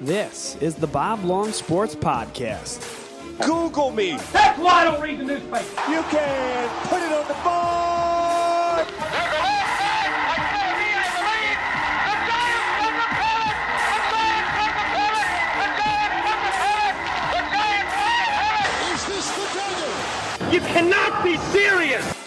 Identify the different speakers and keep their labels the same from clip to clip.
Speaker 1: This is the Bob Long Sports Podcast.
Speaker 2: Google me.
Speaker 3: That's why I don't read the newspaper.
Speaker 2: You can put it on the board.
Speaker 4: Is this the dagger?
Speaker 3: You cannot be serious.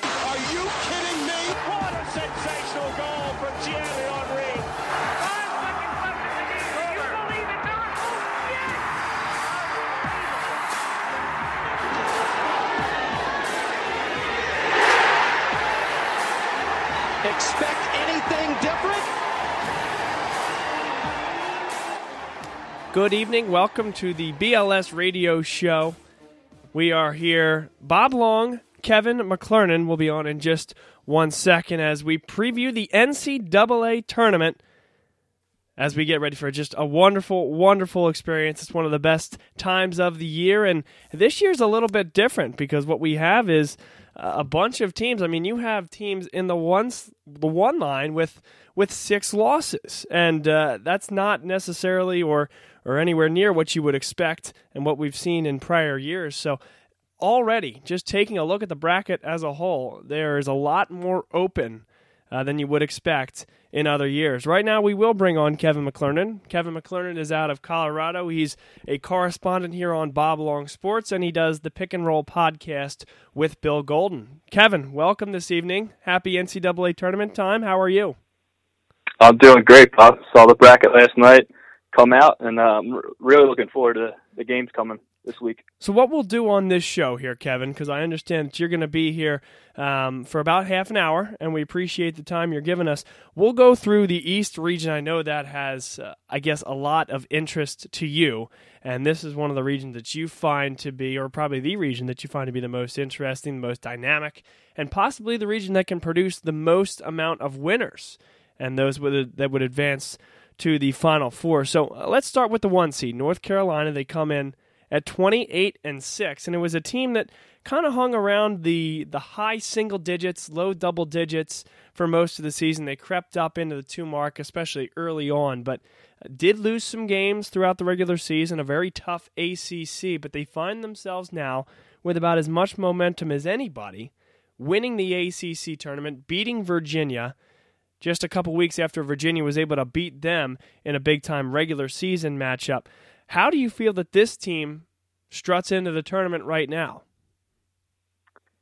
Speaker 4: Different?
Speaker 1: Good evening. Welcome to the BLS radio show. We are here. Bob Long, Kevin McClernand will be on in just one second as we preview the NCAA tournament as we get ready for just a wonderful, wonderful experience. It's one of the best times of the year, and this year's a little bit different because what we have is a bunch of teams. I mean, you have teams in the one the one line with with six losses, and uh, that's not necessarily or or anywhere near what you would expect and what we've seen in prior years. So already, just taking a look at the bracket as a whole, there is a lot more open uh, than you would expect in other years. Right now, we will bring on Kevin McClernand. Kevin McClernand is out of Colorado. He's a correspondent here on Bob Long Sports, and he does the Pick and Roll podcast with Bill Golden. Kevin, welcome this evening. Happy NCAA tournament time. How are you?
Speaker 5: I'm doing great, Bob. Saw the bracket last night come out, and I'm r- really looking forward to the games coming this week.
Speaker 1: So, what we'll do on this show here, Kevin, because I understand that you're going to be here um, for about half an hour, and we appreciate the time you're giving us. We'll go through the East region. I know that has, uh, I guess, a lot of interest to you, and this is one of the regions that you find to be, or probably the region that you find to be the most interesting, the most dynamic, and possibly the region that can produce the most amount of winners, and those that would advance to the Final Four. So, uh, let's start with the one seed, North Carolina. They come in at 28 and 6 and it was a team that kind of hung around the the high single digits low double digits for most of the season. They crept up into the two mark especially early on but uh, did lose some games throughout the regular season a very tough ACC but they find themselves now with about as much momentum as anybody winning the ACC tournament beating Virginia just a couple weeks after Virginia was able to beat them in a big time regular season matchup how do you feel that this team struts into the tournament right now?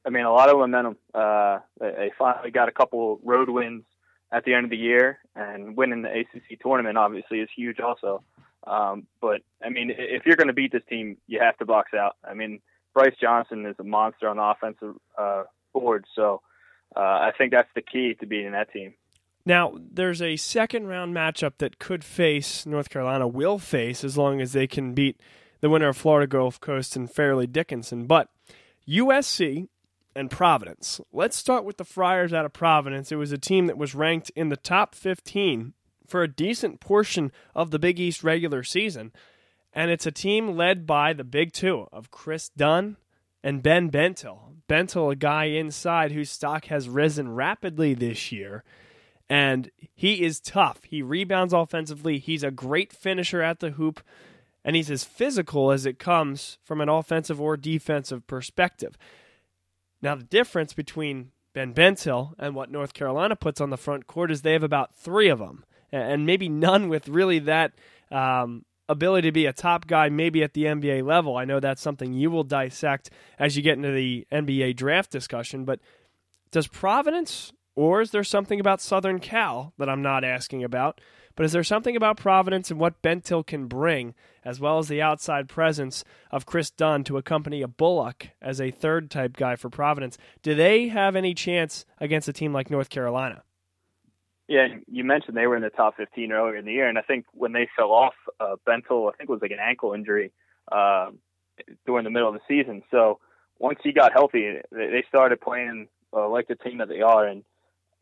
Speaker 5: I mean, a lot of momentum. Uh, they, finally got a couple road wins at the end of the year, and winning the ACC tournament obviously is huge also. Um, but I mean, if you're going to beat this team, you have to box out. I mean, Brice Johnson is a monster on the offensive uh, board, so uh, I think that's the key to beating that team.
Speaker 1: Now, there's a second round matchup that could face North Carolina, will face as long as they can beat the winner of Florida Gulf Coast and Fairleigh Dickinson. But USC and Providence. Let's start with the Friars out of Providence. It was a team that was ranked in the top 15 for a decent portion of the Big East regular season. And it's a team led by the big two of Kris Dunn and Ben Bentil. Bentil, a guy inside whose stock has risen rapidly this year and he is tough. He rebounds offensively. He's a great finisher at the hoop, and he's as physical as it comes from an offensive or defensive perspective. Now, the difference between Ben Bentil and what North Carolina puts on the front court is they have about three of them, and maybe none with really that um, ability to be a top guy, maybe at the NBA level. I know that's something you will dissect as you get into the NBA draft discussion, but does Providence or is there something about Southern Cal that I'm not asking about? But is there something about Providence and what Bentil can bring, as well as the outside presence of Kris Dunn to accompany a Bullock as a third type guy for Providence? Do they have any chance against a team like North Carolina?
Speaker 5: Yeah, you mentioned they were in the top 15 earlier in the year, and I think when they fell off, uh, Bentil, I think it was like an ankle injury uh, during the middle of the season. So once he got healthy, they started playing uh, like the team that they are, and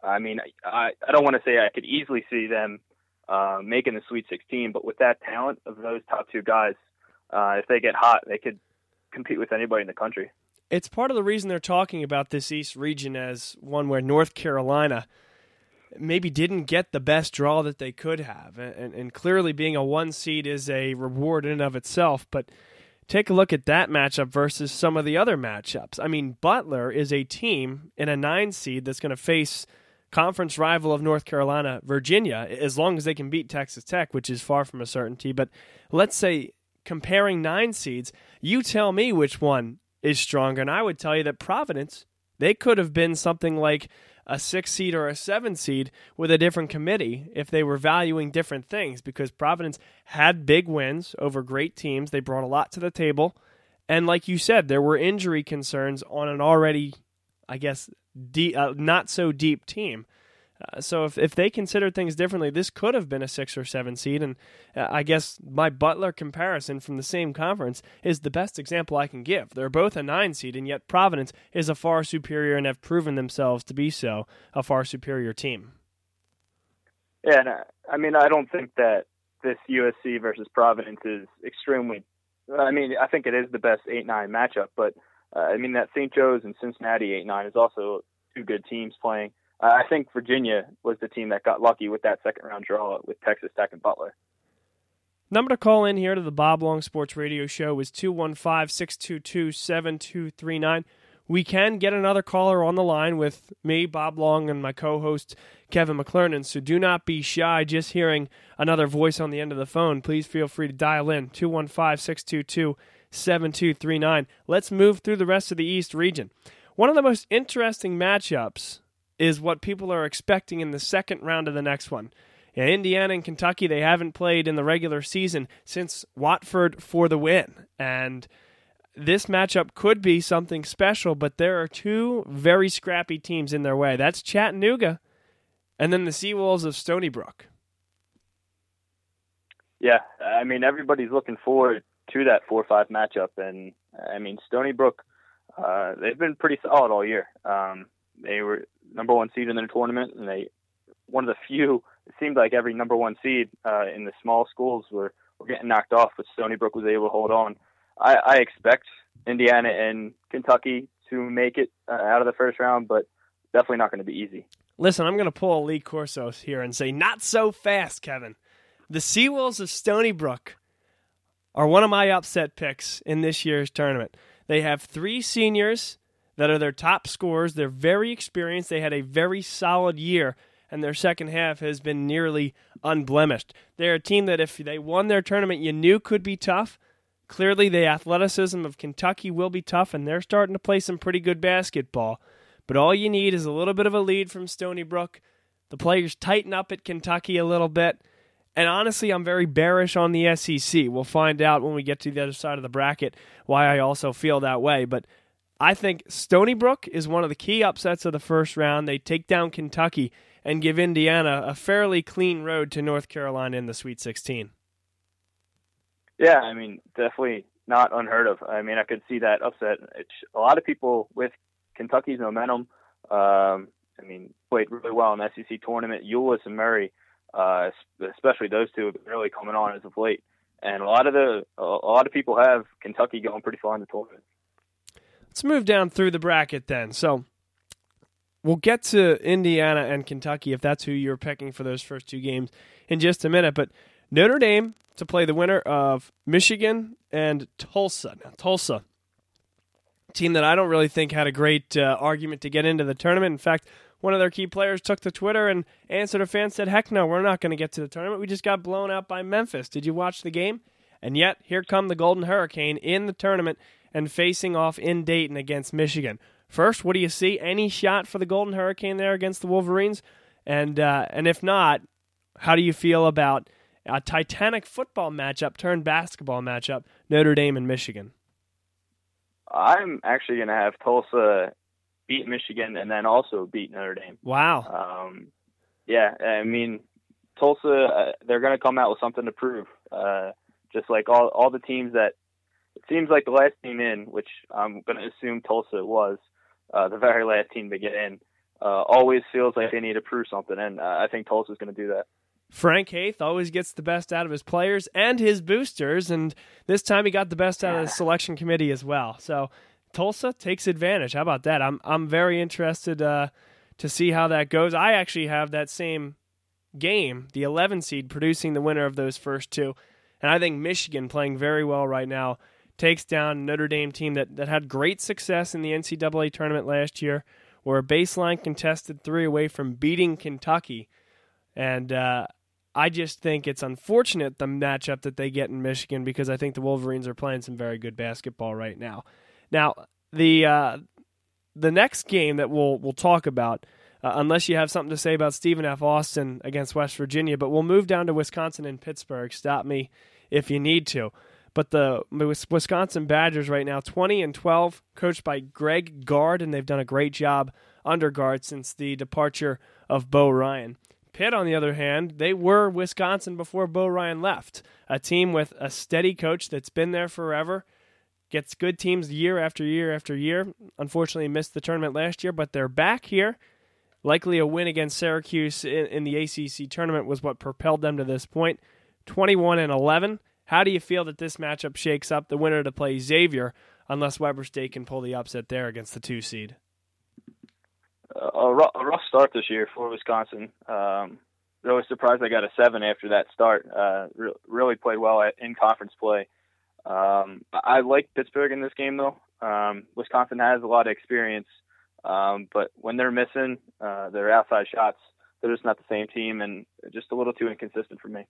Speaker 5: I mean, I, I don't want to say I could easily see them uh, making the Sweet 16, but with that talent of those top two guys, uh, if they get hot, they could compete with anybody in the country.
Speaker 1: It's part of the reason they're talking about this East region as one where North Carolina maybe didn't get the best draw that they could have. And, and clearly, being a one seed is a reward in and of itself. But take a look at that matchup versus some of the other matchups. I mean, Butler is a team in a nine seed that's going to face conference rival of North Carolina, Virginia, as long as they can beat Texas Tech, which is far from a certainty. But let's say comparing nine seeds, you tell me which one is stronger. And I would tell you that Providence, they could have been something like a six seed or a seven seed with a different committee if they were valuing different things because Providence had big wins over great teams. They brought a lot to the table. And like you said, there were injury concerns on an already, I guess, deep, uh, not so deep team. Uh, so if if they considered things differently, this could have been a six or seven seed. And uh, I guess my Butler comparison from the same conference is the best example I can give. They're both a nine seed, and yet Providence is a far superior and have proven themselves to be so a far superior team.
Speaker 5: Yeah, and, uh, I mean I don't think that this USC versus Providence is extremely. I mean I think it is the best eight nine matchup, but uh, I mean that St. Joe's and Cincinnati eight nine is also two good teams playing. Uh, I think Virginia was the team that got lucky with that second round draw with Texas Tech and Butler.
Speaker 1: Number to call in here to the Bob Long Sports Radio Show is 215 622 7239. We can get another caller on the line with me, Bob Long, and my co host, Kevin McClernand. So do not be shy just hearing another voice on the end of the phone. Please feel free to dial in 215 622 7239. Let's move through the rest of the East region. One of the most interesting matchups is what people are expecting in the second round of the next one. Yeah, Indiana and Kentucky, they haven't played in the regular season since Watford for the win. And this matchup could be something special, but there are two very scrappy teams in their way. That's Chattanooga and then the Seawolves of Stony Brook.
Speaker 5: Yeah, I mean, everybody's looking forward to that 4 5 matchup. And I mean, Stony Brook, uh, they've been pretty solid all year. Um, they were number one seed in the tournament, and they one of the few. It seemed like every number one seed uh, in the small schools were were getting knocked off, but Stony Brook was able to hold on. I, I expect Indiana and Kentucky to make it uh, out of the first round, but definitely not going to be easy.
Speaker 1: Listen, I'm going to pull a Lee Corsos here and say, not so fast, Kevin. The Seawolves of Stony Brook are one of my upset picks in this year's tournament. They have three seniors that are their top scorers. They're very experienced. They had a very solid year, and their second half has been nearly unblemished. They're a team that, if they won their tournament, you knew could be tough. Clearly, the athleticism of Kentucky will be tough, and they're starting to play some pretty good basketball. But all you need is a little bit of a lead from Stony Brook. The players tighten up at Kentucky a little bit. And honestly, I'm very bearish on the SEC. We'll find out when we get to the other side of the bracket why I also feel that way. But I think Stony Brook is one of the key upsets of the first round. They take down Kentucky and give Indiana a fairly clean road to North Carolina in the Sweet 16.
Speaker 5: Yeah, I mean, definitely not unheard of. I mean, I could see that upset. It's, a lot of people with Kentucky's momentum, um, I mean, played really well in the SEC tournament. Ulis and Murray, uh, especially those two, have been really coming on as of late. And a lot of the a lot of people have Kentucky going pretty far in the tournament.
Speaker 1: Let's move down through the bracket then. So we'll get to Indiana and Kentucky if that's who you're picking for those first two games in just a minute. But Notre Dame to play the winner of Michigan and Tulsa. Now, Tulsa, team that I don't really think had a great uh, argument to get into the tournament. In fact, one of their key players took to Twitter and answered a fan said, "Heck no, we're not going to get to the tournament. We just got blown out by Memphis. Did you watch the game?" And yet, here come the Golden Hurricane in the tournament and facing off in Dayton against Michigan. First, what do you see? Any shot for the Golden Hurricane there against the Wolverines? And uh, and if not, how do you feel about a Titanic football matchup turned basketball matchup, Notre Dame and Michigan?
Speaker 5: I'm actually going to have Tulsa beat Michigan and then also beat Notre Dame.
Speaker 1: Wow.
Speaker 5: Um, yeah, I mean, Tulsa, uh, they're going to come out with something to prove. Uh, just like all all the teams that it seems like the last team in, which I'm going to assume Tulsa was, uh, the very last team to get in, uh, always feels like they need to prove something, and uh, I think Tulsa's going to do that.
Speaker 1: Frank Haith always gets the best out of his players and his boosters, and this time he got the best out of the selection committee as well. So Tulsa takes advantage. How about that? I'm I'm very interested uh, to see how that goes. I actually have that same game, the 11 seed, producing the winner of those first two. And I think Michigan, playing very well right now, takes down Notre Dame team that, that had great success in the NCAA tournament last year, were a baseline contested three away from beating Kentucky. And uh, I just think it's unfortunate the matchup that they get in Michigan because I think the Wolverines are playing some very good basketball right now. Now, the uh, the next game that we'll we'll talk about uh, unless you have something to say about Stephen F. Austin against West Virginia. But we'll move down to Wisconsin and Pittsburgh. Stop me if you need to. But the Wisconsin Badgers right now, 20 and 12, coached by Greg Gard, and they've done a great job under Gard since the departure of Bo Ryan. Pitt, on the other hand, they were Wisconsin before Bo Ryan left. A team with a steady coach that's been there forever, gets good teams year after year after year. Unfortunately, missed the tournament last year, but they're back here Likely a win against Syracuse in, in the ACC tournament was what propelled them to this point. 21 and 11. How do you feel that this matchup shakes up? The winner to play Xavier, unless Weber State can pull the upset there against the two seed.
Speaker 5: a, rough, a rough start this year for Wisconsin. Um, really surprised they got a seven after that start. Uh, re- really played well at, in conference play. Um, I like Pittsburgh in this game though. Um, Wisconsin has a lot of experience um, but when they're missing uh, their outside shots, they're just not the same team and just a little too inconsistent for me.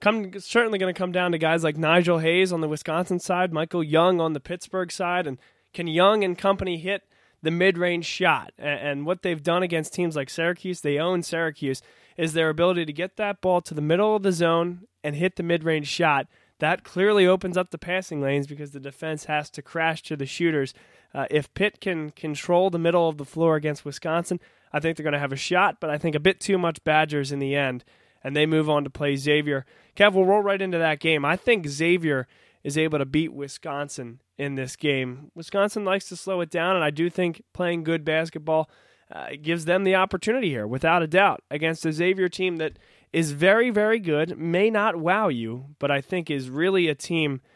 Speaker 1: Come certainly going to come down to guys like Nigel Hayes on the Wisconsin side, Michael Young on the Pittsburgh side, and can Young and company hit the mid-range shot? And, and what they've done against teams like Syracuse, they own Syracuse, is their ability to get that ball to the middle of the zone and hit the mid-range shot. That clearly opens up the passing lanes because the defense has to crash to the shooters uh, if Pitt can control the middle of the floor against Wisconsin, I think they're going to have a shot, but I think a bit too much Badgers in the end, and they move on to play Xavier. Kev, we'll roll right into that game. I think Xavier is able to beat Wisconsin in this game. Wisconsin likes to slow it down, and I do think playing good basketball uh, gives them the opportunity here, without a doubt, against a Xavier team that is very, very good, may not wow you, but I think is really a team –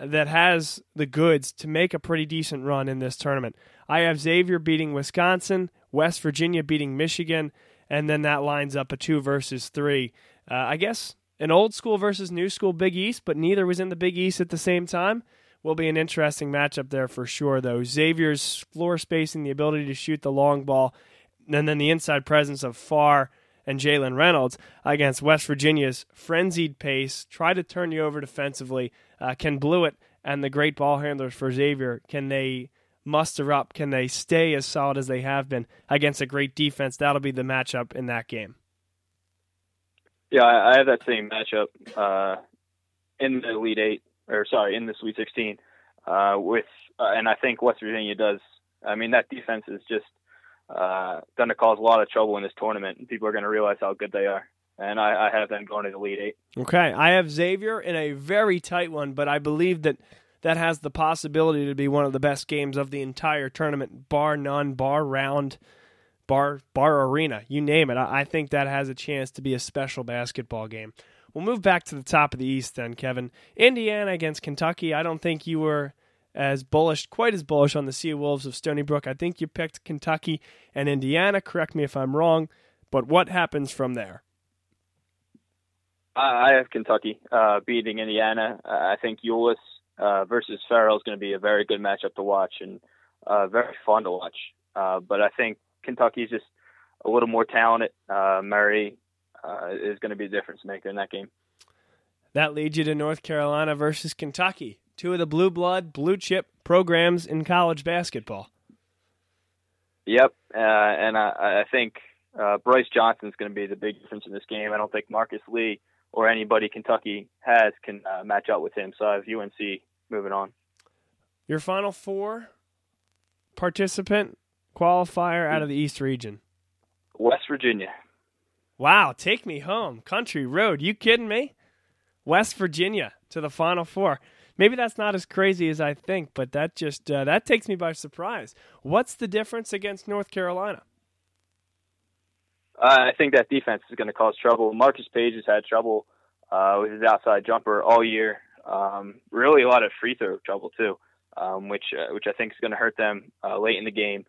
Speaker 1: that has the goods to make a pretty decent run in this tournament. I have Xavier beating Wisconsin, West Virginia beating Michigan, and then that lines up a two versus three. Uh, I guess an old school versus new school Big East, but neither was in the Big East at the same time. Will be an interesting matchup there for sure, though. Xavier's floor spacing, the ability to shoot the long ball, and then the inside presence of Farr and Jalen Reynolds against West Virginia's frenzied pace, try to turn you over defensively. Uh, can Bluiett and the great ball handlers for Xavier, can they muster up? Can they stay as solid as they have been against a great defense? That'll be the matchup in that game.
Speaker 5: Yeah, I have that same matchup uh, in the Elite Eight, or sorry, in the Sweet 16. Uh, with uh, and I think West Virginia does. I mean, that defense is just uh, going to cause a lot of trouble in this tournament, and people are going to realize how good they are. And I, I have them going to the Elite Eight.
Speaker 1: Okay, I have Xavier in a very tight one, but I believe that that has the possibility to be one of the best games of the entire tournament, bar none, bar round, bar bar arena, you name it. I, I think that has a chance to be a special basketball game. We'll move back to the top of the East then, Kevin. Indiana against Kentucky. I don't think you were as bullish, quite as bullish on the Sea Wolves of Stony Brook. I think you picked Kentucky and Indiana. Correct me if I'm wrong, but what happens from there?
Speaker 5: I have Kentucky uh, beating Indiana. I think Ulis uh, versus Ferrell is going to be a very good matchup to watch and uh, very fun to watch. Uh, but I think Kentucky is just a little more talented. Uh, Murray uh, is going to be a difference maker in that game.
Speaker 1: That leads you to North Carolina versus Kentucky two of the blue blood, blue chip programs in college basketball.
Speaker 5: Yep, uh, and I, I think uh, Brice Johnson is going to be the big difference in this game. I don't think Marcus Lee or anybody Kentucky has can uh, match up with him. So I have UNC moving on.
Speaker 1: Your final four participant qualifier out of the East region.
Speaker 5: West Virginia.
Speaker 1: Wow, take me home. Country road. You kidding me? West Virginia to the final four maybe that's not as crazy as I think, but that just uh, that takes me by surprise. What's the difference against North Carolina?
Speaker 5: Uh, I think that defense is going to cause trouble. Marcus Paige has had trouble uh, with his outside jumper all year. Um, really, a lot of free throw trouble too, um, which uh, which I think is going to hurt them uh, late in the game.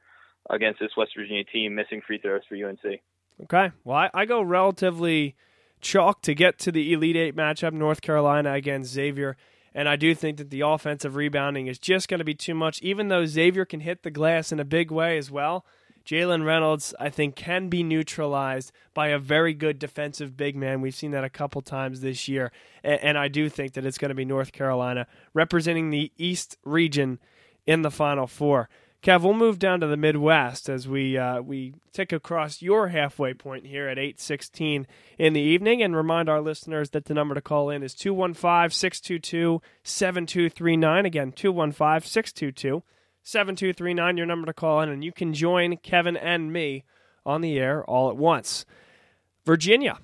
Speaker 5: against this West Virginia team, missing free throws for UNC.
Speaker 1: Okay. Well, I, I go relatively chalk to get to the Elite Eight matchup, North Carolina against Xavier. And I do think that the offensive rebounding is just going to be too much, even though Xavier can hit the glass in a big way as well. Jalen Reynolds, I think, can be neutralized by a very good defensive big man. We've seen that a couple times this year. And, I do think that it's going to be North Carolina representing the East region in the Final Four. Kev, we'll move down to the Midwest as we uh, we tick across your halfway point here at 8:16 in the evening and remind our listeners that the number to call in is 215-622-7239 again 215-622-7239 your number to call in and you can join Kevin and me on the air all at once. Virginia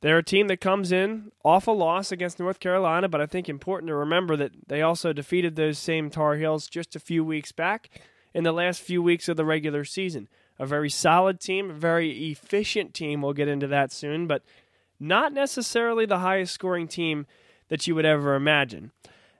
Speaker 1: they're a team that comes in off a loss against North Carolina, but I think important to remember that they also defeated those same Tar Heels just a few weeks back in the last few weeks of the regular season. A very solid team, a very efficient team. We'll get into that soon, but not necessarily the highest scoring team that you would ever imagine.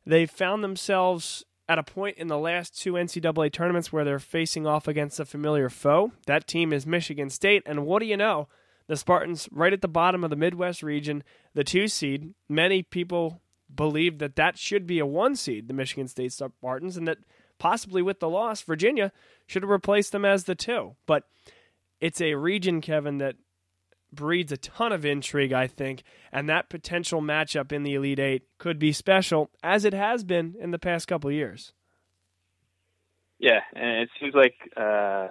Speaker 1: They found themselves at a point in the last two NCAA tournaments where they're facing off against a familiar foe. That team is Michigan State, and what do you know? The Spartans, right at the bottom of the Midwest region, the two seed. Many people believe that that should be a one seed, the Michigan State Spartans, and that possibly with the loss, Virginia should have replaced them as the two. But it's a region, Kevin, that breeds a ton of intrigue, I think, and that potential matchup in the Elite Eight could be special, as it has been in the past couple years.
Speaker 5: Yeah, and it seems like uh,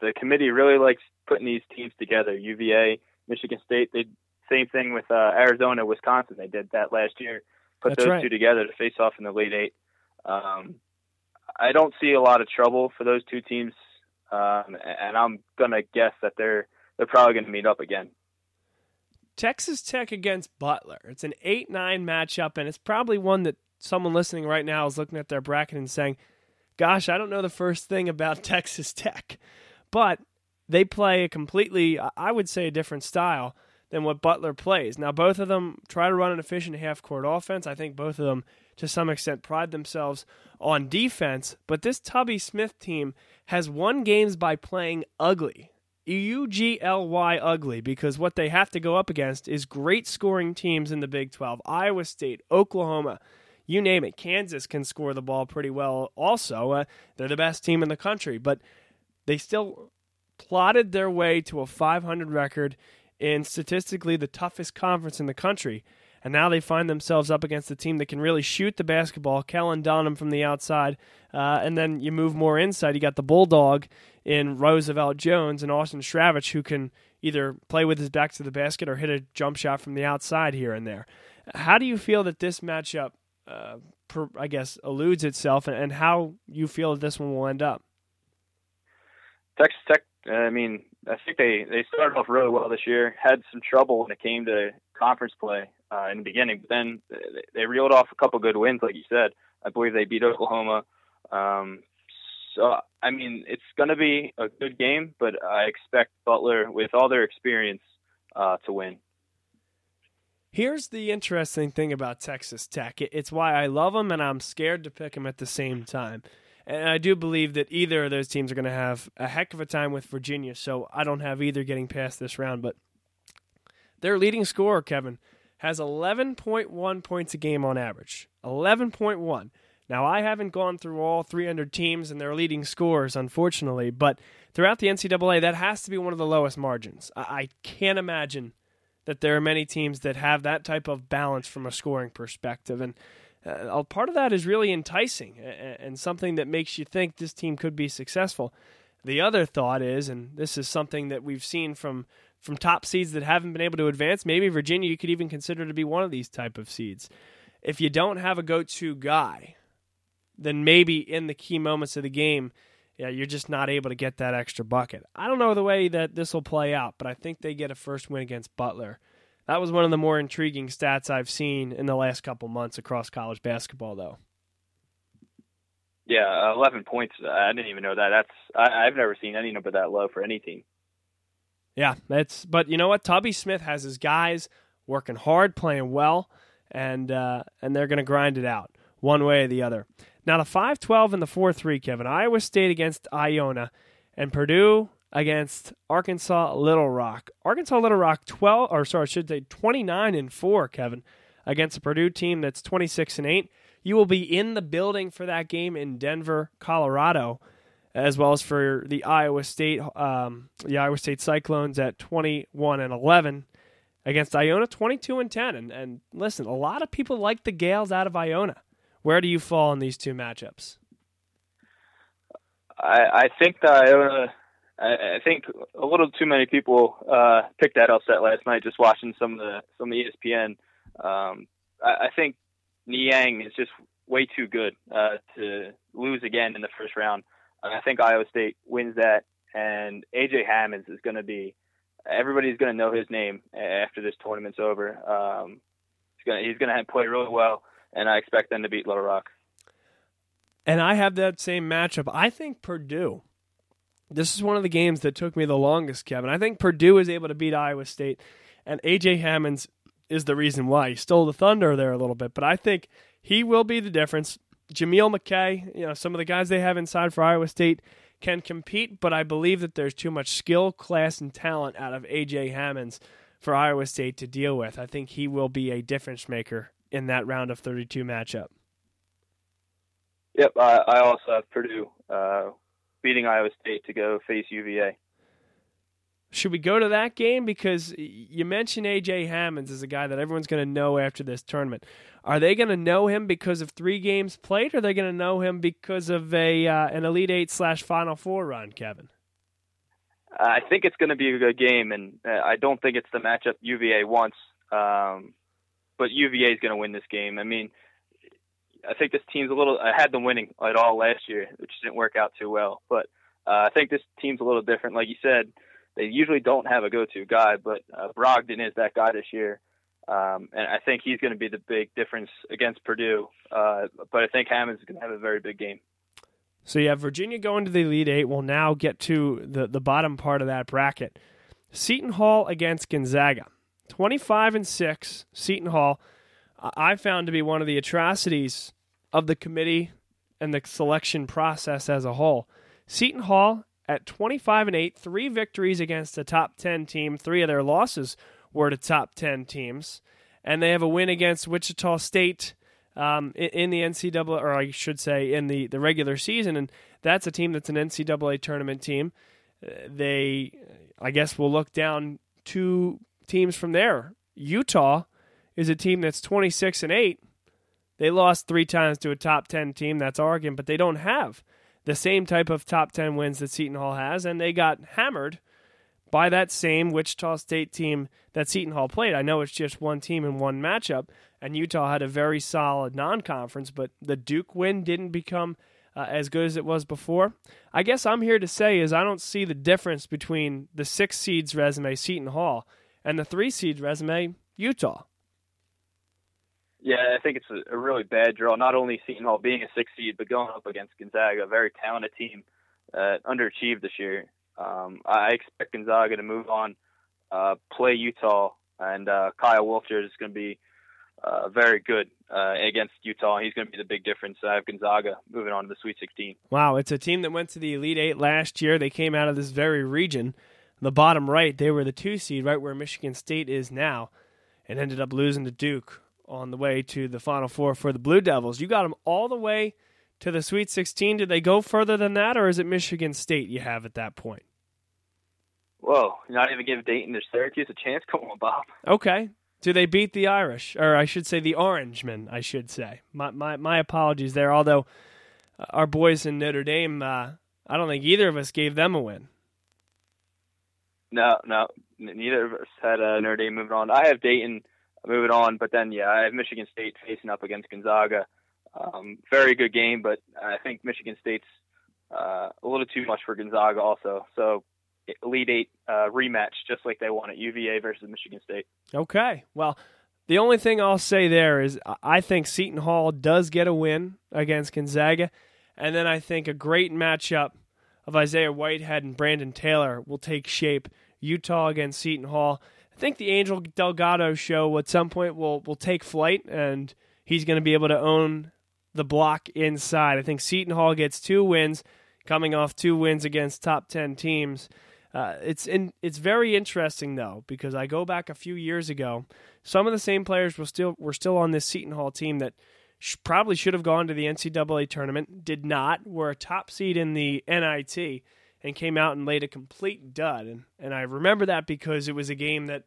Speaker 5: the committee really likes putting these teams together. UVA, Michigan State, they same thing with uh, Arizona, Wisconsin. They did that last year. Put
Speaker 1: That's
Speaker 5: those
Speaker 1: right.
Speaker 5: two together to face off in the late eight. Um, I don't see a lot of trouble for those two teams, um, and I'm gonna guess that they're they're probably gonna meet up again.
Speaker 1: Texas Tech against Butler. It's an 8 9 matchup, and it's probably one that someone listening right now is looking at their bracket and saying, Gosh, I don't know the first thing about Texas Tech. But they play a completely, I would say, a different style than what Butler plays. Now, both of them try to run an efficient half court offense. I think both of them, to some extent, pride themselves on defense. But this Tubby Smith team has won games by playing ugly. U G L Y ugly because what they have to go up against is great scoring teams in the Big 12. Iowa State, Oklahoma, you name it. Kansas can score the ball pretty well also. Uh, they're the best team in the country, but they still plotted their way to a 500 record in statistically the toughest conference in the country. And now they find themselves up against a team that can really shoot the basketball. Kellen Dunham from the outside. Uh, and then you move more inside. You got the Bulldog in Roosevelt Jones and Austin Stravich, who can either play with his back to the basket or hit a jump shot from the outside here and there. How do you feel that this matchup, uh, per, I guess, eludes itself, and, and how you feel that this one will end up?
Speaker 5: Texas Tech, I mean, I think they they started off really well this year. Had some trouble when it came to conference play uh, in the beginning, but then they, they reeled off a couple good wins, like you said. I believe they beat Oklahoma. Um, so I mean, it's going to be a good game, but I expect Butler, with all their experience, uh, to win.
Speaker 1: Here's the interesting thing about Texas Tech. It's why I love them and I'm scared to pick them at the same time. And I do believe that either of those teams are going to have a heck of a time with Virginia, so I don't have either getting past this round. But their leading scorer, Kevin, has 11.1 points a game on average. 11.1. Now, I haven't gone through all 300 teams and their leading scores, unfortunately, but throughout the NCAA, that has to be one of the lowest margins. I can't imagine that there are many teams that have that type of balance from a scoring perspective. And uh, part of that is really enticing and something that makes you think this team could be successful. The other thought is, and this is something that we've seen from from top seeds that haven't been able to advance. Maybe Virginia you could even consider to be one of these type of seeds. If you don't have a go-to guy, then maybe in the key moments of the game, yeah, you're just not able to get that extra bucket. I don't know the way that this will play out, but I think they get a first win against Butler. That was one of the more intriguing stats I've seen in the last couple months across college basketball, though.
Speaker 5: Yeah, eleven points. I didn't even know that. That's I, I've never seen any number that low for any team.
Speaker 1: Yeah, that's. But you know what? Tubby Smith has his guys working hard, playing well, and uh, and they're going to grind it out one way or the other. Now the five twelve and the four three, Kevin. Iowa State against Iona, and Purdue against Arkansas Little Rock. Arkansas Little Rock 12 or sorry, I should say 29 and 4, Kevin, against a Purdue team that's 26 and 8. You will be in the building for that game in Denver, Colorado, as well as for the Iowa State um, the Iowa State Cyclones at 21 and 11 against Iona 22 and 10 and and listen, a lot of people like the Gaels out of Iona. Where do you fall in these two matchups?
Speaker 5: I, I think that Iona. I, I think a little too many people uh, picked that upset last night. Just watching some of the some of the ESPN. Um, I, I think Niang is just way too good uh, to lose again in the first round. I think Iowa State wins that, and AJ Hammons is going to be. Everybody's going to know his name after this tournament's over. Um, he's going he's going to play really well, and I expect them to beat Little Rock.
Speaker 1: And I have that same matchup. I think Purdue. This is one of the games that took me the longest, Kevin. I think Purdue is able to beat Iowa State, and AJ Hammons is the reason why. He stole the thunder there a little bit, but I think he will be the difference. Jameel McKay, you know, some of the guys they have inside for Iowa State can compete, but I believe that there's too much skill, class, and talent out of AJ Hammons for Iowa State to deal with. I think he will be a difference maker in that round of 32 matchup.
Speaker 5: Yep, I, I also have Purdue uh, beating Iowa State to go face UVA.
Speaker 1: Should we go to that game? Because you mentioned AJ Hammons as a guy that everyone's going to know after this tournament. Are they going to know him because of three games played, or are they going to know him because of a uh, an Elite Eight slash Final Four run, Kevin?
Speaker 5: I think it's going to be a good game, and uh, I don't think it's the matchup UVA wants. Um, but UVA is going to win this game. I mean, I think this team's a little. I had them winning at all last year, which didn't work out too well. But uh, I think this team's a little different. Like you said, they usually don't have a go-to guy, but uh, Brogdon is that guy this year, um, and I think he's going to be the big difference against Purdue. Uh, but I think Hammond's going to have a very big game.
Speaker 1: So you have Virginia going to the Elite Eight. We'll now get to the the bottom part of that bracket. Seton Hall against Gonzaga, twenty-five and six. Seton Hall I found to be one of the atrocities of the committee and the selection process as a whole. Seton Hall at 25 and 8, three victories against a top 10 team, three of their losses were to top 10 teams, and they have a win against Wichita State um, in, the NCAA, or I should say, in the, the regular season, and that's a team that's an NCAA tournament team. Uh, they, I guess, will look down two teams from there. Utah is a team that's 26 and 8. They lost three times to a top 10 team, that's Oregon, but they don't have the same type of top 10 wins that Seton Hall has, and they got hammered by that same Wichita State team that Seton Hall played. I know it's just one team in one matchup, and Utah had a very solid non conference, but the Duke win didn't become uh, as good as it was before. I guess I'm here to say is I don't see the difference between the six seeds resume, Seton Hall, and the three seeds resume, Utah.
Speaker 5: Yeah, I think it's a, really bad draw. Not only Seton Hall being a six seed, but going up against Gonzaga, a very talented team, uh, underachieved this year. Um, I expect Gonzaga to move on, uh, play Utah, and uh, Kyle Wiltjer is going to be uh, very good uh, against Utah. He's going to be the big difference. I have Gonzaga moving on to the Sweet 16.
Speaker 1: Wow, it's a team that went to the Elite Eight last year. They came out of this very region. The bottom right, they were the two seed, right where Michigan State is now, and ended up losing to Duke on the way to the Final Four for the Blue Devils. You got them all the way to the Sweet 16. Did they go further than that, or is it Michigan State you have at that point?
Speaker 5: Whoa, you're not even give Dayton or Syracuse a chance? Come on, Bob.
Speaker 1: Okay. Do they beat the Irish, or I should say the Orangemen? I should say. My my, my apologies there. Although uh, our boys in Notre Dame, uh, I don't think either of us gave them a win.
Speaker 5: No, no, neither of us had uh, Notre Dame moving on. I have Dayton moving on. But then, yeah, I have Michigan State facing up against Gonzaga. Um, very good game, but I think Michigan State's uh, a little too much for Gonzaga also. So Elite Eight uh, rematch, just like they won at UVA versus Michigan State.
Speaker 1: Okay. Well, the only thing I'll say there is I think Seton Hall does get a win against Gonzaga. And then I think a great matchup of Isaiah Whitehead and Brandon Taylor will take shape. Utah against Seton Hall think the Angel Delgado show at some point will will take flight, and he's going to be able to own the block inside. I think Seton Hall gets two wins. coming off two wins against top 10 teams. Uh, it's in, it's very interesting though because I go back a few years ago. Some of the same players were still were still on this Seton Hall team that sh- probably should have gone to the NCAA tournament, did not. Were a top seed in the NIT and came out and laid a complete dud. And and I remember that because it was a game that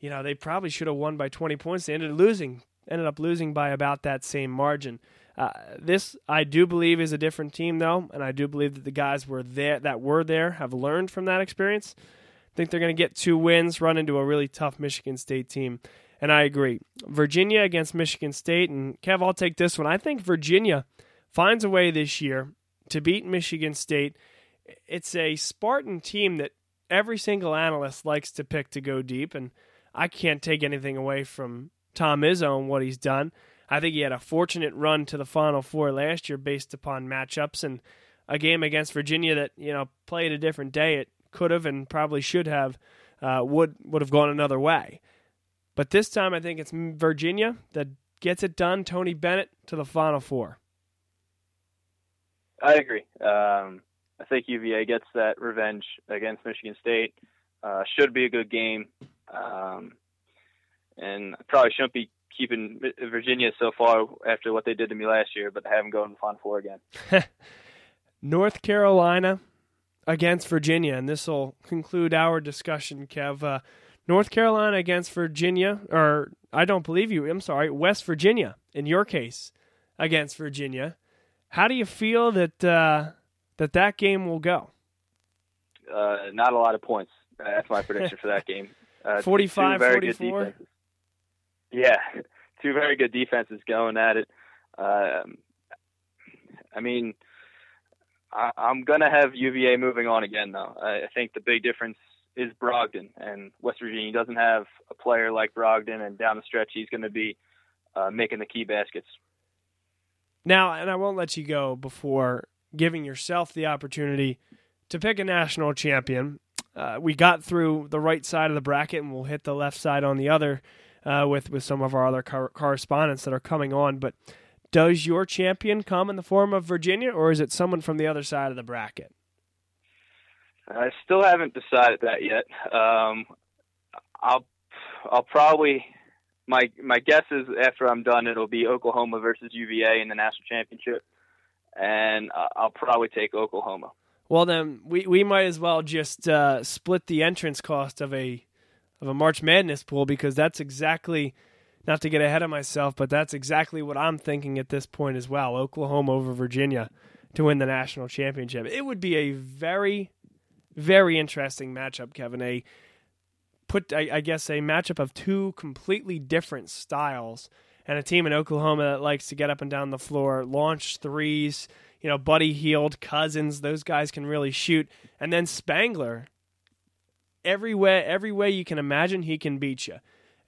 Speaker 1: you know they probably should have won by 20 points. They ended losing ended up losing by about that same margin. Uh, this I do believe is a different team though, and I do believe that the guys were there that were there have learned from that experience. I think they're going to get two wins, run into a really tough Michigan State team, and I agree. Virginia against Michigan State, and Kev, I'll take this one. I think Virginia finds a way this year to beat Michigan State. It's a Spartan team that every single analyst likes to pick to go deep, and I can't take anything away from Tom Izzo and what he's done. I think he had a fortunate run to the Final Four last year based upon matchups and a game against Virginia that you know played a different day. It could have and probably should have uh, would would have gone another way. But this time, I think it's Virginia that gets it done. Tony Bennett to the Final Four.
Speaker 5: I agree. Um, I think UVA gets that revenge against Michigan State. Uh, should be a good game. Um, and probably shouldn't be keeping Virginia so far after what they did to me last year, but I haven't gone to the Final Four again.
Speaker 1: North Carolina against Virginia, and this will conclude our discussion, Kev. Uh, North Carolina against Virginia, or I don't believe you. I'm sorry, West Virginia. In your case, against Virginia, how do you feel that uh, that that game will go?
Speaker 5: Uh, not a lot of points. That's my prediction for that game. Uh,
Speaker 1: 45, 44.
Speaker 5: Yeah, two very good defenses going at it. Um, I mean, I, am gonna have UVA moving on again, though. I, I think the big difference is Brogdon, and West Virginia doesn't have a player like Brogdon, and down the stretch, he's going to be uh, making the key baskets.
Speaker 1: Now, and I won't let you go before giving yourself the opportunity to pick a national champion. Uh, we got through the right side of the bracket, and we'll hit the left side on the other uh, with with some of our other cor- correspondents that are coming on. But does your champion come in the form of Virginia, or is it someone from the other side of the bracket?
Speaker 5: I still haven't decided that yet. Um, I'll I'll probably my my guess is after I'm done, it'll be Oklahoma versus UVA in the national championship, and I'll probably take Oklahoma.
Speaker 1: Well, then we, we might as well just uh, split the entrance cost of a of a March Madness pool because that's exactly not to get ahead of myself, but that's exactly what I'm thinking at this point as well. Oklahoma over Virginia to win the national championship. It would be a very, very interesting matchup, Kevin. A put I, I guess a matchup of two completely different styles and a team in Oklahoma that likes to get up and down the floor, launch threes. You know, Buddy Hield, Cousins, those guys can really shoot. And then Spangler, every way every way you can imagine he can beat you.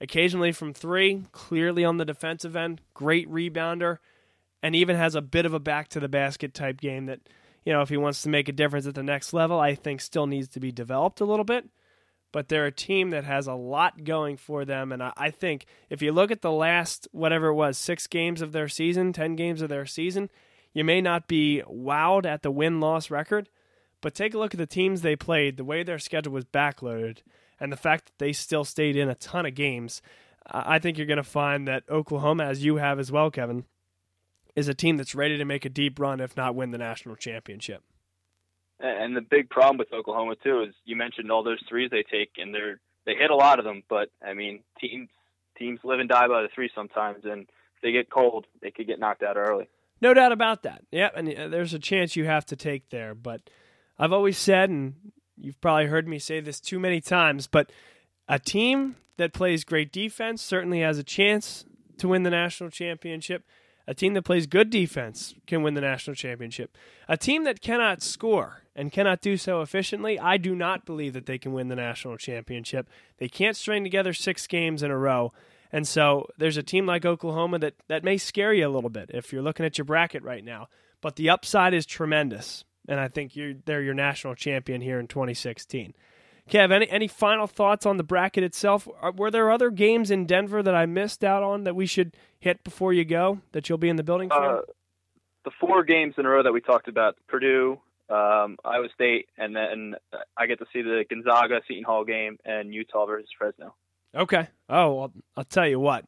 Speaker 1: Occasionally from 3, clearly on the defensive end, great rebounder and even has a bit of a back to the basket type game that you know if he wants to make a difference at the next level, I think still needs to be developed a little bit. But they're a team that has a lot going for them, and I think if you look at the last whatever it was, six games of their season, ten games of their season, you may not be wowed at the win loss record, but take a look at the teams they played, the way their schedule was backloaded, and the fact that they still stayed in a ton of games. I think you're going to find that Oklahoma, as you have as well, Kevin, is a team that's ready to make a deep run, if not win the national championship.
Speaker 5: And the big problem with Oklahoma too is you mentioned all those threes they take, and they're they hit a lot of them. But I mean, teams teams live and die by the three sometimes, and if they get cold, they could get knocked out early.
Speaker 1: No doubt about that. Yeah, and uh, there's a chance you have to take there, but I've always said, and you've probably heard me say this too many times, but a team that plays great defense certainly has a chance to win the national championship. A team that plays good defense can win the national championship. A team that cannot score and cannot do so efficiently, I do not believe that they can win the national championship. They can't string together six games in a row. And so there's a team like Oklahoma that, that may scare you a little bit if you're looking at your bracket right now. But the upside is tremendous and I think you're they're your national champion here in 2016. Kev, any any final thoughts on the bracket itself? Were there other games in Denver that I missed out on that we should hit before you go that you'll be in the building for?
Speaker 5: Uh, the four games in a row that we talked about: Purdue, um, Iowa State, and then I get to see the Gonzaga Seton Hall game and Utah versus Fresno.
Speaker 1: Okay. Oh, well, I'll tell you what.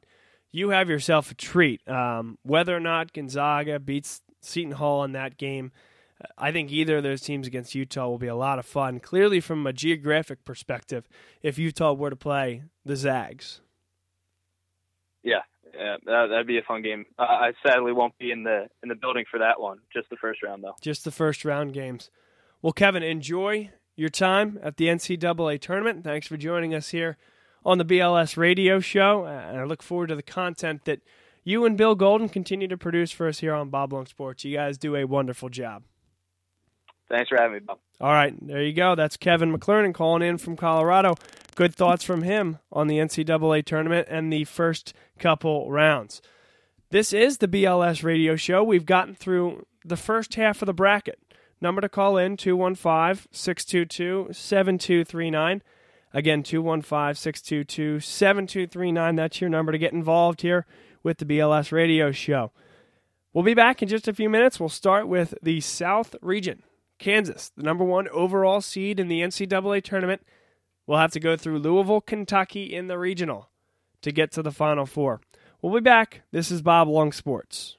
Speaker 1: You have yourself a treat. Um, whether or not Gonzaga beats Seton Hall in that game, I think either of those teams against Utah will be a lot of fun. Clearly, from a geographic perspective, if Utah were to play the Zags.
Speaker 5: Yeah, yeah, that, would be a fun game. Uh, I sadly won't be in the in the building for that one. Just the first round, though.
Speaker 1: Just the first round games. Well, Kevin, enjoy your time at the NCAA tournament. Thanks for joining us here on the BLS radio show. And I look forward to the content that you and Bill Golden continue to produce for us here on Bob Long Sports. You guys do a wonderful job.
Speaker 5: Thanks for having me, Bob.
Speaker 1: All right, there you go. That's Kevin McClernand calling in from Colorado. Good thoughts from him on the NCAA tournament and the first couple rounds. This is the BLS radio show. We've gotten through the first half of the bracket. Number to call in 215 622 7239. Again, 215 622 7239. That's your number to get involved here with the BLS radio show. We'll be back in just a few minutes. We'll start with the South region. Kansas, the number one overall seed in the NCAA tournament, will have to go through Louisville, Kentucky in the regional to get to the Final Four. We'll be back. This is Bob Long Sports.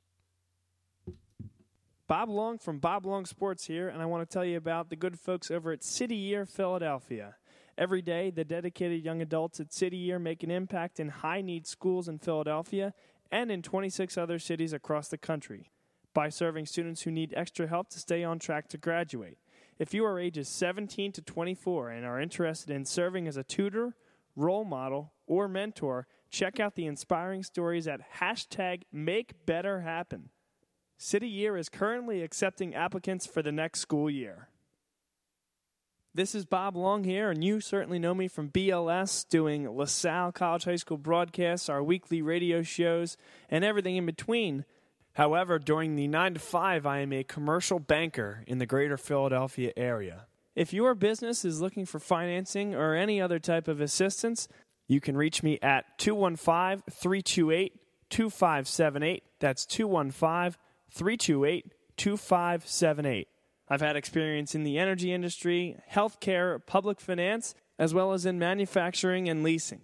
Speaker 1: Bob Long from Bob Long Sports here, and I want to tell you about the good folks over at City Year Philadelphia. Every day, the dedicated young adults at City Year make an impact in high need schools in Philadelphia and in 26 other cities across the country by serving students who need extra help to stay on track to graduate. If you are ages 17 to 24 and are interested in serving as a tutor, role model, or mentor, check out the inspiring stories at hashtag Make Better Happen. City Year is currently accepting applicants for the next school year. This is Bob Long here, and you certainly know me from BLS, doing LaSalle College High School broadcasts, our weekly radio shows, and everything in between. However, during the 9 to 5, I am a commercial banker in the greater Philadelphia area. If your business is looking for financing or any other type of assistance, you can reach me at 215 328 2578. That's 215 328 2578. I've had experience in the energy industry, healthcare, public finance, as well as in manufacturing and leasing.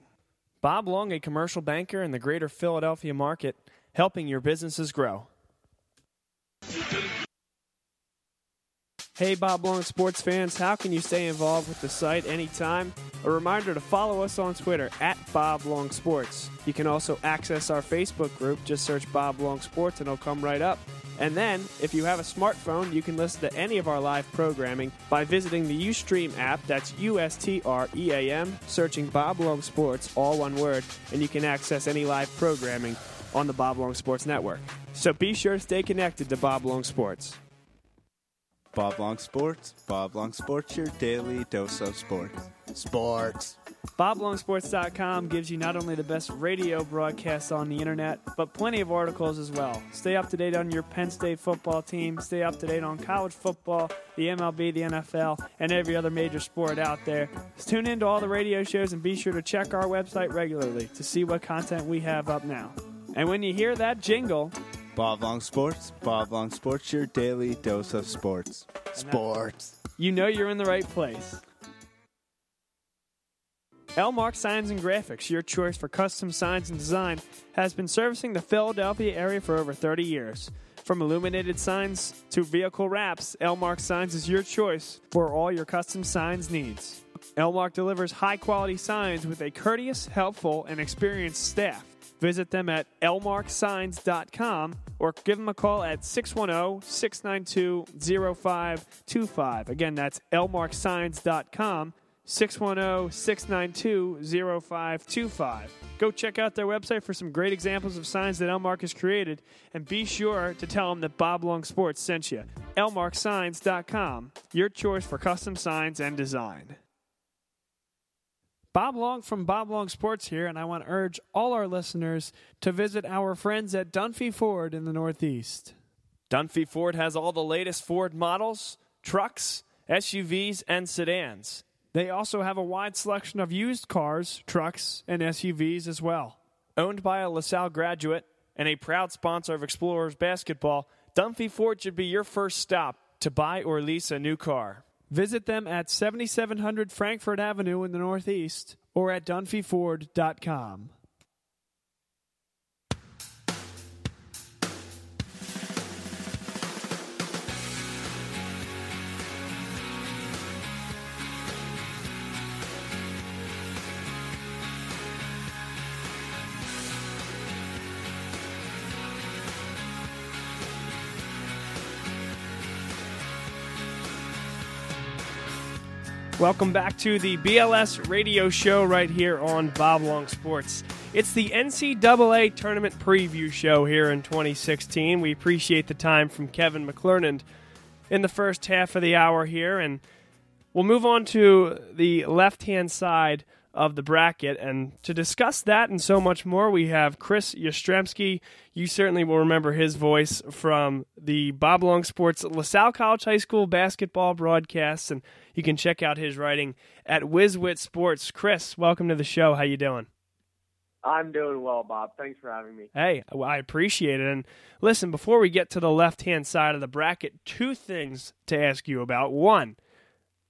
Speaker 1: Bob Long, a commercial banker in the greater Philadelphia market, helping your businesses grow. Hey, Bob Long sports fans, how can you stay involved with the site anytime? A reminder to follow us on Twitter at Bob Long Sports. You can also access our Facebook group. Just search Bob Long Sports and it'll come right up. And then, if you have a smartphone, you can listen to any of our live programming by visiting the Ustream app. That's U S T R E A M, searching Bob Long Sports, all one word, and you can access any live programming on the Bob Long Sports Network. So be sure to stay connected to Bob Long Sports.
Speaker 6: Bob Long Sports, Bob Long Sports, your daily dose of sports.
Speaker 2: Sports.
Speaker 1: BobLongSports.com gives you not only the best radio broadcasts on the internet, but plenty of articles as well. Stay up to date on your Penn State football team, stay up to date on college football, the MLB, the NFL, and every other major sport out there. Just tune in to all the radio shows and be sure to check our website regularly to see what content we have up now. And when you hear that jingle,
Speaker 6: Bob Long Sports, Bob Long Sports, your daily dose of sports.
Speaker 2: Sports.
Speaker 1: you know you're in the right place. Elmark Signs and Graphics, your choice for custom signs and design, has been servicing the Philadelphia area for over 30 years. From illuminated signs to vehicle wraps, Elmark Signs is your choice for all your custom signs needs. Elmark delivers high quality signs with a courteous, helpful, and experienced staff. Visit them at elmarksigns.com or give them a call at 610 692 0525. Again, that's elmarksigns.com 610 692 0525. Go check out their website for some great examples of signs that Elmark has created, and be sure to tell them that Bob Long Sports sent you. elmarksigns.com, your choice for custom signs and design. Bob Long from Bob Long Sports here, and I want to urge all our listeners to visit our friends at Dunphy Ford in the Northeast. Dunphy Ford has all the latest Ford models, trucks, SUVs, and sedans. They also have a wide selection of used cars, trucks, and SUVs as well. Owned by a LaSalle graduate and a proud sponsor of Explorers basketball, Dunphy Ford should be your first stop to buy or lease a new car. Visit them at 7700 Frankford Avenue in the Northeast or at dunphyford.com. Welcome back to the BLS radio show right here on Bob Long Sports. It's the NCAA tournament preview show here in 2016. We appreciate the time from Kevin McClernand in the first half of the hour here, and we'll move on to the left hand side of the bracket. And to discuss that and so much more, we have Chris Yastrzemski. You certainly will remember his voice from the Bob Long Sports LaSalle College High School basketball broadcasts, and you can check out his writing at WizWit Sports. Chris, welcome to the show. How you doing?
Speaker 7: I'm doing well, Bob. Thanks for having me.
Speaker 1: Hey, I appreciate it. And listen, before we get to the left hand side of the bracket, two things to ask you about. One,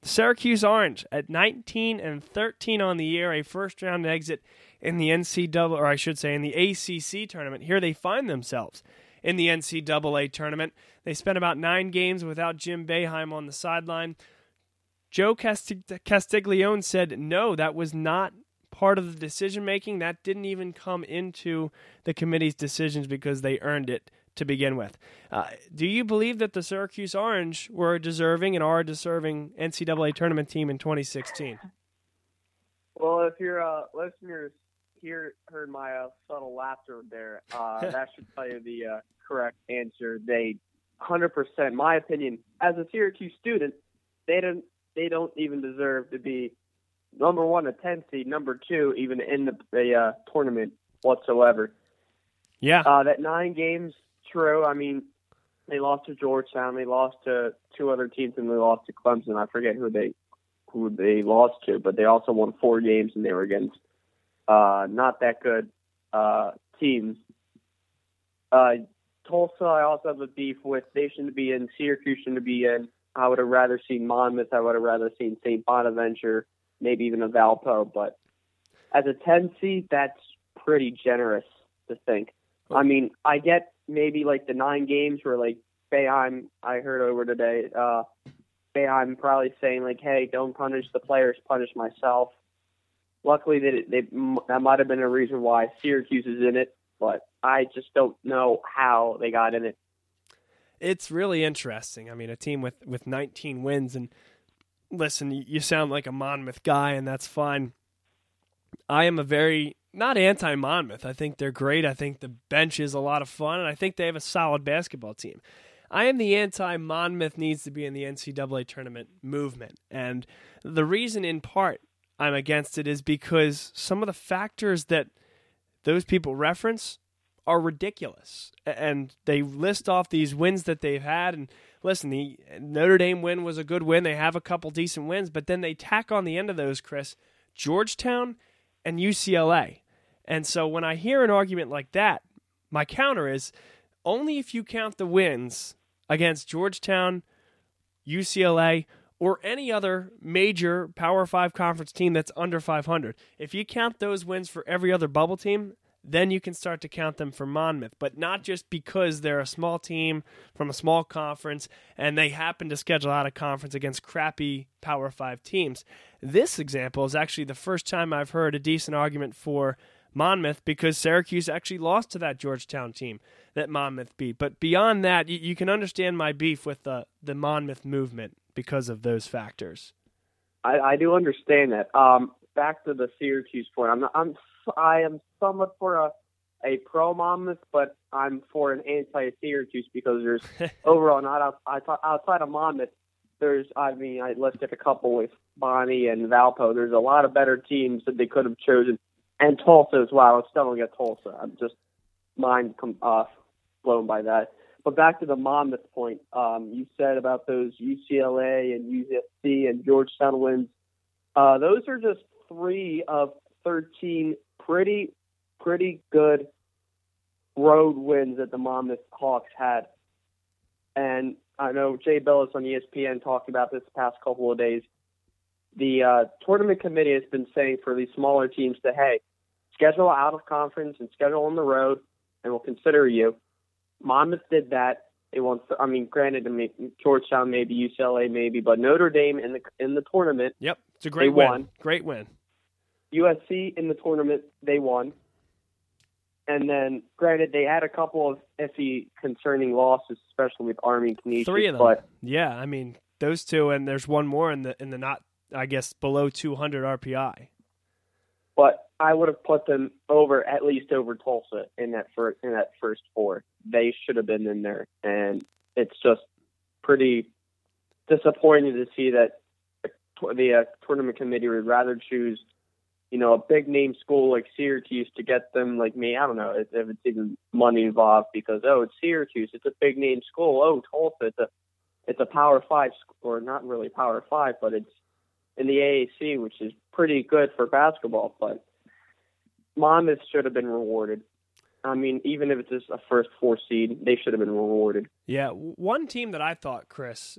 Speaker 1: the Syracuse Orange at 19 and 13 on the year, a first round exit in the NCAA, or I should say, in the ACC tournament. Here they find themselves in the NCAA tournament. They spent about nine games without Jim Boeheim on the sideline. Joe Castiglione said, no, that was not part of the decision making. That didn't even come into the committee's decisions because they earned it to begin with. Uh, do you believe that the Syracuse Orange were a deserving and are a deserving NCAA tournament team in 2016?
Speaker 7: Well, if your uh, listeners here heard my uh, subtle laughter there, uh, that should tell you the uh, correct answer. They, 100%, my opinion, as a Syracuse student, they don't they don't even deserve to be number one, a 10 seed, number two, even in the, the uh, tournament whatsoever.
Speaker 1: Yeah.
Speaker 7: Uh, that nine games true. I mean, they lost to Georgetown, they lost to two other teams, and they lost to Clemson. I forget who they who they lost to, but they also won four games, and they were against uh, not that good uh, teams. Uh, Tulsa, I also have a beef with. They shouldn't be in. Syracuse shouldn't be in. I would have rather seen Monmouth. I would have rather seen St. Bonaventure, maybe even a Valpo. But as a 10 seed, that's pretty generous to think. I mean, I get maybe like the nine games where like Boeheim, I heard over today, uh, Boeheim probably saying like, "Hey, don't punish the players, punish myself." Luckily, they, they that might have been a reason why Syracuse is in it, but I just don't know how they got in it.
Speaker 1: It's really interesting. I mean, a team with with 19 wins, and listen, you sound like a Monmouth guy, and that's fine. I am a very not anti Monmouth. I think they're great. I think the bench is a lot of fun, and I think they have a solid basketball team. I am the anti Monmouth needs to be in the NCAA tournament movement. And the reason, in part, I'm against it is because some of the factors that those people reference are ridiculous. And they list off these wins that they've had. And listen, the Notre Dame win was a good win. They have a couple decent wins, but then they tack on the end of those, Chris, Georgetown and UCLA. And so when I hear an argument like that, my counter is only if you count the wins against Georgetown, UCLA, or any other major Power 5 conference team that's under 500. If you count those wins for every other bubble team, then you can start to count them for Monmouth, but not just because they're a small team from a small conference and they happen to schedule out a conference against crappy Power 5 teams. This example is actually the first time I've heard a decent argument for Monmouth because Syracuse actually lost to that Georgetown team that Monmouth beat. But beyond that, you, you can understand my beef with the, the Monmouth movement because of those factors.
Speaker 7: I, I do understand that. Um, back to the Syracuse point, I'm not, I'm I am somewhat for a a pro Monmouth, but I'm for an anti Syracuse because there's overall not out, outside of Monmouth. There's, I mean, I listed a couple with Bonnie and Valpo. There's a lot of better teams that they could have chosen, and Tulsa as well. I'm still gonna get Tulsa. I'm just mind come off blown by that. But back to the Monmouth point, um, you said about those UCLA and USC and Georgetown wins. Uh, those are just three of 13 pretty pretty good road wins that the Monmouth Hawks had. And I know Jay Bilas on ESPN talked about this the past couple of days. The uh, tournament committee has been saying for these smaller teams to hey, schedule out of conference and schedule on the road, and we'll consider you. Monmouth did that. They won. I mean, granted, I mean, Georgetown maybe, UCLA maybe, but Notre Dame in the in the tournament.
Speaker 1: Yep, it's a great win.
Speaker 7: won.
Speaker 1: Great win.
Speaker 7: USC in the tournament, they won. And then, granted, they had a couple of iffy concerning losses, especially with Army and Canisius.
Speaker 1: Three of them.
Speaker 7: But
Speaker 1: Yeah, I mean those two, and there's one more in the in the not, I guess, below 200 RPI.
Speaker 7: but I would have put them over at least over Tulsa in that first in that first four. They should have been in there, and it's just pretty disappointing to see that the uh, tournament committee would rather choose, you know, a big name school like Syracuse to get them like me. I don't know if, if it's even money involved because oh, it's Syracuse, it's a big name school. Oh, Tulsa, it's a it's a Power Five or not really Power Five, but it's in the AAC, which is pretty good for basketball. But Monmouth should have been rewarded. I mean, even if it's just a first four seed, they should have been rewarded.
Speaker 1: Yeah, one team that I thought Chris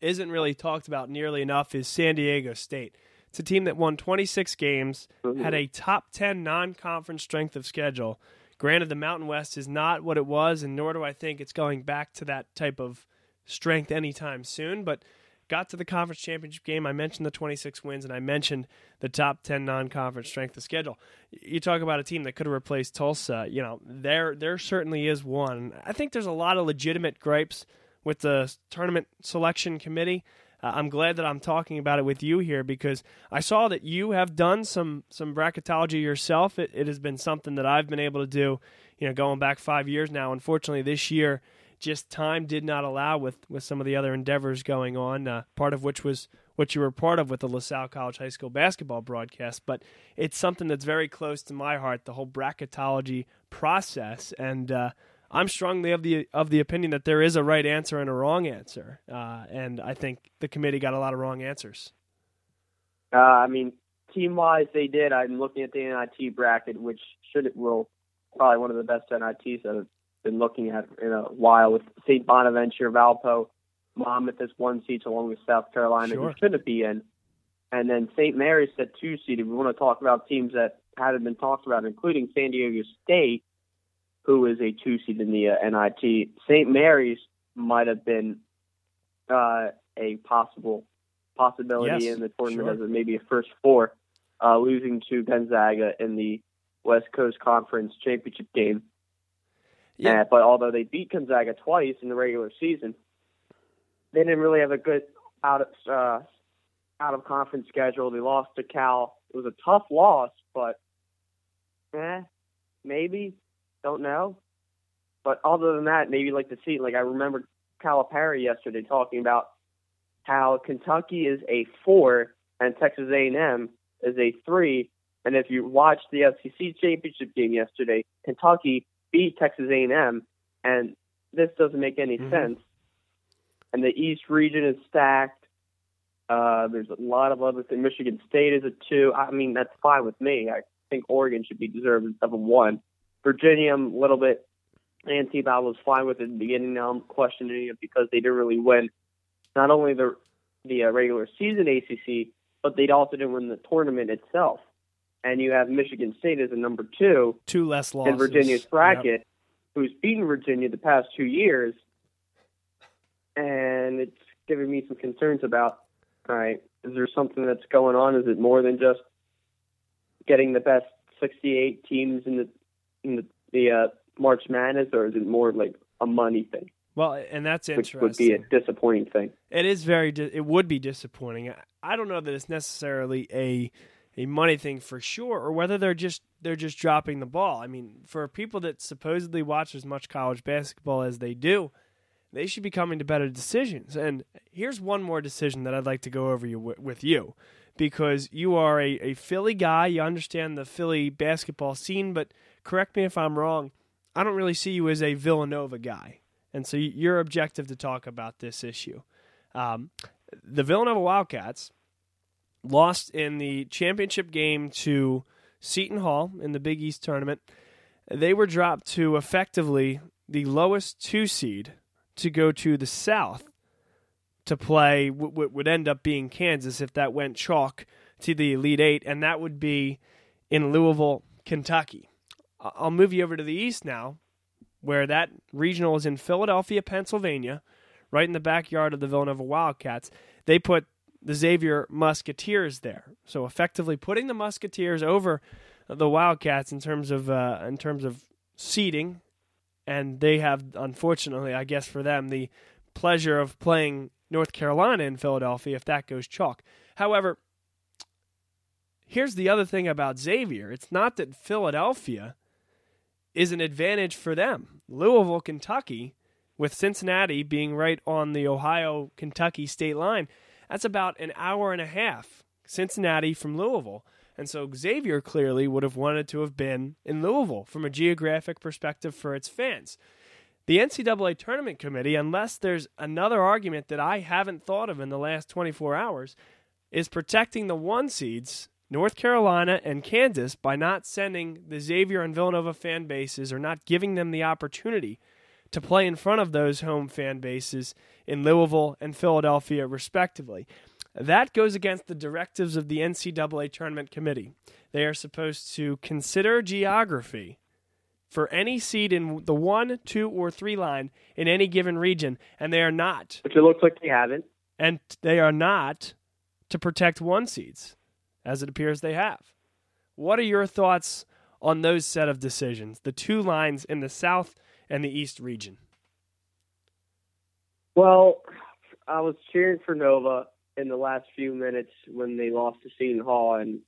Speaker 1: isn't really talked about nearly enough is San Diego State. It's a team that won 26 games, mm-hmm. had a top 10 non-conference strength of schedule. Granted, the Mountain West is not what it was, and nor do I think it's going back to that type of strength anytime soon. But got to the conference championship game. I mentioned the 26 wins, and I mentioned the top 10 non-conference strength of schedule. You talk about a team that could have replaced Tulsa. You know, there there certainly is one. I think there's a lot of legitimate gripes with the tournament selection committee. Uh, I'm glad that I'm talking about it with you here because I saw that you have done some some bracketology yourself. It, it has been something that I've been able to do, you know, going back five years now. Unfortunately, this year, just time did not allow with with some of the other endeavors going on. Uh, part of which was what you were part of with the LaSalle College High School basketball broadcast. But it's something that's very close to my heart. The whole bracketology process and. Uh, I'm strongly of the of the opinion that there is a right answer and a wrong answer, uh, and I think the committee got a lot of wrong answers.
Speaker 7: Uh, I mean, team wise, they did. I'm looking at the NIT bracket, which should will probably one of the best NITs that I've been looking at in a while with St. Bonaventure, Valpo, Monmouth as one seed along with South Carolina,
Speaker 1: Sure.
Speaker 7: who shouldn't be in, and then St. Mary's at two seed. If we want to talk about teams that haven't been talked about, including San Diego State, who is a two seed in the uh, NIT. St. Mary's might have been uh, a possible possibility
Speaker 1: Yes,
Speaker 7: in the tournament
Speaker 1: sure.
Speaker 7: as maybe a first four, uh, losing to Gonzaga in the West Coast Conference championship game.
Speaker 1: Yeah.
Speaker 7: Uh, but although they beat Gonzaga twice in the regular season, they didn't really have a good out of uh, out of conference schedule. They lost to Cal. It was a tough loss, but eh, maybe don't know. But other than that, maybe like to see. Like I remember Calipari yesterday talking about how Kentucky is a four and Texas A&M is a three. And if you watched the SEC championship game yesterday, Kentucky beat Texas A&M, and this doesn't make any
Speaker 1: Mhm.
Speaker 7: sense. And the East region is stacked. Uh, there's a lot of other things. Michigan State is a two. I mean, that's fine with me. I think Oregon should be deserving of a one. Virginia, I'm a little bit anti that was fine with it in the beginning. Now I'm questioning it because they didn't really win not only the the uh, regular season ACC, but they also didn't win the tournament itself. And you have Michigan State as a number two
Speaker 1: Two less losses
Speaker 7: in Virginia's
Speaker 1: Yep.
Speaker 7: bracket, who's beaten Virginia the past two years, and it's giving me some concerns about. All right, is there something that's going on? Is it more than just getting the best 68 teams in the in the, the uh, March Madness, or is it more like a money thing,
Speaker 1: Well, and that's
Speaker 7: which would be a disappointing thing?
Speaker 1: It is very. Di- it would be disappointing. I- don't know that it's necessarily a a money thing for sure, or whether they're just they're just dropping the ball. I mean, for people that supposedly watch as much college basketball as they do, they should be coming to better decisions. And here's one more decision that I'd like to go over you wi- with you, because you are a, a Philly guy. You understand the Philly basketball scene, but correct me if I'm wrong. I don't really see you as a Villanova guy, and so you're objective to talk about this issue. Um, the Villanova Wildcats lost in the championship game to Seton Hall in the Big East tournament. They were dropped to effectively the lowest two seed to go to the South to play what would end up being Kansas if that went chalk to the Elite Eight, and that would be in Louisville, Kentucky. I'll move you over to the East now, where that regional is in Philadelphia, Pennsylvania, right in the backyard of the Villanova Wildcats. They put the Xavier Musketeers there, so effectively putting the Musketeers over the Wildcats in terms of uh, in terms of seeding, and they have, unfortunately, I guess for them, the pleasure of playing North Carolina in Philadelphia if that goes chalk. However, here's the other thing about Xavier it's not that Philadelphia is an advantage for them. Louisville, Kentucky, with Cincinnati being right on the Ohio Kentucky state line, that's about an hour and a half. Cincinnati from Louisville. And so Xavier clearly would have wanted to have been in Louisville from a geographic perspective for its fans. The NCAA Tournament Committee, unless there's another argument that I haven't thought of in the last 24 hours, is protecting the one seeds, North Carolina and Kansas, by not sending the Xavier and Villanova fan bases or not giving them the opportunity to play in front of those home fan bases in Louisville and Philadelphia, respectively. That goes against the directives of the NCAA Tournament Committee. They are supposed to consider geography for any seed in the one, two, or three line in any given region, and they are not.
Speaker 7: Which it looks like they haven't.
Speaker 1: And they are not to protect one seeds, as it appears they have. What are your thoughts on those set of decisions, the two lines in the South and the East region?
Speaker 7: Well, I was cheering for Nova in the last few minutes when they lost to Seton Hall, and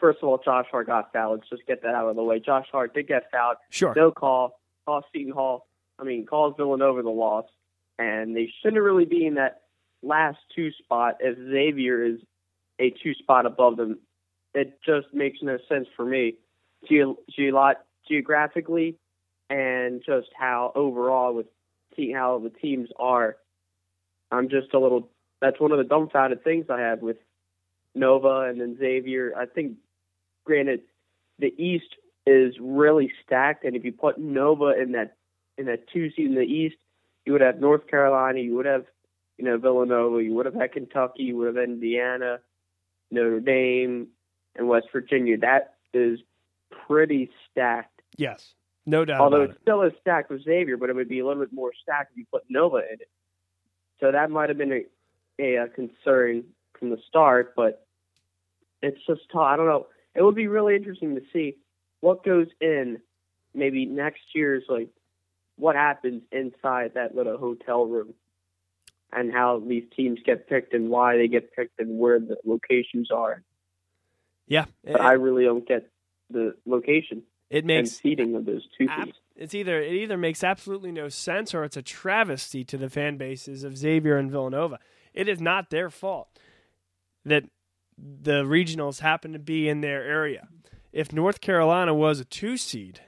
Speaker 7: first of all, Josh Hart got fouled. Let's just get that out of the way. Josh Hart did get fouled.
Speaker 1: Sure.
Speaker 7: No call. Cost Seton Hall. I mean, calls Villanova the loss, and they shouldn't really be in that last two spot as Xavier is a two spot above them. It just makes no sense for me. Ge- ge- geographically, and just how overall with how the teams are. I'm just a little. That's one of the dumbfounded things I have with Nova and then Xavier. I think, granted, the East is really stacked, and if you put Nova in that in that two seed in the East, you would have North Carolina, you would have you know Villanova, you would have had Kentucky, you would have Indiana, Notre Dame, and West Virginia. That is pretty stacked.
Speaker 1: Yes. No doubt.
Speaker 7: Although
Speaker 1: it.
Speaker 7: it's still as stacked with Xavier, but it would be a little bit more stacked if you put Nova in it. So that might have been a, a, a concern from the start, but it's just tough. I don't know. It would be really interesting to see what goes in maybe next year's like what happens inside that little hotel room and how these teams get picked and why they get picked and where the locations are.
Speaker 1: Yeah,
Speaker 7: but I really don't get the location.
Speaker 1: It makes
Speaker 7: and seating of those two
Speaker 1: ab- It's either it either makes absolutely no sense or it's a travesty to the fan bases of Xavier and Villanova. It is not their fault that the regionals happen to be in their area. If North Carolina was a two seed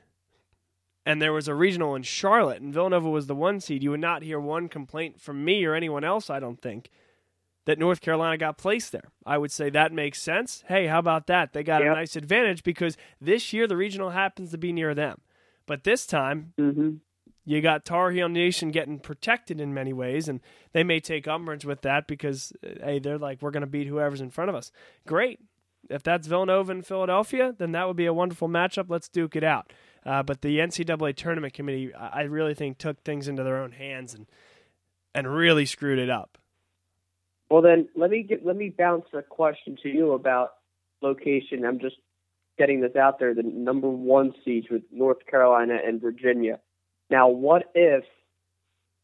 Speaker 1: and there was a regional in Charlotte and Villanova was the one seed, you would not hear one complaint from me or anyone else, I don't think, that North Carolina got placed there. I would say that makes sense. Hey, how about that? They got yep. a nice advantage because this year the regional happens to be near them. But this time,
Speaker 7: mm-hmm.
Speaker 1: you got Tar Heel Nation getting protected in many ways, and they may take umbrage with that because, hey, they're like, we're going to beat whoever's in front of us. Great. If that's Villanova and Philadelphia, then that would be a wonderful matchup. Let's duke it out. Uh, but the NCAA tournament committee, I really think, took things into their own hands and and really screwed it up.
Speaker 7: Well, then let me get let me bounce a question to you about location. I'm just getting this out there. The number one seeds with North Carolina and Virginia. Now, what if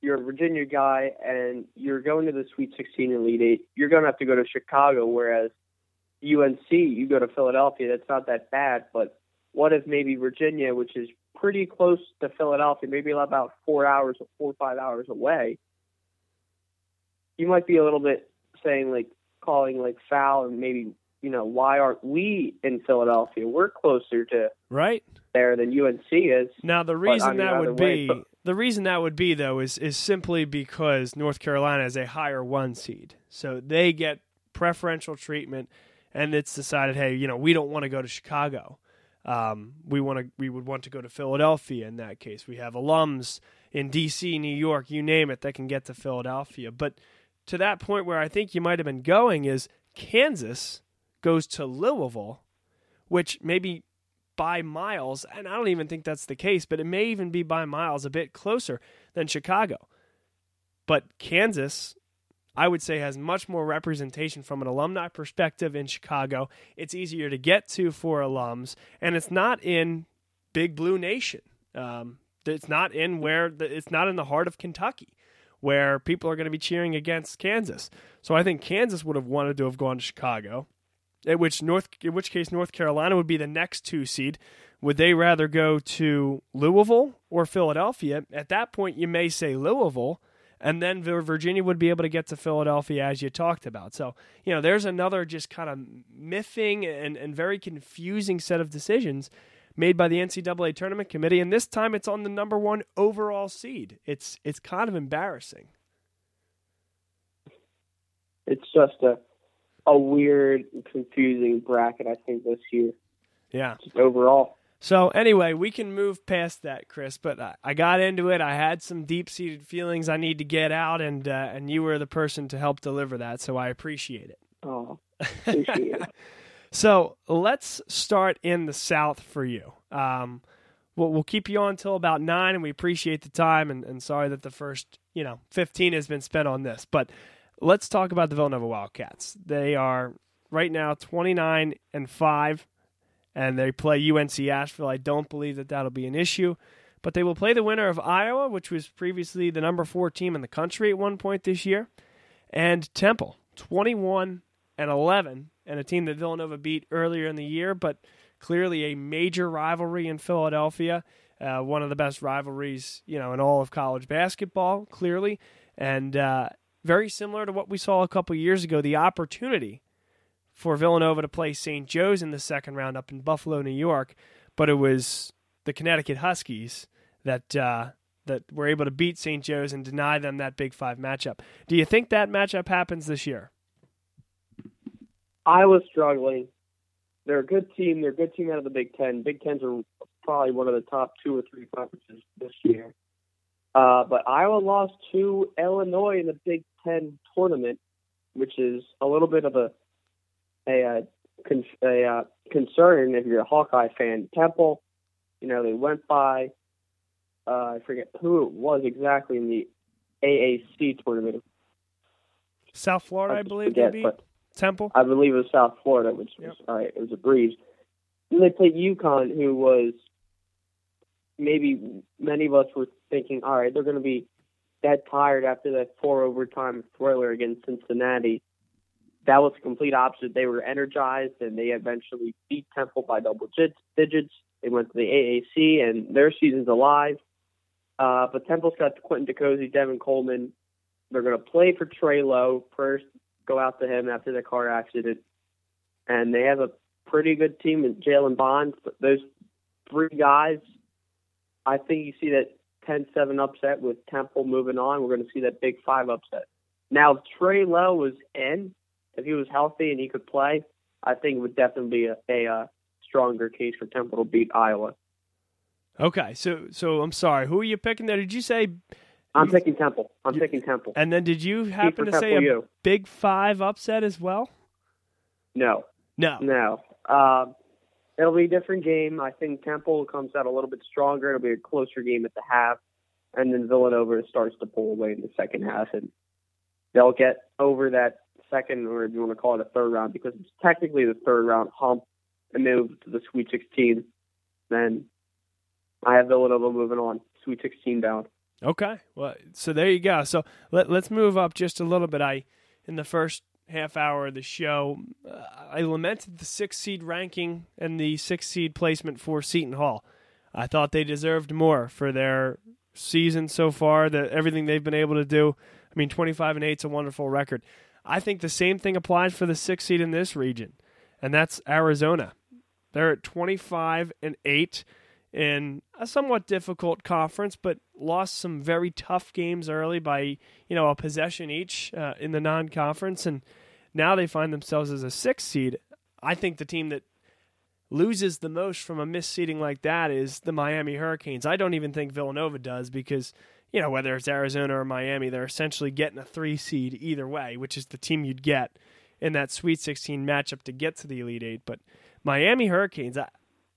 Speaker 7: you're a Virginia guy and you're going to the Sweet 16 and Elite Eight? You're going to have to go to Chicago, whereas UNC, you go to Philadelphia. That's not that bad. But what if maybe Virginia, which is pretty close to Philadelphia, maybe about four hours or four or five hours away, you might be a little bit saying like calling like foul and maybe you know why aren't we in Philadelphia? We're closer to
Speaker 1: right
Speaker 7: there than UNC is.
Speaker 1: Now the reason
Speaker 7: but, I
Speaker 1: mean, that would
Speaker 7: way,
Speaker 1: be
Speaker 7: but,
Speaker 1: the reason that would be though is is simply because North Carolina is a higher one seed, so they get preferential treatment, and it's decided, hey, you know, we don't want to go to Chicago. Um, we want to we would want to go to Philadelphia in that case. We have alums in D.C., New York, you name it, that can get to Philadelphia, but to that point where I think you might have been going is Kansas goes to Louisville, which maybe by miles, and I don't even think that's the case, but it may even be by miles a bit closer than Chicago. But Kansas, I would say, has much more representation from an alumni perspective in Chicago. It's easier to get to for alums, and it's not in Big Blue Nation. Um, it's not in where the, it's not in the heart of Kentucky, where people are going to be cheering against Kansas. So I think Kansas would have wanted to have gone to Chicago. In which North, in which case North Carolina would be the next two seed. Would they rather go to Louisville or Philadelphia? At that point, you may say Louisville, and then Virginia would be able to get to Philadelphia as you talked about. So, you know, there's another just kind of miffing and, and very confusing set of decisions made by the NCAA tournament committee, and this time it's on the number one overall seed. It's it's kind of embarrassing.
Speaker 7: It's just a a weird, confusing bracket. I think this year.
Speaker 1: Yeah.
Speaker 7: Just overall.
Speaker 1: So anyway, we can move past that, Chris. But I, I got into it. I had some deep-seated feelings I need to get out, and uh, and you were the person to help deliver that. So I appreciate it.
Speaker 7: Oh, appreciate it.
Speaker 1: So let's start in the South for you. Um, we'll, we'll keep you on until about nine, and we appreciate the time. And, and sorry that the first, you know, fifteen has been spent on this, but let's talk about the Villanova Wildcats. They are right now twenty nine and five, and they play UNC Asheville. I don't believe that that'll be an issue, but they will play the winner of Iowa, which was previously the number four team in the country at one point this year, and Temple, twenty one and eleven and a team that Villanova beat earlier in the year, but clearly a major rivalry in Philadelphia. Uh, one of the best rivalries, you know, in all of college basketball, clearly, and uh, very similar to what we saw a couple years ago. The opportunity for Villanova to play St. Joe's in the second round up in Buffalo, New York, but it was the Connecticut Huskies that uh, that were able to beat St. Joe's and deny them that Big Five matchup. Do you think that matchup happens this year?
Speaker 7: Iowa's struggling. They're a good team. They're a good team out of the Big Ten. Big Tens are probably one of the top two or three conferences this year. Uh, but Iowa lost to Illinois in the Big Ten tournament, which is a little bit of a a, a, a uh, concern if you're a Hawkeye fan. Temple, you know, they went by. Uh, I forget who it was exactly in the AAC tournament.
Speaker 1: South Florida, I, I believe
Speaker 7: forget,
Speaker 1: they beat. Temple?
Speaker 7: I believe it was South Florida, which was all right. It was a breeze. Then they played UConn, who was maybe many of us were thinking, all right, they're going to be dead tired after that four overtime thriller against Cincinnati. That was the complete opposite. They were energized and they eventually beat Temple by double digits. They went to the AAC and their season's alive. Uh, but Temple's got Quenton DeCosey, Devin Coleman. They're going to play for Trey Lowe first go out to him after the car accident. And they have a pretty good team in Jaylen Bonds. But those three guys, I think you see that 10 7 upset with Temple moving on. We're going to see that big five upset. Now, if Trey Lowe was in, if he was healthy and he could play, I think it would definitely be a, a, a stronger case for Temple to beat Iowa.
Speaker 1: Okay, so so I'm sorry. Who are you picking there? Did you say
Speaker 7: I'm picking Temple. I'm picking Temple.
Speaker 1: And then did you happen to say a
Speaker 7: U.
Speaker 1: Big Five upset as well?
Speaker 7: No.
Speaker 1: No.
Speaker 7: No. Um, it'll be a different game. I think Temple comes out a little bit stronger. It'll be a closer game at the half, and then Villanova starts to pull away in the second half, and they'll get over that second, or if you want to call it a third round, because it's technically the third round hump, and move to the Sweet 16. Then I have Villanova moving on, Sweet 16 down.
Speaker 1: Okay. Well, so there you go. So let, let's move up just a little bit. I, in the first half hour of the show, uh, I lamented the six seed ranking and the six seed placement for Seton Hall. I thought they deserved more for their season so far, that everything they've been able to do. I mean, 25 and 8 is a wonderful record. I think the same thing applies for the six seed in this region, and that's Arizona. They're at 25 and 8 in a somewhat difficult conference, but lost some very tough games early by you know a possession each uh, in the non-conference, and now they find themselves as a six seed. I think the team that loses the most from a misseeding like that is the Miami Hurricanes. I don't even think Villanova does because you know, whether it's Arizona or Miami, they're essentially getting a three seed either way, which is the team you'd get in that Sweet 16 matchup to get to the Elite Eight. But Miami Hurricanes, I,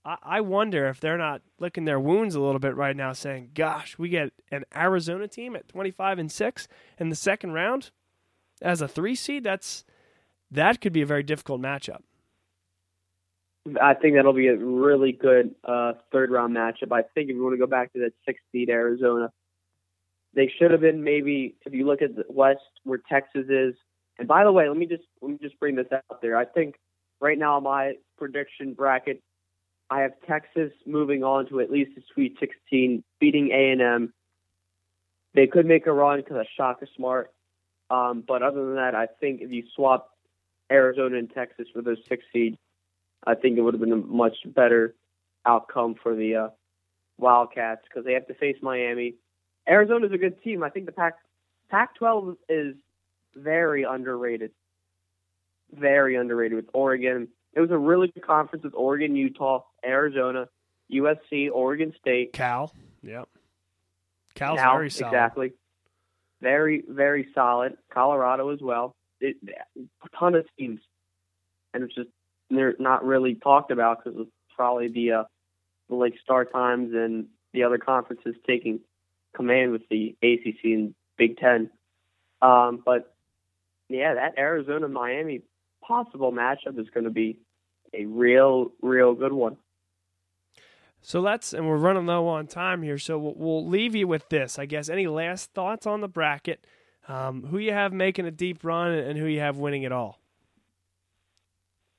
Speaker 1: I wonder if they're not licking their wounds a little bit right now, saying, "Gosh, we get an Arizona team at 25 and six in the second round as a three seed. That's that could be a very difficult matchup."
Speaker 7: I think that'll be a really good uh, third round matchup. I think if you want to go back to that six seed Arizona, they should have been maybe if you look at the West where Texas is. And by the way, let me just let me just bring this out there. I think right now my prediction bracket, I have Texas moving on to at least the Sweet 16, beating A and M. They could make a run because of Shaka Smart, um, but other than that, I think if you swap Arizona and Texas for those six seed, I think it would have been a much better outcome for the uh, Wildcats because they have to face Miami. Arizona's a good team. I think the Pac Pac-12 is very underrated. Very underrated with Oregon. It was a really good conference with Oregon, Utah, Arizona, USC, Oregon State,
Speaker 1: Cal. Yep. Cal's
Speaker 7: Cal,
Speaker 1: very solid.
Speaker 7: Exactly. Very, very solid. Colorado as well. It, a ton of teams, and it's just they're not really talked about because it's probably the uh, the Lake Star Times and the other conferences taking command with the ACC and Big Ten. Um, but yeah, that Arizona Miami possible matchup is going to be a real, real good one.
Speaker 1: So let's, and we're running low on time here, so we'll, we'll leave you with this. I guess any last thoughts on the bracket? Um, who you have making a deep run and who you have winning it all?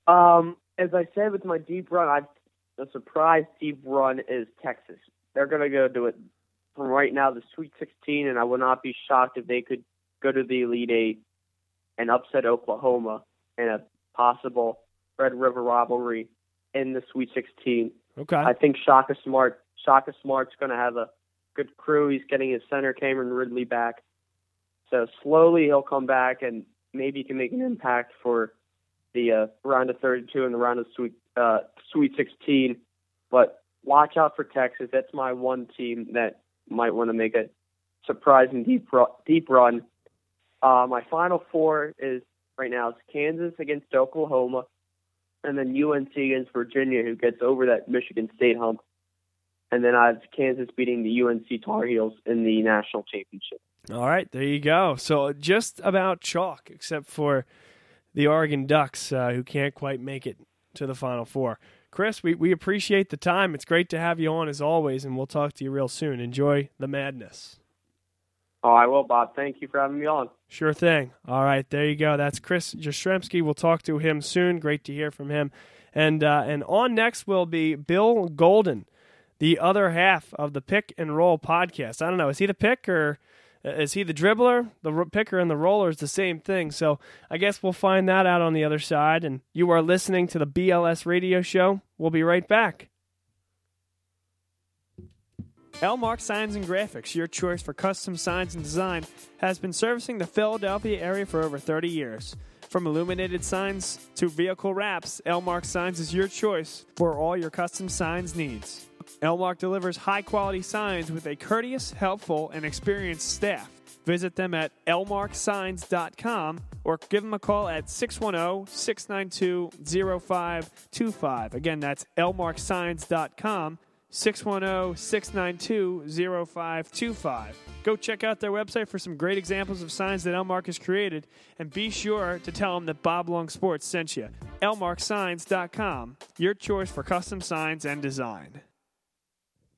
Speaker 7: Um, as I said with my deep run, I've the surprise deep run is Texas. They're going to go do it from right now, the Sweet 16, and I would not be shocked if they could go to the Elite Eight and upset Oklahoma in a possible Red River rivalry in the Sweet 16.
Speaker 1: Okay.
Speaker 7: I think Shaka Smart, Shaka Smart's going to have a good crew. He's getting his center Cameron Ridley back, so slowly he'll come back and maybe he can make an impact for the uh, round of 32 and the round of Sweet uh, Sweet 16. But watch out for Texas. That's my one team that might want to make a surprising deep deep run. Uh, my final four is right now is Kansas against Oklahoma, and then UNC against Virginia, who gets over that Michigan State hump, and then I have Kansas beating the UNC Tar Heels in the national championship.
Speaker 1: All right, there you go. So just about chalk, except for the Oregon Ducks, uh, who can't quite make it to the Final Four. Chris, we, we appreciate the time. It's great to have you on as always, and we'll talk to you real soon. Enjoy the madness.
Speaker 7: Oh, I will, Bob. Thank you for having me on.
Speaker 1: Sure thing. All right, there you go. That's Chris Jastrzemski. We'll talk to him soon. Great to hear from him. And uh, and on next will be Bill Golden, the other half of the Pick and Roll podcast. I don't know, is he the pick or Uh, is he the dribbler? The picker and the roller is the same thing. So I guess we'll find that out on the other side. And you are listening to the BLS radio show. We'll be right back. Elmark Signs and Graphics, your choice for custom signs and design, has been servicing the Philadelphia area for over 30 years. From illuminated signs to vehicle wraps, Elmark Signs is your choice for all your custom signs needs. Elmark delivers high quality signs with a courteous, helpful, and experienced staff. Visit them at elmarksigns.com or give them a call at 610 692 0525. Again, that's elmarksigns.com 610 692 0525. Go check out their website for some great examples of signs that Elmark has created, and be sure to tell them that Bob Long Sports sent you. elmarksigns.com, your choice for custom signs and design.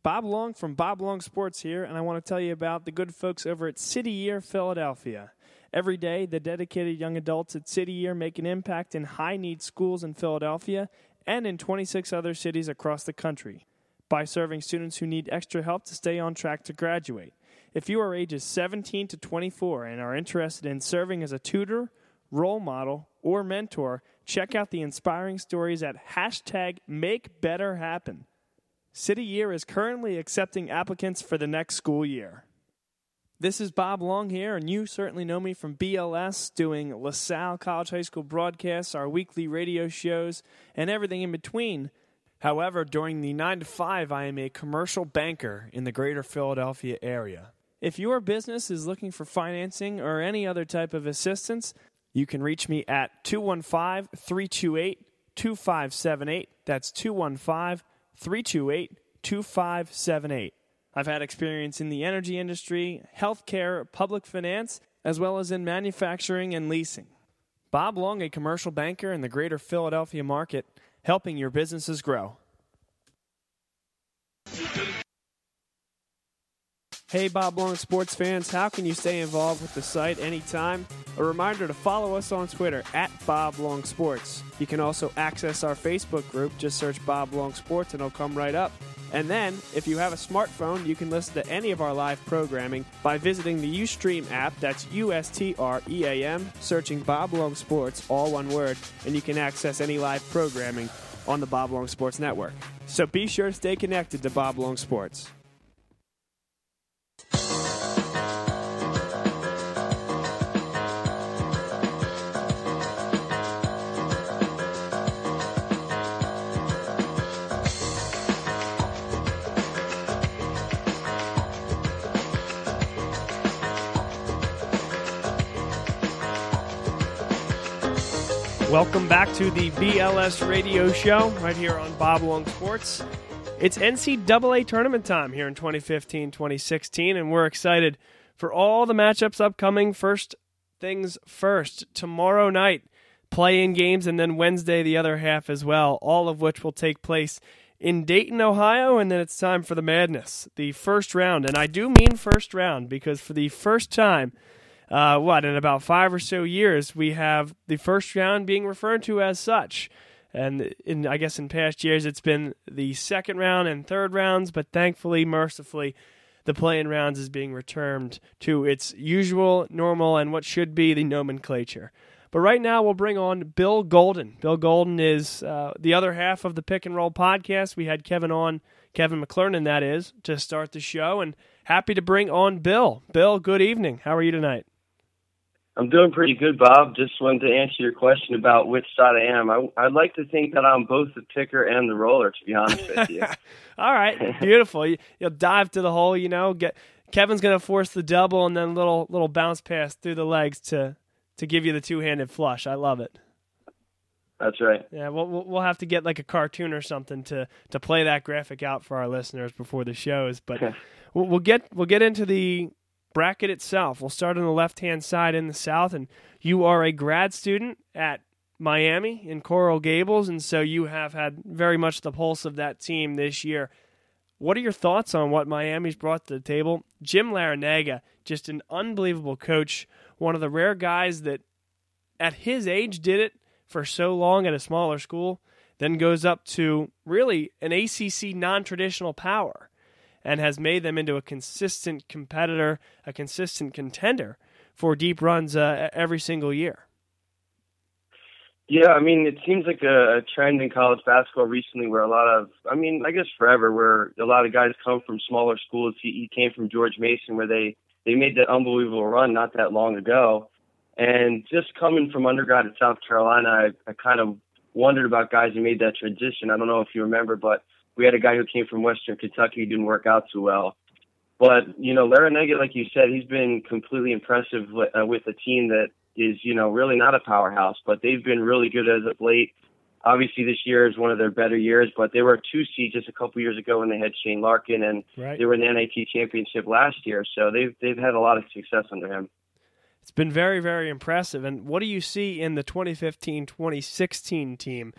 Speaker 1: Bob Long from Bob Long Sports here, and I want to tell you about the good folks over at City Year Philadelphia. Every day, the dedicated young adults at City Year make an impact in high need schools in Philadelphia and in 26 other cities across the country by serving students who need extra help to stay on track to graduate. If you are ages 17 to 24 and are interested in serving as a tutor, role model, or mentor, check out the inspiring stories at hashtag Make Better Happen. City Year is currently accepting applicants for the next school year. This is Bob Long here, and you certainly know me from BLS, doing LaSalle College High School broadcasts, our weekly radio shows, and everything in between. However, during the 9 to 5, I am a commercial banker in the greater Philadelphia area. If your business is looking for financing or any other type of assistance, you can reach me at 215 328 2578. That's 215 328 2578. I've had experience in the energy industry, healthcare, public finance, as well as in manufacturing and leasing. Bob Long, a commercial banker in the greater Philadelphia market, helping your businesses grow. Hey, Bob Long sports fans, how can you stay involved with the site anytime? A reminder to follow us on Twitter at Bob Long Sports. You can also access our Facebook group. Just search Bob Long Sports and it'll come right up. And then, if you have a smartphone, you can listen to any of our live programming by visiting the Ustream app. That's U S T R E A M, searching Bob Long Sports, all one word, and you can access any live programming on the Bob Long Sports Network. So be sure to stay connected to Bob Long Sports. Welcome back to the BLS Radio Show right here on Bob Long Sports. It's NCAA tournament time here in 2015 2016, and we're excited for all the matchups upcoming. First things first, tomorrow night, play in games, and then Wednesday, the other half as well, all of which will take place in Dayton, Ohio, and then it's time for the madness, the first round. And I do mean first round because for the first time, uh, what in about five or so years we have the first round being referred to as such. And in i guess in past years it's been the second round and third rounds but thankfully mercifully the playing rounds is being returned to its usual normal and what should be the nomenclature. But right now we'll bring on bill golden. Bill golden is uh, the other half of the pick and roll podcast. We had kevin on kevin mclernon that is to start the show and happy to bring on bill. Bill good evening. How are you tonight
Speaker 8: I'm doing pretty good, Bob. Just wanted to answer your question about which side I am. I, I'd like to think that I'm both the picker and the roller, to be honest with you.
Speaker 1: All right, beautiful. You, will dive to the hole, you know. Get Kevin's going to force the double and then little little bounce pass through the legs to to give you the two handed flush. I love it.
Speaker 8: That's right.
Speaker 1: Yeah, we'll we'll have to get like a cartoon or something to to play that graphic out for our listeners before the shows. But we'll, we'll get we'll get into the bracket itself. We'll start on the left hand side in the South, and you are a grad student at Miami in Coral Gables, and so you have had very much the pulse of that team this year. What are your thoughts on what Miami's brought to the table? Jim Larrañaga, just an unbelievable coach, one of the rare guys that at his age did it for so long at a smaller school, then goes up to really an ACC non traditional power and has made them into a consistent competitor, a consistent contender for deep runs uh, every single year.
Speaker 8: Yeah, I mean, it seems like a, trend in college basketball recently where a lot of, I mean, I guess forever, where a lot of guys come from smaller schools. He, he came from George Mason, where they they made that unbelievable run not that long ago, and just coming from undergrad at South Carolina, I, I kind of wondered about guys who made that transition. I don't know if you remember, but we had a guy who came from Western Kentucky who didn't work out too well. But you know, Larrañaga, like you said, he's been completely impressive with, uh, with a team that is you know really not a powerhouse, but they've been really good as of late. Obviously, this year is one of their better years, but they were a two seed just a couple years ago when they had Shane Larkin, and right. they were in the NIT championship last year. So they've they've had a lot of success under him.
Speaker 1: It's been very very impressive. And what do you see in the 2015-2016 team?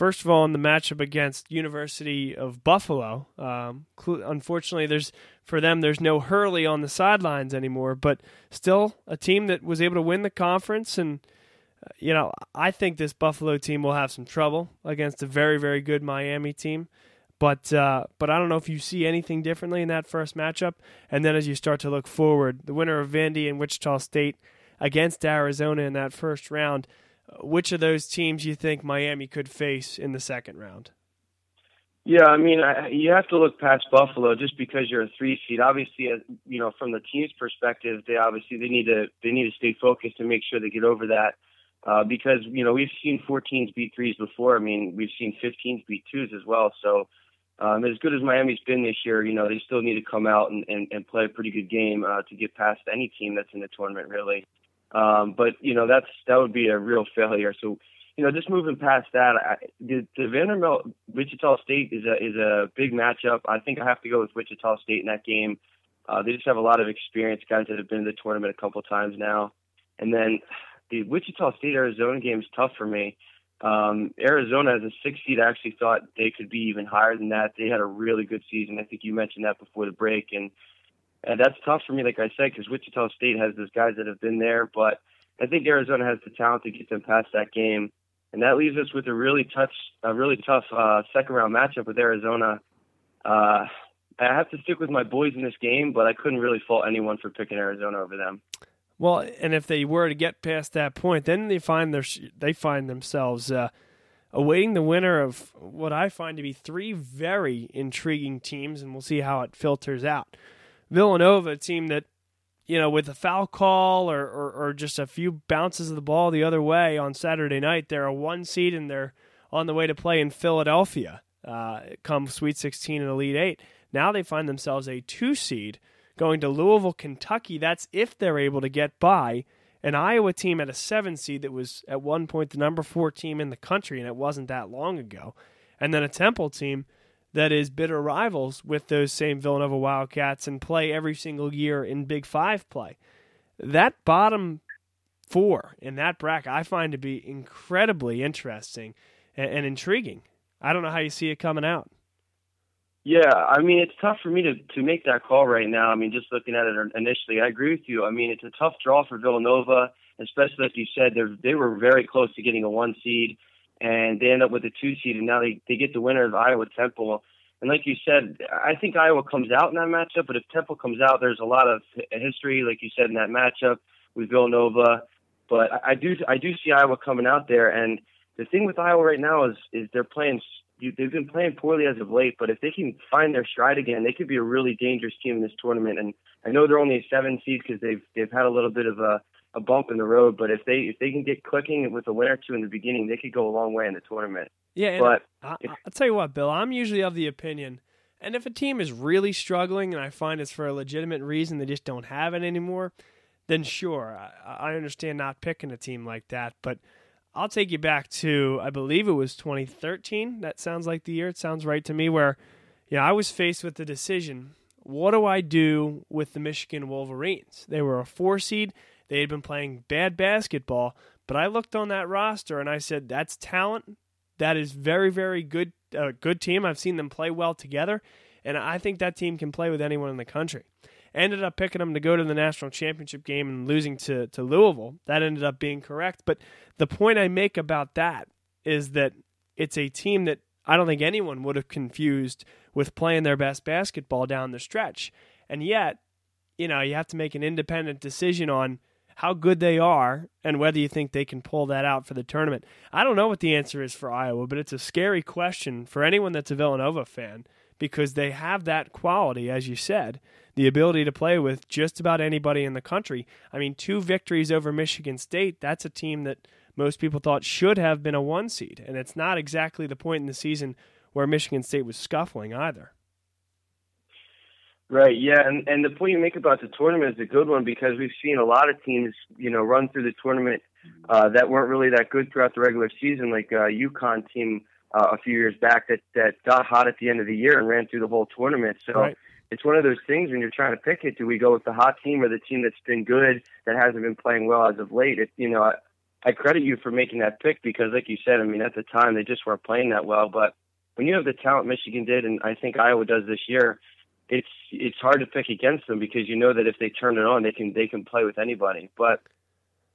Speaker 1: First of all, in the matchup against University of Buffalo, um, unfortunately, there's for them there's no Hurley on the sidelines anymore, but still a team that was able to win the conference. And uh, you know, I think this Buffalo team will have some trouble against a very very good Miami team. But uh, but I don't know if you see anything differently in that first matchup. And then as you start to look forward, the winner of Vandy and Wichita State against Arizona in that first round which of those teams you think Miami could face in the second round?
Speaker 8: Yeah, I mean, I, you have to look past Buffalo just because you're a three seed. Obviously, uh, you know, from the team's perspective, they obviously they need to they need to stay focused and make sure they get over that. Uh, because you know we've seen 14s beat threes before. I mean, we've seen 15s beat twos as well. So um, as good as Miami's been this year, you know, they still need to come out and, and, and play a pretty good game uh, to get past any team that's in the tournament, really. Um, but you know, that's that would be a real failure. So, you know, just moving past that, I, the, the Vanderbilt Wichita State is a is a big matchup. I think I have to go with Wichita State in that game. Uh, they just have a lot of experience, guys that have been to the tournament a couple times now. And then the Wichita State Arizona game is tough for me. Um, Arizona as a six seed, I actually thought they could be even higher than that. They had a really good season. I think you mentioned that before the break, and, and that's tough for me, like I said, because Wichita State has those guys that have been there, but I think Arizona has the talent to get them past that game, and that leaves us with a really tough, a really tough uh, second round matchup with Arizona. Uh, I have to stick with my boys in this game, but I couldn't really fault anyone for picking Arizona over them.
Speaker 1: Well, and if they were to get past that point, then they find their they find themselves uh, awaiting the winner of what I find to be three very intriguing teams, and we'll see how it filters out. Villanova, a team that you know, with a foul call or, or, or just a few bounces of the ball the other way on Saturday night, they're a one seed and they're on the way to play in Philadelphia uh, come Sweet 16 and Elite Eight. Now they find themselves a two seed going to Louisville, Kentucky. That's if they're able to get by an Iowa team at a seven seed that was at one point the number four team in the country, and it wasn't that long ago. And then a Temple team that is bitter rivals with those same Villanova Wildcats and play every single year in Big Five play. That bottom four in that bracket I find to be incredibly interesting and, and intriguing. I don't know how you see it coming out.
Speaker 8: Yeah, I mean it's tough for me to to make that call right now. I mean, just looking at it initially, I agree with you. I mean, it's a tough draw for Villanova, especially like you said, they they were very close to getting a one seed, and they end up with a two seed, and now they they get the winner of Iowa Temple. And like you said, I think Iowa comes out in that matchup, but if Temple comes out, there's a lot of history, like you said, in that matchup with Villanova. But I do I do see Iowa coming out there, and the thing with Iowa right now is is they're playing they've been playing poorly as of late, but if they can find their stride again, they could be a really dangerous team in this tournament. And I know they're only a seven seed because they've they've had a little bit of a, a bump in the road, but if they if they can get clicking with a win or two in the beginning, they could go a long way in the tournament.
Speaker 1: Yeah,
Speaker 8: but
Speaker 1: I, will tell you what, Bill, I'm usually of the opinion, and if a team is really struggling and I find it's for a legitimate reason, they just don't have it anymore, then sure, I, I understand not picking a team like that, but I'll take you back to I believe it was 2013. That sounds like the year. It sounds right to me. Where, you know, I was faced with the decision: what do I do with the Michigan Wolverines? They were a four seed. They had been playing bad basketball, but I looked on that roster and I said, "That's talent. That is very, very good. Uh, good team. I've seen them play well together, and I think that team can play with anyone in the country." ended up picking them to go to the national championship game and losing to, to Louisville. That ended up being correct. But the point I make about that is that it's a team that I don't think anyone would have confused with playing their best basketball down the stretch. And yet, you know, you have to make an independent decision on how good they are and whether you think they can pull that out for the tournament. I don't know what the answer is for Iowa, but it's a scary question for anyone that's a Villanova fan because they have that quality, as you said, the ability to play with just about anybody in the country. I mean, two victories over Michigan State, that's a team that most people thought should have been a one seed. And it's not exactly the point in the season where Michigan State was scuffling either.
Speaker 8: Right, yeah, and and the point you make about the tournament is a good one because we've seen a lot of teams, you know, run through the tournament uh, that weren't really that good throughout the regular season, like uh, UConn team uh, a few years back that that got hot at the end of the year and ran through the whole tournament. So right. it's one of those things when you're trying to pick it. Do we go with the hot team or the team that's been good that hasn't been playing well as of late? It, you know, I, I credit you for making that pick because, like you said, I mean, at the time they just weren't playing that well. But when you have the talent Michigan did, and I think Iowa does this year, it's it's hard to pick against them because you know that if they turn it on, they can they can play with anybody. But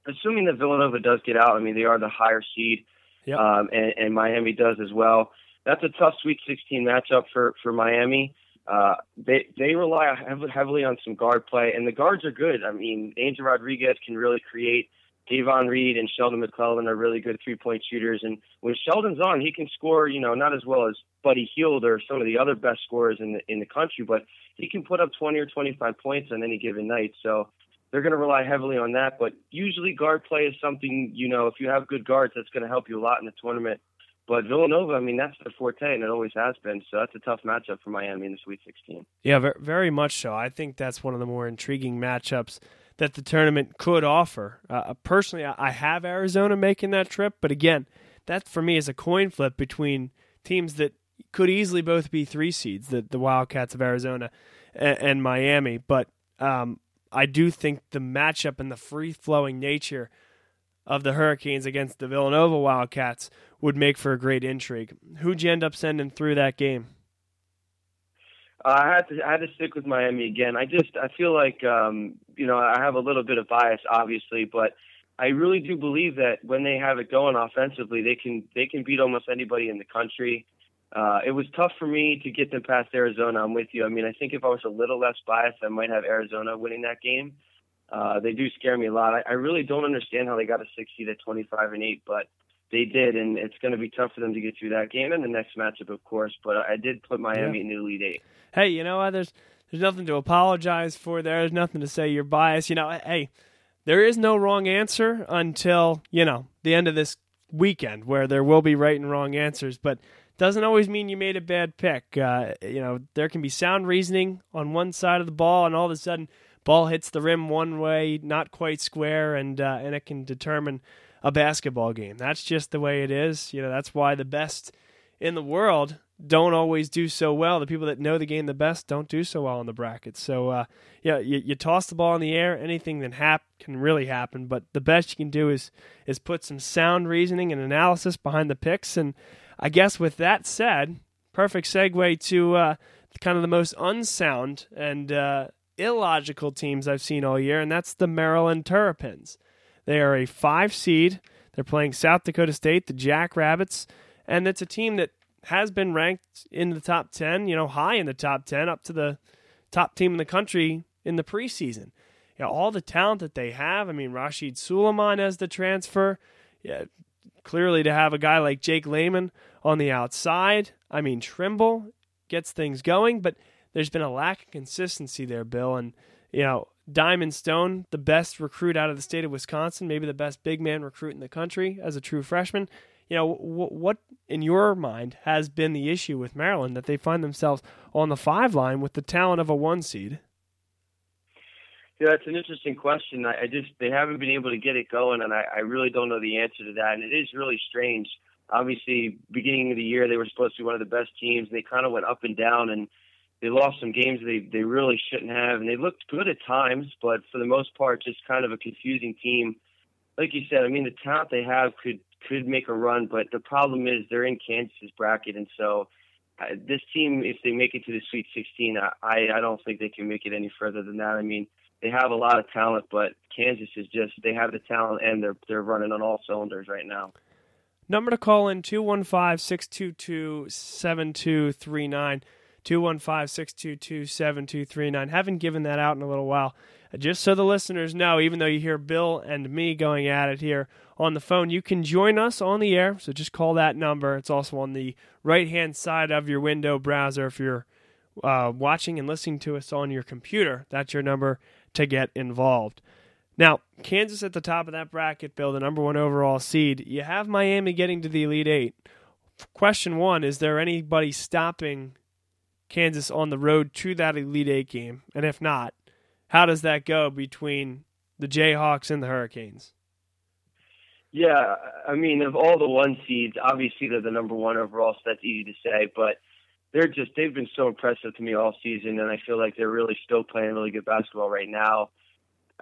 Speaker 8: assuming that Villanova does get out, I mean, they are the higher seed
Speaker 1: yep.
Speaker 8: um, and, and Miami does as well. That's a tough Sweet 16 matchup for for Miami. Uh, they they rely heavily on some guard play, and the guards are good. I mean, Angel Rodriguez can really create. Davon Reed and Sheldon McClellan are really good three point shooters, and when Sheldon's on, he can score. You know, not as well as Buddy Hield or some of the other best scorers in the in the country, but he can put up 20 or 25 points on any given night. So they're going to rely heavily on that. But usually, guard play is something you know. If you have good guards, that's going to help you a lot in the tournament.
Speaker 7: But Villanova, I mean, that's their forte, and it always has been. So that's a tough matchup for Miami in the Sweet 16.
Speaker 1: Yeah, very much so. I think that's one of the more intriguing matchups that the tournament could offer. Uh, personally, I have Arizona making that trip, but again, that for me is a coin flip between teams that could easily both be three seeds, the the Wildcats of Arizona and, and Miami. But um, I do think the matchup and the free flowing nature of the Hurricanes against the Villanova Wildcats would make for a great intrigue. Who'd you end up sending through that game?
Speaker 7: Uh, I had to I had to stick with Miami again. I just I feel like um, you know I have a little bit of bias, obviously, but I really do believe that when they have it going offensively, they can they can beat almost anybody in the country. Uh, it was tough for me to get them past Arizona. I'm with you. I mean, I think if I was a little less biased, I might have Arizona winning that game. Uh, they do scare me a lot. I, I really don't understand how they got a 60 to 25 and 8, but they did, and it's going to be tough for them to get through that game and the next matchup, of course. But I did put Miami yeah. in the Elite Eight.
Speaker 1: Hey, you know what? There's there's nothing to apologize for. There. There's nothing to say you're biased. You know, hey, there is no wrong answer until you know the end of this weekend, where there will be right and wrong answers. But doesn't always mean you made a bad pick. Uh, you know, there can be sound reasoning on one side of the ball, and all of a sudden, ball hits the rim one way, not quite square, and uh, and it can determine a basketball game. That's just the way it is. You know, that's why the best in the world don't always do so well. The people that know the game the best don't do so well in the brackets. So, uh, yeah, you, you, toss the ball in the air, anything that hap- can really happen. But the best you can do is is put some sound reasoning and analysis behind the picks. And I guess with that said, perfect segue to uh, kind of the most unsound and uh, illogical teams I've seen all year, and that's the Maryland Terrapins. They are a five seed. They're playing South Dakota State, the Jackrabbits, and it's a team that has been ranked in the top 10, you know, high in the top 10, up to the top team in the country in the preseason. You know, all the talent that they have. I mean, Rasheed Sulaimon as the transfer. Yeah, clearly to have a guy like Jake Layman on the outside. I mean, Trimble gets things going, but there's been a lack of consistency there, Bill. And, you know, Diamond Stone, the best recruit out of the state of Wisconsin, maybe the best big man recruit in the country as a true freshman. You know, w- what in your mind has been the issue with Maryland that they find themselves on the five line with the talent of a one seed?
Speaker 7: Yeah, that's an interesting question. I, I just they haven't been able to get it going, and I, I really don't know the answer to that. And it is really strange. Obviously, beginning of the year they were supposed to be one of the best teams. They kind of went up and down, and they lost some games they they really shouldn't have, and they looked good at times, but for the most part, just kind of a confusing team. Like you said, I mean, the talent they have could could make a run, but the problem is they're in Kansas's bracket, and so uh, this team, if they make it to the Sweet 16, I I don't think they can make it any further than that. I mean, they have a lot of talent, but Kansas is just they have the talent and they're they're running on all cylinders right now.
Speaker 1: Number to call in 215 622 7239. 215 622 7239. Haven't given that out in a little while. Just so the listeners know, even though you hear Bill and me going at it here on the phone, you can join us on the air. So just call that number. It's also on the right hand side of your window browser if you're uh, watching and listening to us on your computer. That's your number to get involved. Now, Kansas at the top of that bracket, Bill, the number one overall seed. You have Miami getting to the Elite Eight. Question one Is there anybody stopping Kansas on the road to that Elite Eight game? And if not, how does that go between the Jayhawks and the Hurricanes?
Speaker 7: Yeah, I mean, of all the one seeds, obviously they're the number one overall, so that's easy to say. But they're just they've been so impressive to me all season, and I feel like they're really still playing really good basketball right now.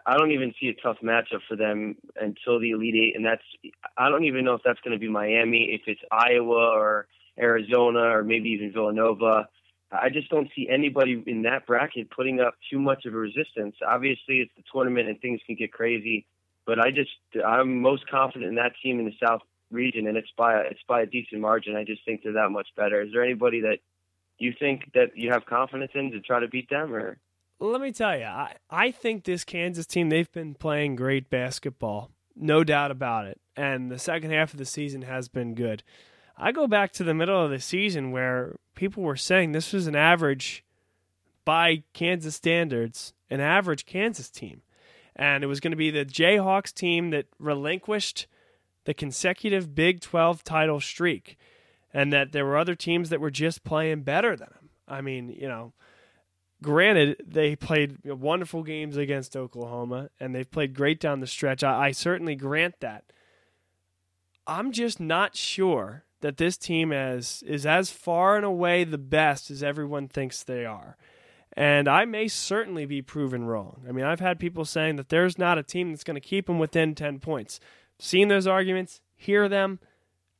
Speaker 7: I don't even see a tough matchup for them until the Elite Eight, and that's I don't even know if that's going to be Miami, if it's Iowa or Arizona or maybe even Villanova. I just don't see anybody in that bracket putting up too much of a resistance. Obviously, it's the tournament and things can get crazy, but I just I'm most confident in that team in the South region, and it's by it's by a decent margin. I just think they're that much better. Is there anybody that you think that you have confidence in to try to beat them, or?
Speaker 1: Let me tell you, I, I think this Kansas team they've been playing great basketball, no doubt about it, and the second half of the season has been good. I go back to the middle of the season where people were saying this was an average, by Kansas standards, an average Kansas team. And it was going to be the Jayhawks team that relinquished the consecutive Big 12 title streak. and that there were other teams that were just playing better than them. I mean, you know, granted, they played wonderful games against Oklahoma, and they've played great down the stretch. I, I certainly grant that. I'm just not sure that this team is is as far and away the best as everyone thinks they are. And I may certainly be proven wrong. I mean, I've had people saying that there's not a team that's going to keep them within 10 points. Seen those arguments, hear them,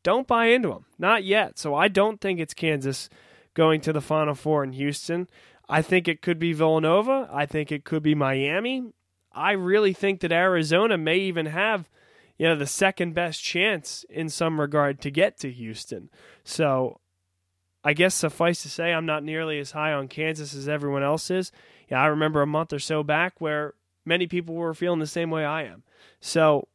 Speaker 1: don't buy into them. Not yet. So I don't think it's Kansas going to the Final Four in Houston. I think it could be Villanova. I think it could be Miami. I really think that Arizona may even have, you know, the second best chance in some regard to get to Houston. So I guess suffice to say, I'm not nearly as high on Kansas as everyone else is. Yeah, I remember a month or so back where many people were feeling the same way I am. So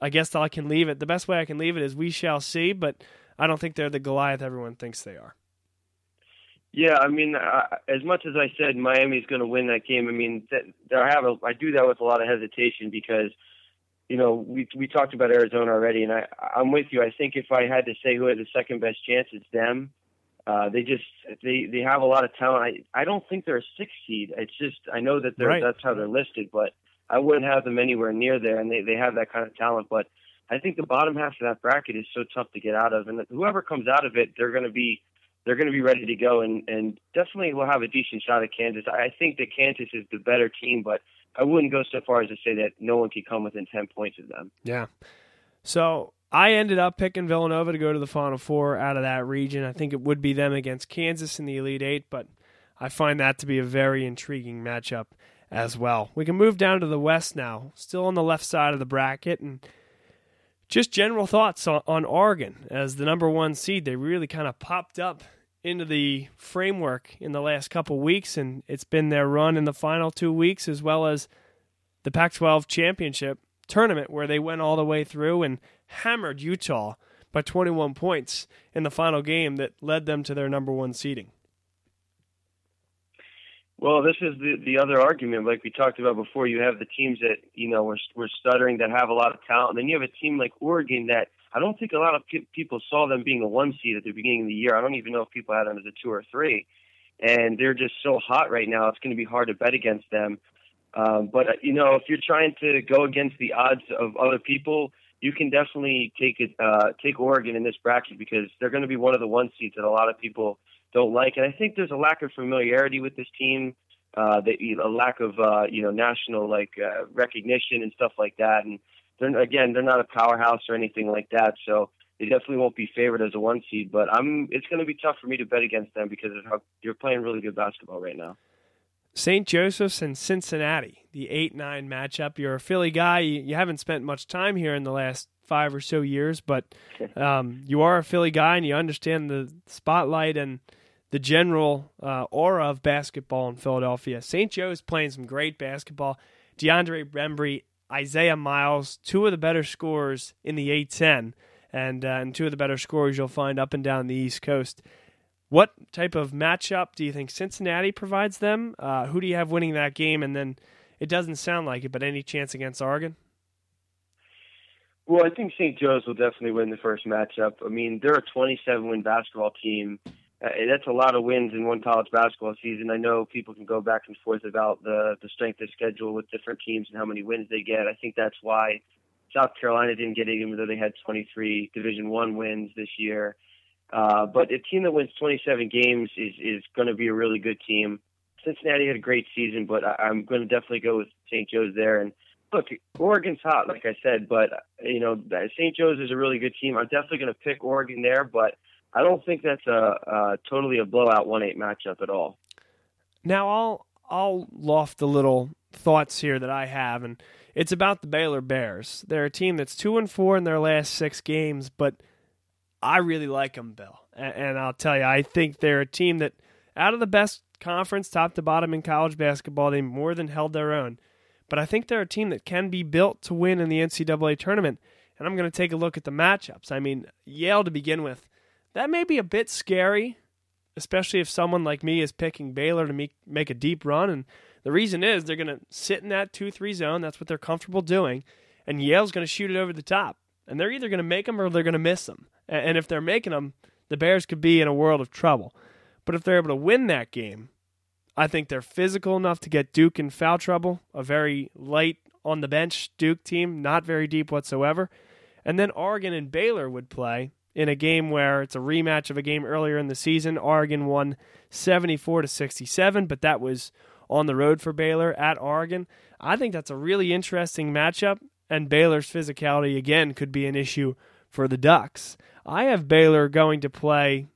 Speaker 1: I guess I can leave it. The best way I can leave it is we shall see, but I don't think they're the Goliath everyone thinks they are.
Speaker 7: Yeah, I mean, uh, as much as I said Miami's going to win that game, I mean, that, I have a, I do that with a lot of hesitation because, you know, we we talked about Arizona already, and I I'm with you. I think if I had to say who had the second best chance, it's them. Uh, they just they they have a lot of talent. I I don't think they're a six seed. It's just I know that they're
Speaker 1: Right.
Speaker 7: that's how they're listed, but I wouldn't have them anywhere near there, and they they have that kind of talent. But I think the bottom half of that bracket is so tough to get out of, and whoever comes out of it, they're going to be they're going to be ready to go, and and definitely will have a decent shot at Kansas. I think that Kansas is the better team, but I wouldn't go so far as to say that no one could come within ten points of them.
Speaker 1: Yeah. So I ended up picking Villanova to go to the Final Four out of that region. I think it would be them against Kansas in the Elite Eight, but I find that to be a very intriguing matchup as well. We can move down to the West now, still on the left side of the bracket, and just general thoughts on, on Oregon as the number one seed. They really kind of popped up into the framework in the last couple weeks, and it's been their run in the final two weeks as well as the Pac 12 championship tournament where they went all the way through and hammered Utah by 21 points in the final game that led them to their number one seeding.
Speaker 7: Well, this is the the other argument, like we talked about before. You have the teams that you know were were stuttering, that have a lot of talent, and then you have a team like Oregon that I don't think a lot of pe- people saw them being a one seed at the beginning of the year. I don't even know if people had them as a two or three, and they're just so hot right now. It's going to be hard to bet against them. Um, but uh, you know, if you're trying to go against the odds of other people, you can definitely take it, uh, take Oregon in this bracket because they're going to be one of the one seeds that a lot of people don't like. And I think there's a lack of familiarity with this team, uh, that a lack of uh, you know national like uh, recognition and stuff like that. And they're again, they're not a powerhouse or anything like that, so they definitely won't be favored as a one seed. But I'm, it's going to be tough for me to bet against them because of how you're playing really good basketball right now.
Speaker 1: St. Joseph's and Cincinnati, the 8 9 matchup. You're a Philly guy. You, you haven't spent much time here in the last five or so years, but um, you are a Philly guy and you understand the spotlight and the general uh, aura of basketball in Philadelphia. St. Joe's playing some great basketball. DeAndre Bembry, Isaiah Miles, two of the better scorers in the A10, and, uh, and two of the better scorers you'll find up and down the East Coast. What type of matchup do you think Cincinnati provides them? Uh, who do you have winning that game? And then it doesn't sound like it, but any chance against Oregon?
Speaker 7: Well, I think St. Joe's will definitely win the first matchup. I mean, they're a 27 win basketball team. Uh, that's a lot of wins in one college basketball season. I know people can go back and forth about the the strength of schedule with different teams and how many wins they get. I think that's why South Carolina didn't get it, even though they had 23 Division One wins this year. Uh, but a team that wins 27 games is is going to be a really good team. Cincinnati had a great season, but I, I'm going to definitely go with St. Joe's there. And look, Oregon's hot, like I said, but you know St. Joe's is a really good team. I'm definitely going to pick Oregon there, but I don't think that's a, a totally a blowout one eight matchup at all.
Speaker 1: Now I'll I'll loft the little thoughts here that I have, and it's about the Baylor Bears. They're a team that's two and four in their last six games, but I really like them, Bill. And, and I'll tell you, I think they're a team that, out of the best conference, top to bottom in college basketball, they more than held their own. But I think they're a team that can be built to win in the NCAA tournament. And I'm going to take a look at the matchups. I mean, Yale to begin with, that may be a bit scary, especially if someone like me is picking Baylor to make, make a deep run. And the reason is they're going to sit in that 2 3 zone. That's what they're comfortable doing. And Yale's going to shoot it over the top. And they're either going to make them or they're going to miss them. And if they're making them, the Bears could be in a world of trouble. But if they're able to win that game, I think they're physical enough to get Duke in foul trouble, a very light on the bench Duke team, not very deep whatsoever. And then Oregon and Baylor would play in a game where it's a rematch of a game earlier in the season. Oregon won 74 to 67, but that was on the road for Baylor at Oregon. I think that's a really interesting matchup, and Baylor's physicality again could be an issue for the Ducks. I have Baylor going to play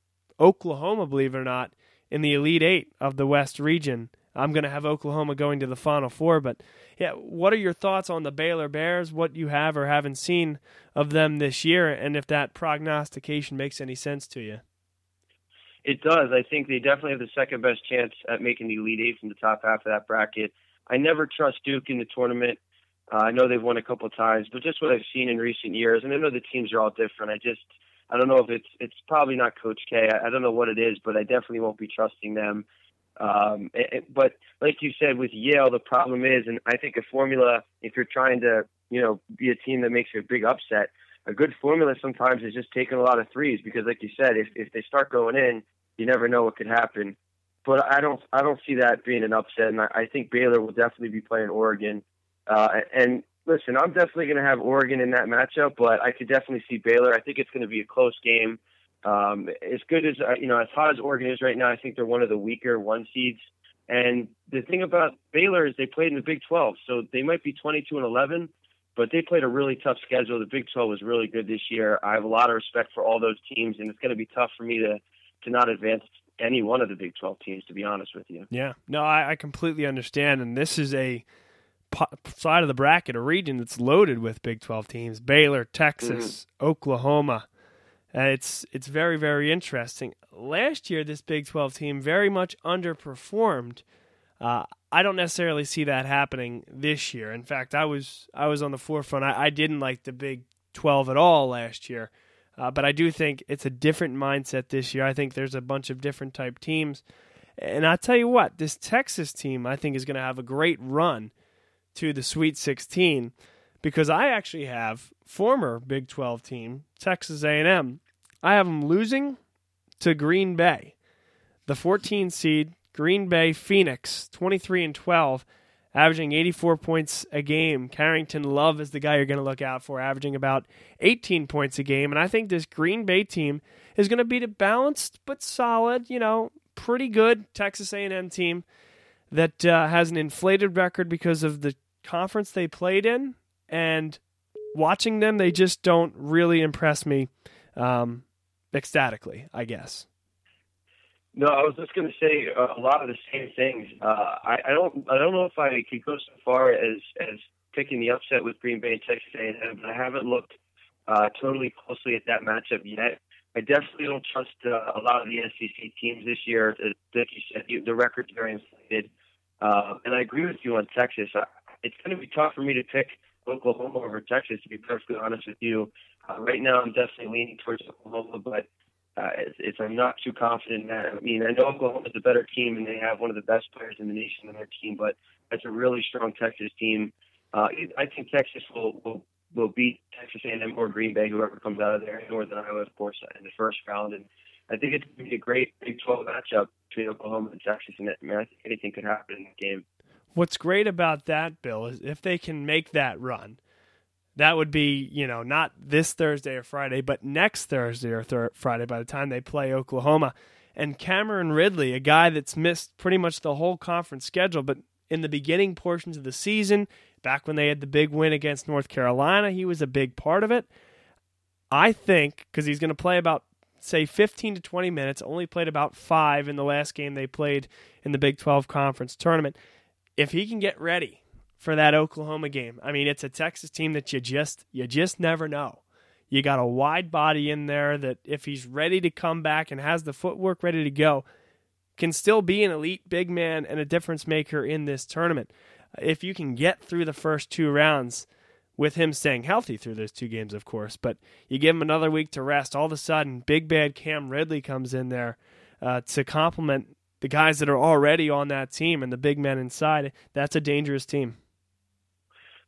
Speaker 1: Oklahoma, believe it or not, in the Elite Eight of the West region. I'm going to have Oklahoma going to the Final Four, but yeah, what are your thoughts on the Baylor Bears? What you have or haven't seen of them this year, and if that prognostication makes any sense to you?
Speaker 7: It does. I think they definitely have the second best chance at making the Elite Eight from the top half of that bracket. I never trust Duke in the tournament. Uh, I know they've won a couple times, but just what I've seen in recent years, and I know the teams are all different. I just, I don't know if it's, it's probably not Coach K. I, I don't know what it is, but I definitely won't be trusting them. Um, it, but like you said with Yale, the problem is, and I think a formula, if you're trying to, you know, be a team that makes a big upset, a good formula sometimes is just taking a lot of threes because, like you said, if if they start going in, you never know what could happen. But I don't I don't see that being an upset, and I, I think Baylor will definitely be playing Oregon. Uh, and listen, I'm definitely going to have Oregon in that matchup, but I could definitely see Baylor. I think it's going to be a close game. Um, as good as uh, you know, as hot as Oregon is right now, I think they're one of the weaker one seeds. And the thing about Baylor is they played in the Big 12, so they might be 22 and 11, but they played a really tough schedule. The Big 12 was really good this year. I have a lot of respect for all those teams, and it's going to be tough for me to to not advance any one of the Big 12 teams. To be honest with you.
Speaker 1: Yeah, no, I, I completely understand, and this is a side of the bracket, a region that's loaded with Big 12 teams: Baylor, Texas, mm-hmm. Oklahoma. Uh, it's it's very very interesting. Last year, this Big 12 team very much underperformed. Uh, I don't necessarily see that happening this year. In fact, I was I was on the forefront. I, I didn't like the Big 12 at all last year, uh, but I do think it's a different mindset this year. I think there's a bunch of different type teams, and I tell you what, this Texas team I think is going to have a great run to the Sweet 16 because I actually have former Big 12 team Texas A&M. I have them losing to Green Bay, the 14 seed Green Bay Phoenix, 23 and 12, averaging 84 points a game. Carrington Love is the guy you're going to look out for, averaging about 18 points a game. And I think this Green Bay team is going to be a balanced but solid, you know, pretty good Texas A&M team that uh, has an inflated record because of the conference they played in and watching them, they just don't really impress me um, ecstatically, I guess.
Speaker 7: No, I was just going to say uh, a lot of the same things. Uh, I, I don't, I don't know if I could go so far as as picking the upset with Green Bay and Texas A&M, but I haven't looked uh, totally closely at that matchup yet. I definitely don't trust uh, a lot of the SEC teams this year. Like you said, the record's very inflated, uh, and I agree with you on Texas. It's going to be tough for me to pick Oklahoma over Texas, to be perfectly honest with you. Uh, right now, I'm definitely leaning towards Oklahoma, but uh, it's, it's, I'm not too confident in that. I mean, I know Oklahoma's a better team, and they have one of the best players in the nation on their team, but that's a really strong Texas team. Uh, I think Texas will, will will beat Texas A&M or Green Bay, whoever comes out of there, Northern Iowa, of course, in the first round. And I think it's going to be a great Big 12 matchup between Oklahoma and Texas. And I think anything could happen in the game.
Speaker 1: What's great about that, Bill, is if they can make that run, that would be, you know, not this Thursday or Friday, but next Thursday or thir- Friday by the time they play Oklahoma. And Cameron Ridley, a guy that's missed pretty much the whole conference schedule, but in the beginning portions of the season, back when they had the big win against North Carolina, he was a big part of it. I think because he's going to play about say 15 to 20 minutes, only played about 5 in the last game they played in the Big 12 conference tournament if he can get ready for that Oklahoma game, I mean, it's a Texas team that you just you just never know. You got a wide body in there that if he's ready to come back and has the footwork ready to go, can still be an elite big man and a difference maker in this tournament. If you can get through the first two rounds with him staying healthy through those two games, of course, but you give him another week to rest, all of a sudden, big bad Cam Ridley comes in there uh, to complement the guys that are already on that team and the big men inside, that's a dangerous team.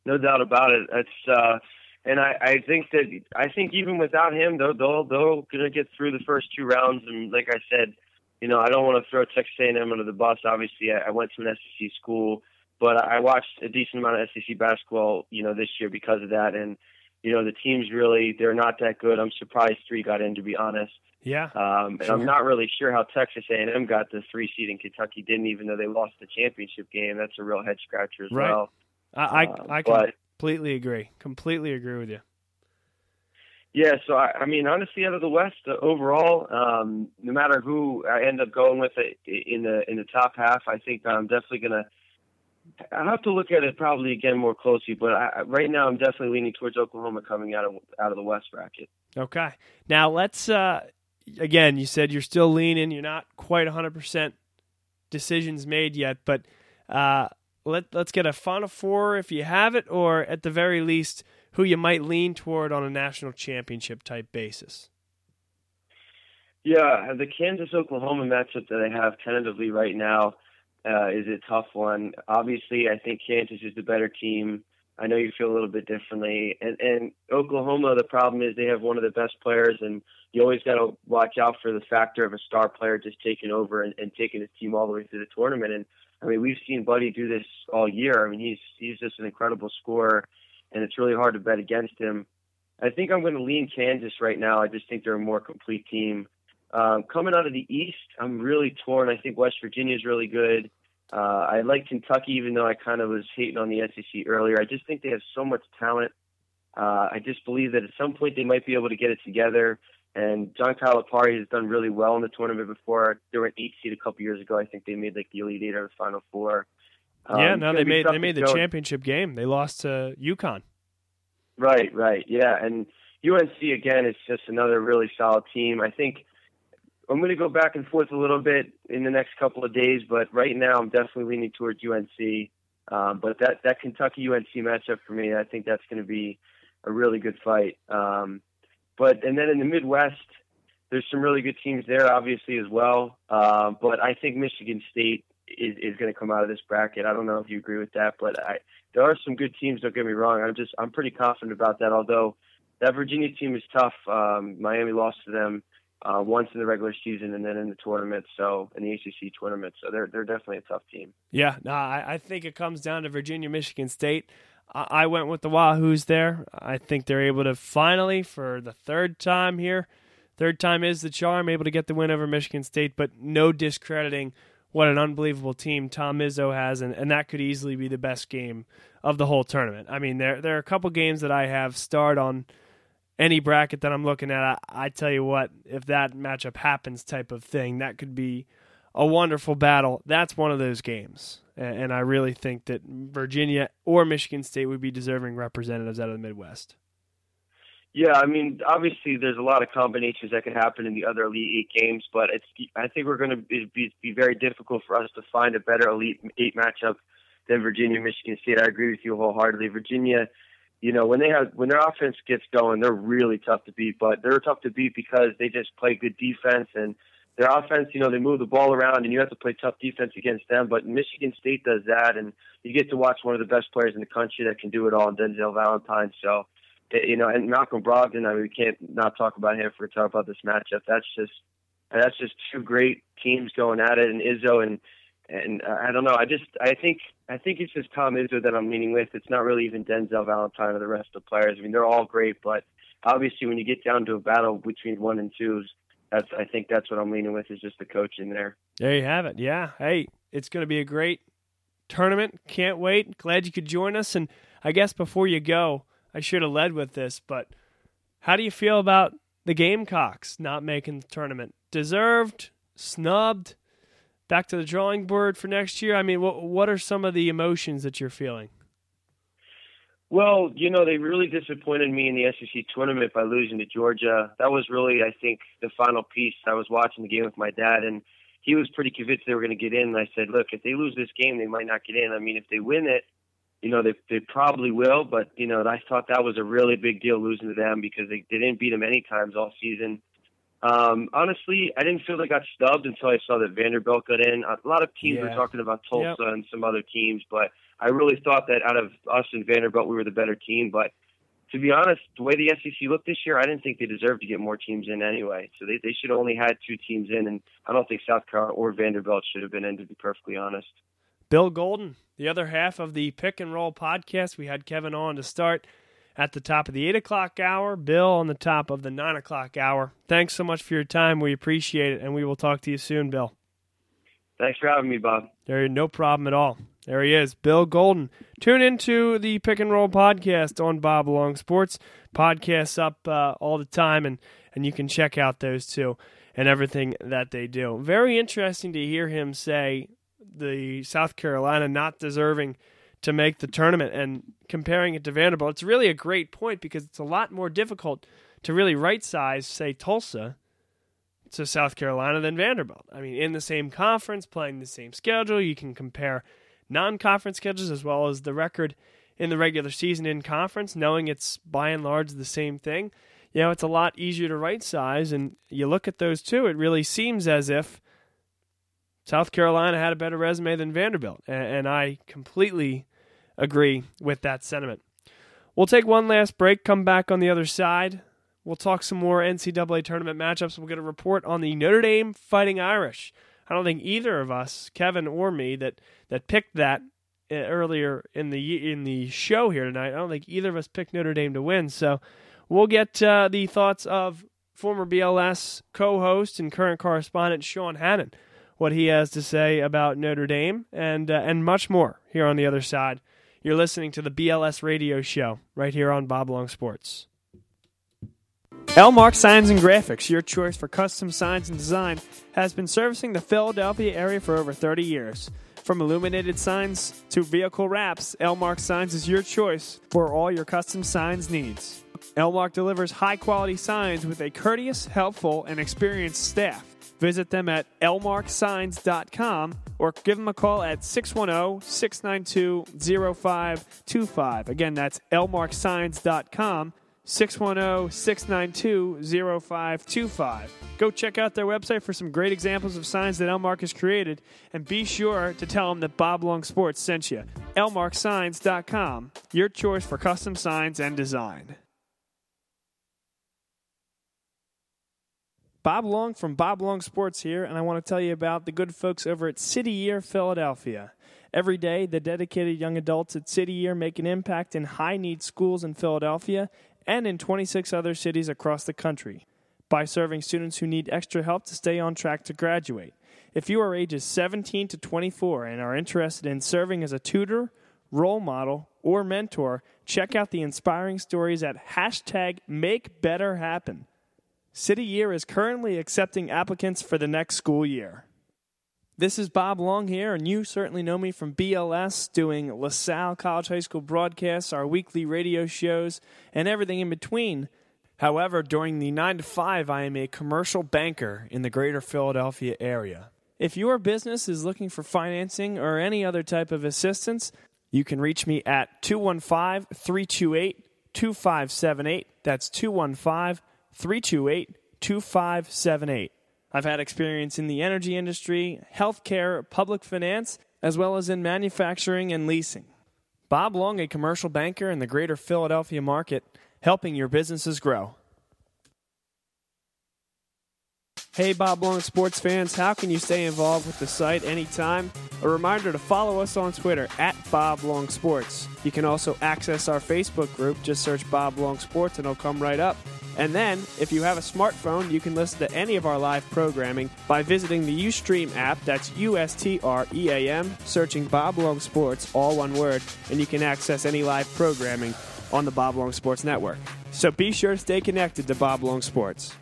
Speaker 7: No doubt about it. It's uh, and I, I think that I think even without him, they'll they'll they'll gonna get through the first two rounds. And like I said, you know, I don't want to throw Texas A&M under the bus. Obviously, I, I went to an SEC school, but I watched a decent amount of SEC basketball, you know, this year because of that. And you know, the teams really they're not that good. I'm surprised three got in, to be honest.
Speaker 1: Yeah.
Speaker 7: Um, and I'm not really sure how Texas A&M got the three seed and Kentucky didn't, even though they lost the championship game. That's a real head scratcher as
Speaker 1: Right.
Speaker 7: well.
Speaker 1: I I,
Speaker 7: Uh,
Speaker 1: I
Speaker 7: but-
Speaker 1: completely agree. Completely agree with you.
Speaker 7: Yeah, so I, I mean, honestly, out of the West uh, overall, um, no matter who I end up going with it in the in the top half, I think I'm definitely gonna. I have to look at it probably again more closely, but I- right now I'm definitely leaning towards Oklahoma coming out of out of the West bracket.
Speaker 1: Okay. Now let's uh again, you said you're still leaning, you're not quite 100% decisions made yet, but uh let let's get a final four if you have it or at the very least who you might lean toward on a national championship type basis.
Speaker 7: Yeah, the Kansas Oklahoma matchup that I have tentatively right now uh, is a tough one. Obviously, I think Kansas is the better team. I know you feel a little bit differently, and and Oklahoma. The problem is they have one of the best players, and you always got to watch out for the factor of a star player just taking over and, and taking his team all the way through the tournament. And I mean, we've seen Buddy do this all year. I mean, he's he's just an incredible scorer, and it's really hard to bet against him. I think I'm going to lean Kansas right now. I just think they're a more complete team. Um, coming out of the East, I'm really torn. I think West Virginia is really good. Uh, I like Kentucky, even though I kind of was hating on the SEC earlier. I just think they have so much talent. Uh, I just believe that at some point they might be able to get it together. And John Calipari has done really well in the tournament before. They were an eight seed a couple years ago. I think they made like the Elite Eight or the Final Four. Um,
Speaker 1: yeah, no, they made they made the
Speaker 7: go-
Speaker 1: championship game. They lost to UConn.
Speaker 7: Right, right, yeah, and UNC again is just another really solid team. I think I'm going to go back and forth a little bit in the next couple of days, but right now I'm definitely leaning towards UNC. Um, but that that Kentucky UNC matchup for me, I think that's going to be a really good fight. Um, but and then in the Midwest, there's some really good teams there, obviously as well. Um, but I think Michigan State is, is going to come out of this bracket. I don't know if you agree with that, but I, there are some good teams. Don't get me wrong. I'm just I'm pretty confident about that. Although that Virginia team is tough. Um, Miami lost to them uh, once in the regular season and then in the tournament. So in the ACC tournament. So they're they're definitely a tough team.
Speaker 1: Yeah, no, I, I think it comes down to Virginia, Michigan State. I, I went with the Wahoos there. I think they're able to finally, for the third time here, third time is the charm, able to get the win over Michigan State, but no discrediting what an unbelievable team Tom Izzo has, and, and that could easily be the best game of the whole tournament. I mean, there there are a couple games that I have starred on any bracket that I'm looking at. I, I tell you what, if that matchup happens, type of thing, that could be a wonderful battle. That's one of those games, and, I really think that Virginia or Michigan State would be deserving representatives out of the Midwest.
Speaker 7: Yeah, I mean, obviously there's a lot of combinations that could happen in the other Elite Eight games, but it's I think we're going to be, be be very difficult for us to find a better Elite Eight matchup than Virginia Michigan State. I agree with you wholeheartedly. Virginia, you know, when they have when their offense gets going, they're really tough to beat, but they're tough to beat because they just play good defense and their offense, you know, they move the ball around and you have to play tough defense against them. But Michigan State does that, and you get to watch one of the best players in the country that can do it all, Denzel Valentine. So, eh, you know, and Malcolm Brogdon. I mean, we can't not talk about him for talking about this matchup. That's just that's just two great teams going at it, and Izzo and and uh, I don't know. I just I think I think it's just Tom Izzo that I'm leaning with. It's not really even Denzel Valentine or the rest of the players. I mean, they're all great, but obviously when you get down to a battle between one and twos, that's I think that's what I'm leaning with is just the coach in there.
Speaker 1: There you have it. Yeah. Hey, it's going to be a great tournament. Can't wait. Glad you could join us. And I guess before you go, I should have led with this, but how do you feel about the Gamecocks not making the tournament? Deserved? Snubbed? Back to the drawing board for next year? I mean, what what are some of the emotions that you're feeling?
Speaker 7: Well, you know, they really disappointed me in the SEC tournament by losing to Georgia. That was really, I think, the final piece. I was watching the game with my dad, and he was pretty convinced they were going to get in. And I said, look, if they lose this game, they might not get in. I mean, if they win it, you know, they they probably will. But you know, I thought that was a really big deal losing to them because they, they didn't beat them any times all season. Um, honestly, I didn't feel they got stubbed until I saw that Vanderbilt got in. A lot of teams
Speaker 1: Yeah.
Speaker 7: were talking about Tulsa
Speaker 1: Yep.
Speaker 7: and some other teams, but I really thought that out of us and Vanderbilt, we were the better team. But
Speaker 8: to be honest, the way the SEC looked this year, I didn't think they deserved to get more teams in anyway. So they they should only had two teams in, and I don't think South Carolina or Vanderbilt should have been in. To be perfectly honest.
Speaker 1: Bill Golden, the other half of the Pick and Roll podcast. We had Kevin on to start at the top of the 8 o'clock hour, Bill on the top of the 9 o'clock hour. Thanks so much for your time. We appreciate it, and we will talk to you soon, Bill.
Speaker 8: Thanks for having me, Bob.
Speaker 1: There, no problem at all. There he is, Bill Golden. Tune into the Pick and Roll podcast on Bob Long Sports. Podcasts up uh, all the time, and, and you can check out those too and everything that they do. Very interesting to hear him say the South Carolina not deserving to make the tournament and comparing it to Vanderbilt. It's really a great point because it's a lot more difficult to really right size, say, Tulsa to South Carolina than Vanderbilt. I mean, in the same conference, playing the same schedule, you can compare non conference schedules as well as the record in the regular season in conference, knowing it's by and large the same thing. You know, it's a lot easier to right size, and you look at those two, it really seems as if South Carolina had a better resume than Vanderbilt, and I completely agree with that sentiment. We'll take one last break, come back on the other side. We'll talk some more NCAA tournament matchups. We'll get a report on the Notre Dame Fighting Irish. I don't think either of us, Kevin or me, that that picked that uh, earlier in the in the show here tonight. I don't think either of us picked Notre Dame to win. So we'll get uh, the thoughts of former BLS co-host and current correspondent Sean Hannon what he has to say about Notre Dame and uh, and much more here on the other side. You're listening to the BLS radio show right here on Bob Long Sports. Elmark Signs and Graphics, your choice for custom signs and design, has been servicing the Philadelphia area for over 30 years. From illuminated signs to vehicle wraps, Elmark Signs is your choice for all your custom signs needs. Elmark delivers high quality signs with a courteous, helpful, and experienced staff. Visit them at elmarksigns.com or give them a call at 610 692 0525. Again, that's elmarksigns.com. 610 692 0525. Go check out their website for some great examples of signs that Elmark has created, and be sure to tell them that Bob Long Sports sent you. elmarksigns.com, your choice for custom signs and design. Bob Long from Bob Long Sports here, and I want to tell you about the good folks over at City Year Philadelphia. Every day, the dedicated young adults at City Year make an impact in high need schools in Philadelphia and in 26 other cities across the country by serving students who need extra help to stay on track to graduate. If you are ages 17 to 24 and are interested in serving as a tutor, role model, or mentor, check out the inspiring stories at hashtag Make Better Happen. City Year is currently accepting applicants for the next school year. This is Bob Long here, and you certainly know me from BLS, doing LaSalle College High School broadcasts, our weekly radio shows, and everything in between. However, during the 9 to 5, I am a commercial banker in the greater Philadelphia area. If your business is looking for financing or any other type of assistance, you can reach me at 215 328 2578. That's 215 328 2578. I've had experience in the energy industry, healthcare, public finance, as well as in manufacturing and leasing. Bob Long, a commercial banker in the greater Philadelphia market, helping your businesses grow. Hey, Bob Long sports fans, how can you stay involved with the site anytime? A reminder to follow us on Twitter at Bob Long Sports. You can also access our Facebook group. Just search Bob Long Sports and it'll come right up. And then, if you have a smartphone, you can listen to any of our live programming by visiting the Ustream app. That's U S T R E A M, searching Bob Long Sports, all one word, and you can access any live programming on the Bob Long Sports Network. So be sure to stay connected to Bob Long Sports.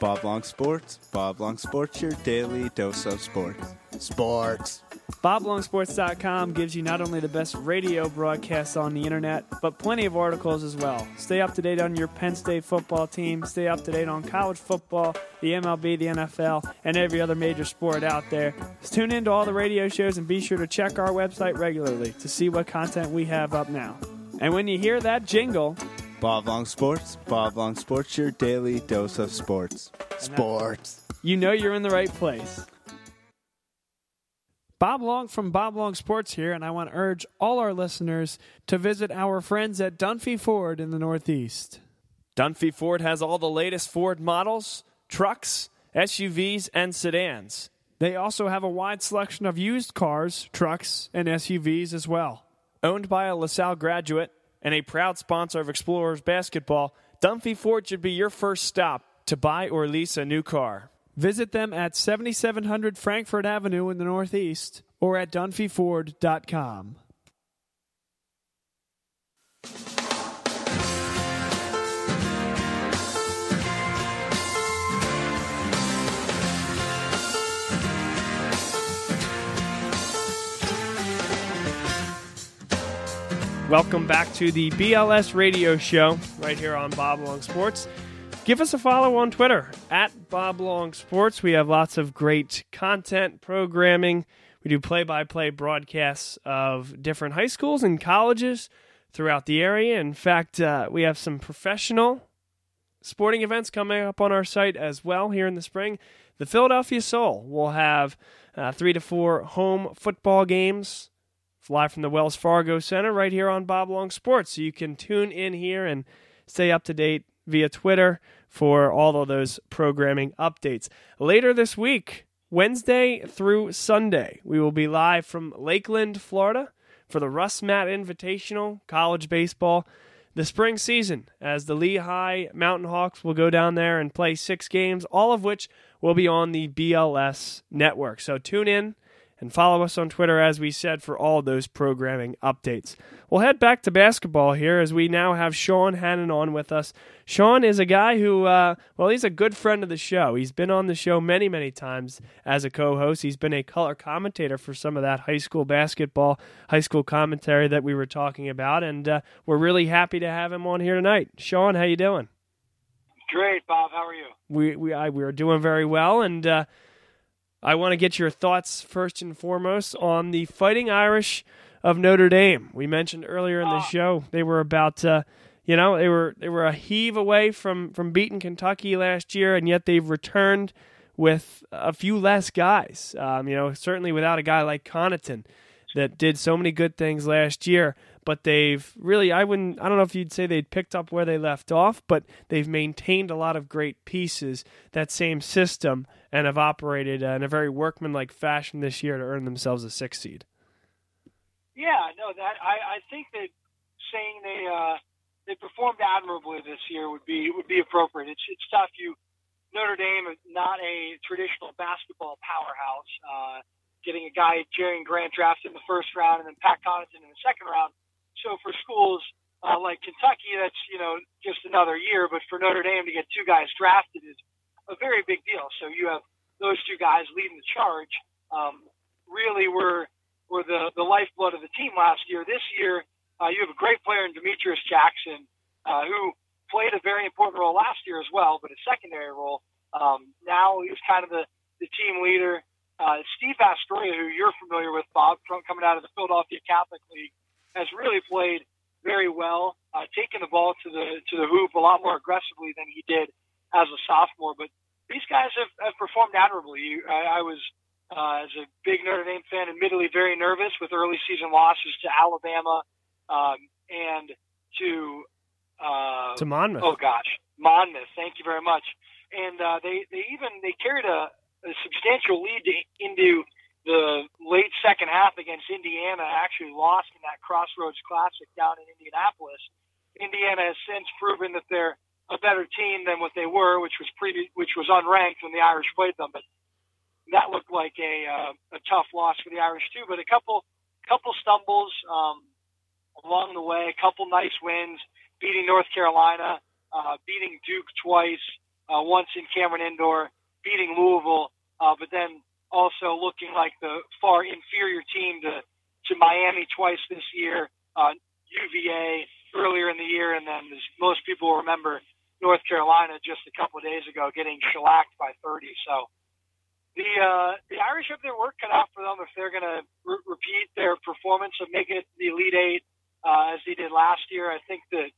Speaker 6: Bob Long Sports, Bob Long Sports, your daily dose of sports.
Speaker 2: Sports.
Speaker 1: BobLongSports.com gives you not only the best radio broadcasts on the internet, but plenty of articles as well. Stay up to date on your Penn State football team, stay up to date on college football, the MLB, the NFL, and every other major sport out there. Just tune in to all the radio shows and be sure to check our website regularly to see what content we have up now. And when you hear that jingle,
Speaker 6: Bob Long Sports, Bob Long Sports, your daily dose of sports.
Speaker 2: Sports.
Speaker 1: you know you're in the right place.
Speaker 9: Bob Long from Bob Long Sports here, and I want to urge all our listeners to visit our friends at Dunphy Ford in the Northeast.
Speaker 1: Dunphy Ford has all the latest Ford models, trucks, SUVs, and sedans.
Speaker 9: They also have a wide selection of used cars, trucks, and SUVs as well.
Speaker 1: Owned by a LaSalle graduate and a proud sponsor of Explorers basketball, Dunphy Ford should be your first stop to buy or lease a new car.
Speaker 9: Visit them at 7700 Frankford Avenue in the Northeast or at dunphyford.com.
Speaker 1: Welcome back to the BLS radio show right here on Bob Long Sports. Give us a follow on Twitter at Bob Long Sports. We have lots of great content, programming. We do play by play broadcasts of different high schools and colleges throughout the area. In fact, uh, we have some professional sporting events coming up on our site as well here in the spring. The Philadelphia Soul will have uh, three to four home football games live from the Wells Fargo Center right here on Bob Long Sports. So you can tune in here and stay up to date via Twitter for all of those programming updates. Later this week, Wednesday through Sunday, we will be live from Lakeland, Florida for the Russ Matt Invitational College Baseball. The spring season, as the Lehigh Mountain Hawks will go down there and play six games, all of which will be on the BLS network. So tune in and follow us on Twitter, as we said, for all those programming updates. We'll head back to basketball here as we now have Sean Hannon on with us. Sean is a guy who, uh, well, he's a good friend of the show. He's been on the show many, many times as a co host. He's been a color commentator for some of that high school basketball, high school commentary that we were talking about, and uh, we're really happy to have him on here tonight. Sean, how you doing?
Speaker 10: Great, Bob. How are you?
Speaker 1: We we I, we are doing very well, and uh, I want to get your thoughts first and foremost on the Fighting Irish of Notre Dame. We mentioned earlier in the
Speaker 10: Ah.
Speaker 1: show they were about, uh, you know, they were they were a heave away from from beating Kentucky last year, and yet they've returned with a few less guys. Um, you know, certainly without a guy like Connaughton that did so many good things last year. But they've really, I wouldn't, I don't know if you'd say they'd picked up where they left off, but they've maintained a lot of great pieces, that same system, and have operated uh, in a very workmanlike fashion this year to earn themselves a six seed.
Speaker 10: Yeah, no, that I, I think that saying they uh, they performed admirably this year would be would be appropriate. It's it's tough. You Notre Dame is not a traditional basketball powerhouse. Uh, getting a guy Jerian Grant drafted in the first round and then Pat Connaughton in the second round. So for schools uh, like Kentucky, that's you know just another year. But for Notre Dame to get two guys drafted is a very big deal. So you have those two guys leading the charge. Um, really, were were the the lifeblood of the team last year. This year, uh, you have a great player in Demetrius Jackson, uh, who played a very important role last year as well, but a secondary role. Um, now he's kind of the the team leader. Uh, Steve Vasturia, who you're familiar with, Bob, from coming out of the Philadelphia Catholic League, has really played very well, uh, taking the ball to the to the hoop a lot more aggressively than he did as a sophomore. But these guys have, have performed admirably. I, I was, uh, as a big Notre Dame fan, admittedly very nervous with early season losses to Alabama um, and to uh,
Speaker 1: To Monmouth.
Speaker 10: Oh gosh, Monmouth. Thank you very much. And uh, they they even they carried a, a substantial lead to, into the late second half against Indiana. Actually lost in that Crossroads Classic down in Indianapolis. Indiana has since proven that they're a better team than what they were, which was pre which was unranked when the Irish played them. But that looked like a uh, a tough loss for the Irish too. But a couple couple stumbles um, along the way, a couple nice wins, beating North Carolina, uh, beating Duke twice, uh, once in Cameron Indoor, beating Louisville, uh, but then also looking like the far inferior team to to Miami twice this year, uh, UVA earlier in the year, and then as most people remember, North Carolina just a couple of days ago getting shellacked by 30. So the uh, the Irish have their work cut out for them if they're going to re- repeat their performance of making it the Elite Eight uh, as they did last year. I think that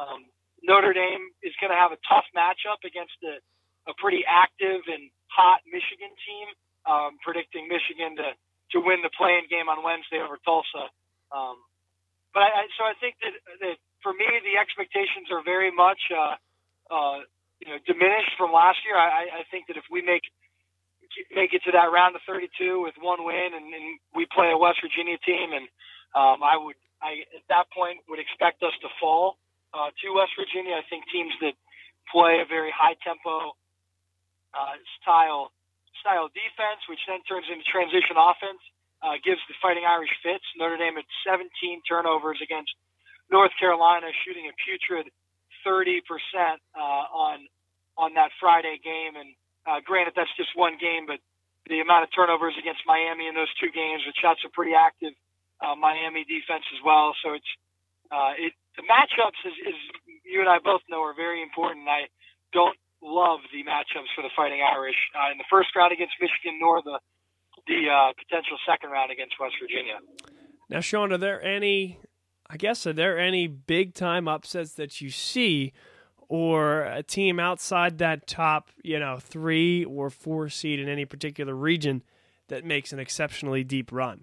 Speaker 10: um, Notre Dame is going to have a tough matchup against a, a pretty active and hot Michigan team. Um, predicting Michigan to to to win the playing game on Wednesday over Tulsa. Um, but I, I, so I think that, that for me, the expectations are very much, uh, uh, you know, diminished from last year. I, I think that if we make make it to that round of 32 with one win, and, and we play a West Virginia team, and um, I would, I at that point would expect us to fall uh, to West Virginia. I think teams that play a very high tempo uh, style style defense, which then turns into transition offense, uh, gives the Fighting Irish fits. Notre Dame had 17 turnovers against North Carolina, shooting a putrid 30% uh, on on that Friday game. And uh, granted, that's just one game, but the amount of turnovers against Miami in those two games, which shots a pretty active uh, Miami defense as well. So it's uh, it the matchups, is, is you and I both know, are very important. I don't love the matchups for the Fighting Irish uh, in the first round against Michigan, nor the the uh, potential second round against West Virginia.
Speaker 1: Now, Sean, are there any? I guess are there any big time upsets that you see, or a team outside that top, you know, three or four seed in any particular region that makes an exceptionally deep run?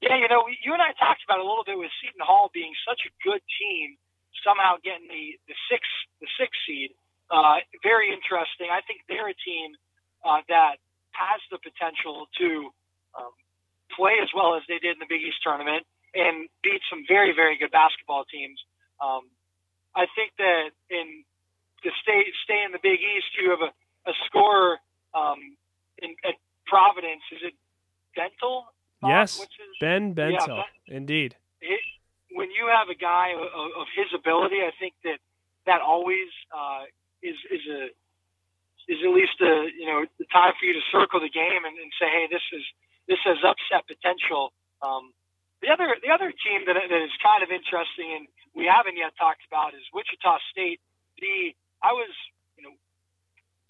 Speaker 10: Yeah, you know, you and I talked about a little bit with Seton Hall being such a good team, somehow getting the the six the six seed. Uh, very interesting. I think they're a team uh, that has the potential to um, play as well as they did in the Big East tournament and beat some very, very good basketball teams. Um, I think that in to stay stay in the Big East, you have a, a scorer um, in, at Providence. Is it Bentil?
Speaker 1: Yes, Ben Bentil. Yeah, ben, indeed.
Speaker 10: It, when you have a guy of, of, his ability, I think that that always uh, is is a is at least a you know the time for you to circle the game and, and say, hey, this is this has upset potential. Um, the other the other team that, that is kind of interesting and we haven't yet talked about is Wichita State. The I was you know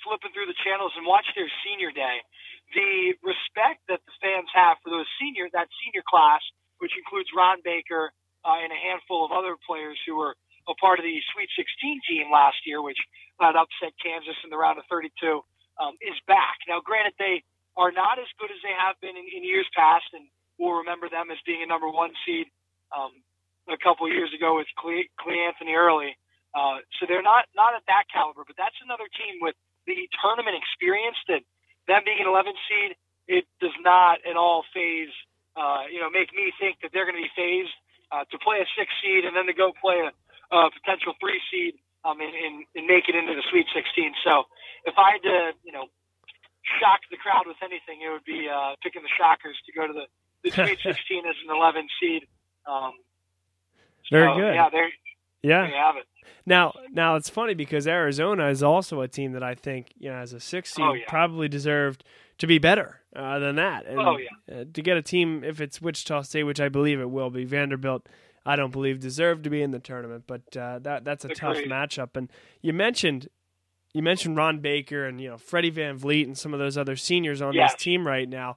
Speaker 10: flipping through the channels and watched their senior day. The respect that the fans have for those senior that senior class, which includes Ron Baker uh, and a handful of other players who were a part of the Sweet 16 team last year, which that upset Kansas in the round of 32, um, is back. Now, granted, they are not as good as they have been in, in years past, and we'll remember them as being a number one seed um, a couple years ago with Cle, Cle Anthony Early. Uh, so they're not not at that caliber, but that's another team with the tournament experience that them being an 11 seed, it does not at all phase, uh, you know, make me think that they're going to be phased uh, to play a six seed and then to go play a, a potential three seed um, and, and, and make it into the Sweet 16. So if I had to, you know, shock the crowd with anything, it would be uh, picking the Shockers to go to the, the Sweet 16 as an 11 seed. Um,
Speaker 1: Very so, good.
Speaker 10: Yeah, there.
Speaker 1: Yeah.
Speaker 10: There you have it.
Speaker 1: Now, now it's funny because Arizona is also a team that I think, you know, as a six seed,
Speaker 10: oh, yeah.
Speaker 1: probably deserved to be better uh, than that. And,
Speaker 10: oh yeah.
Speaker 1: Uh, to get a team, if it's Wichita State, which I believe it will be, Vanderbilt I don't believe deserved to be in the tournament. But uh, that that's a
Speaker 10: Agreed.
Speaker 1: tough matchup. And you mentioned you mentioned Ron Baker and you know Freddie VanVleet and some of those other seniors on this team right now.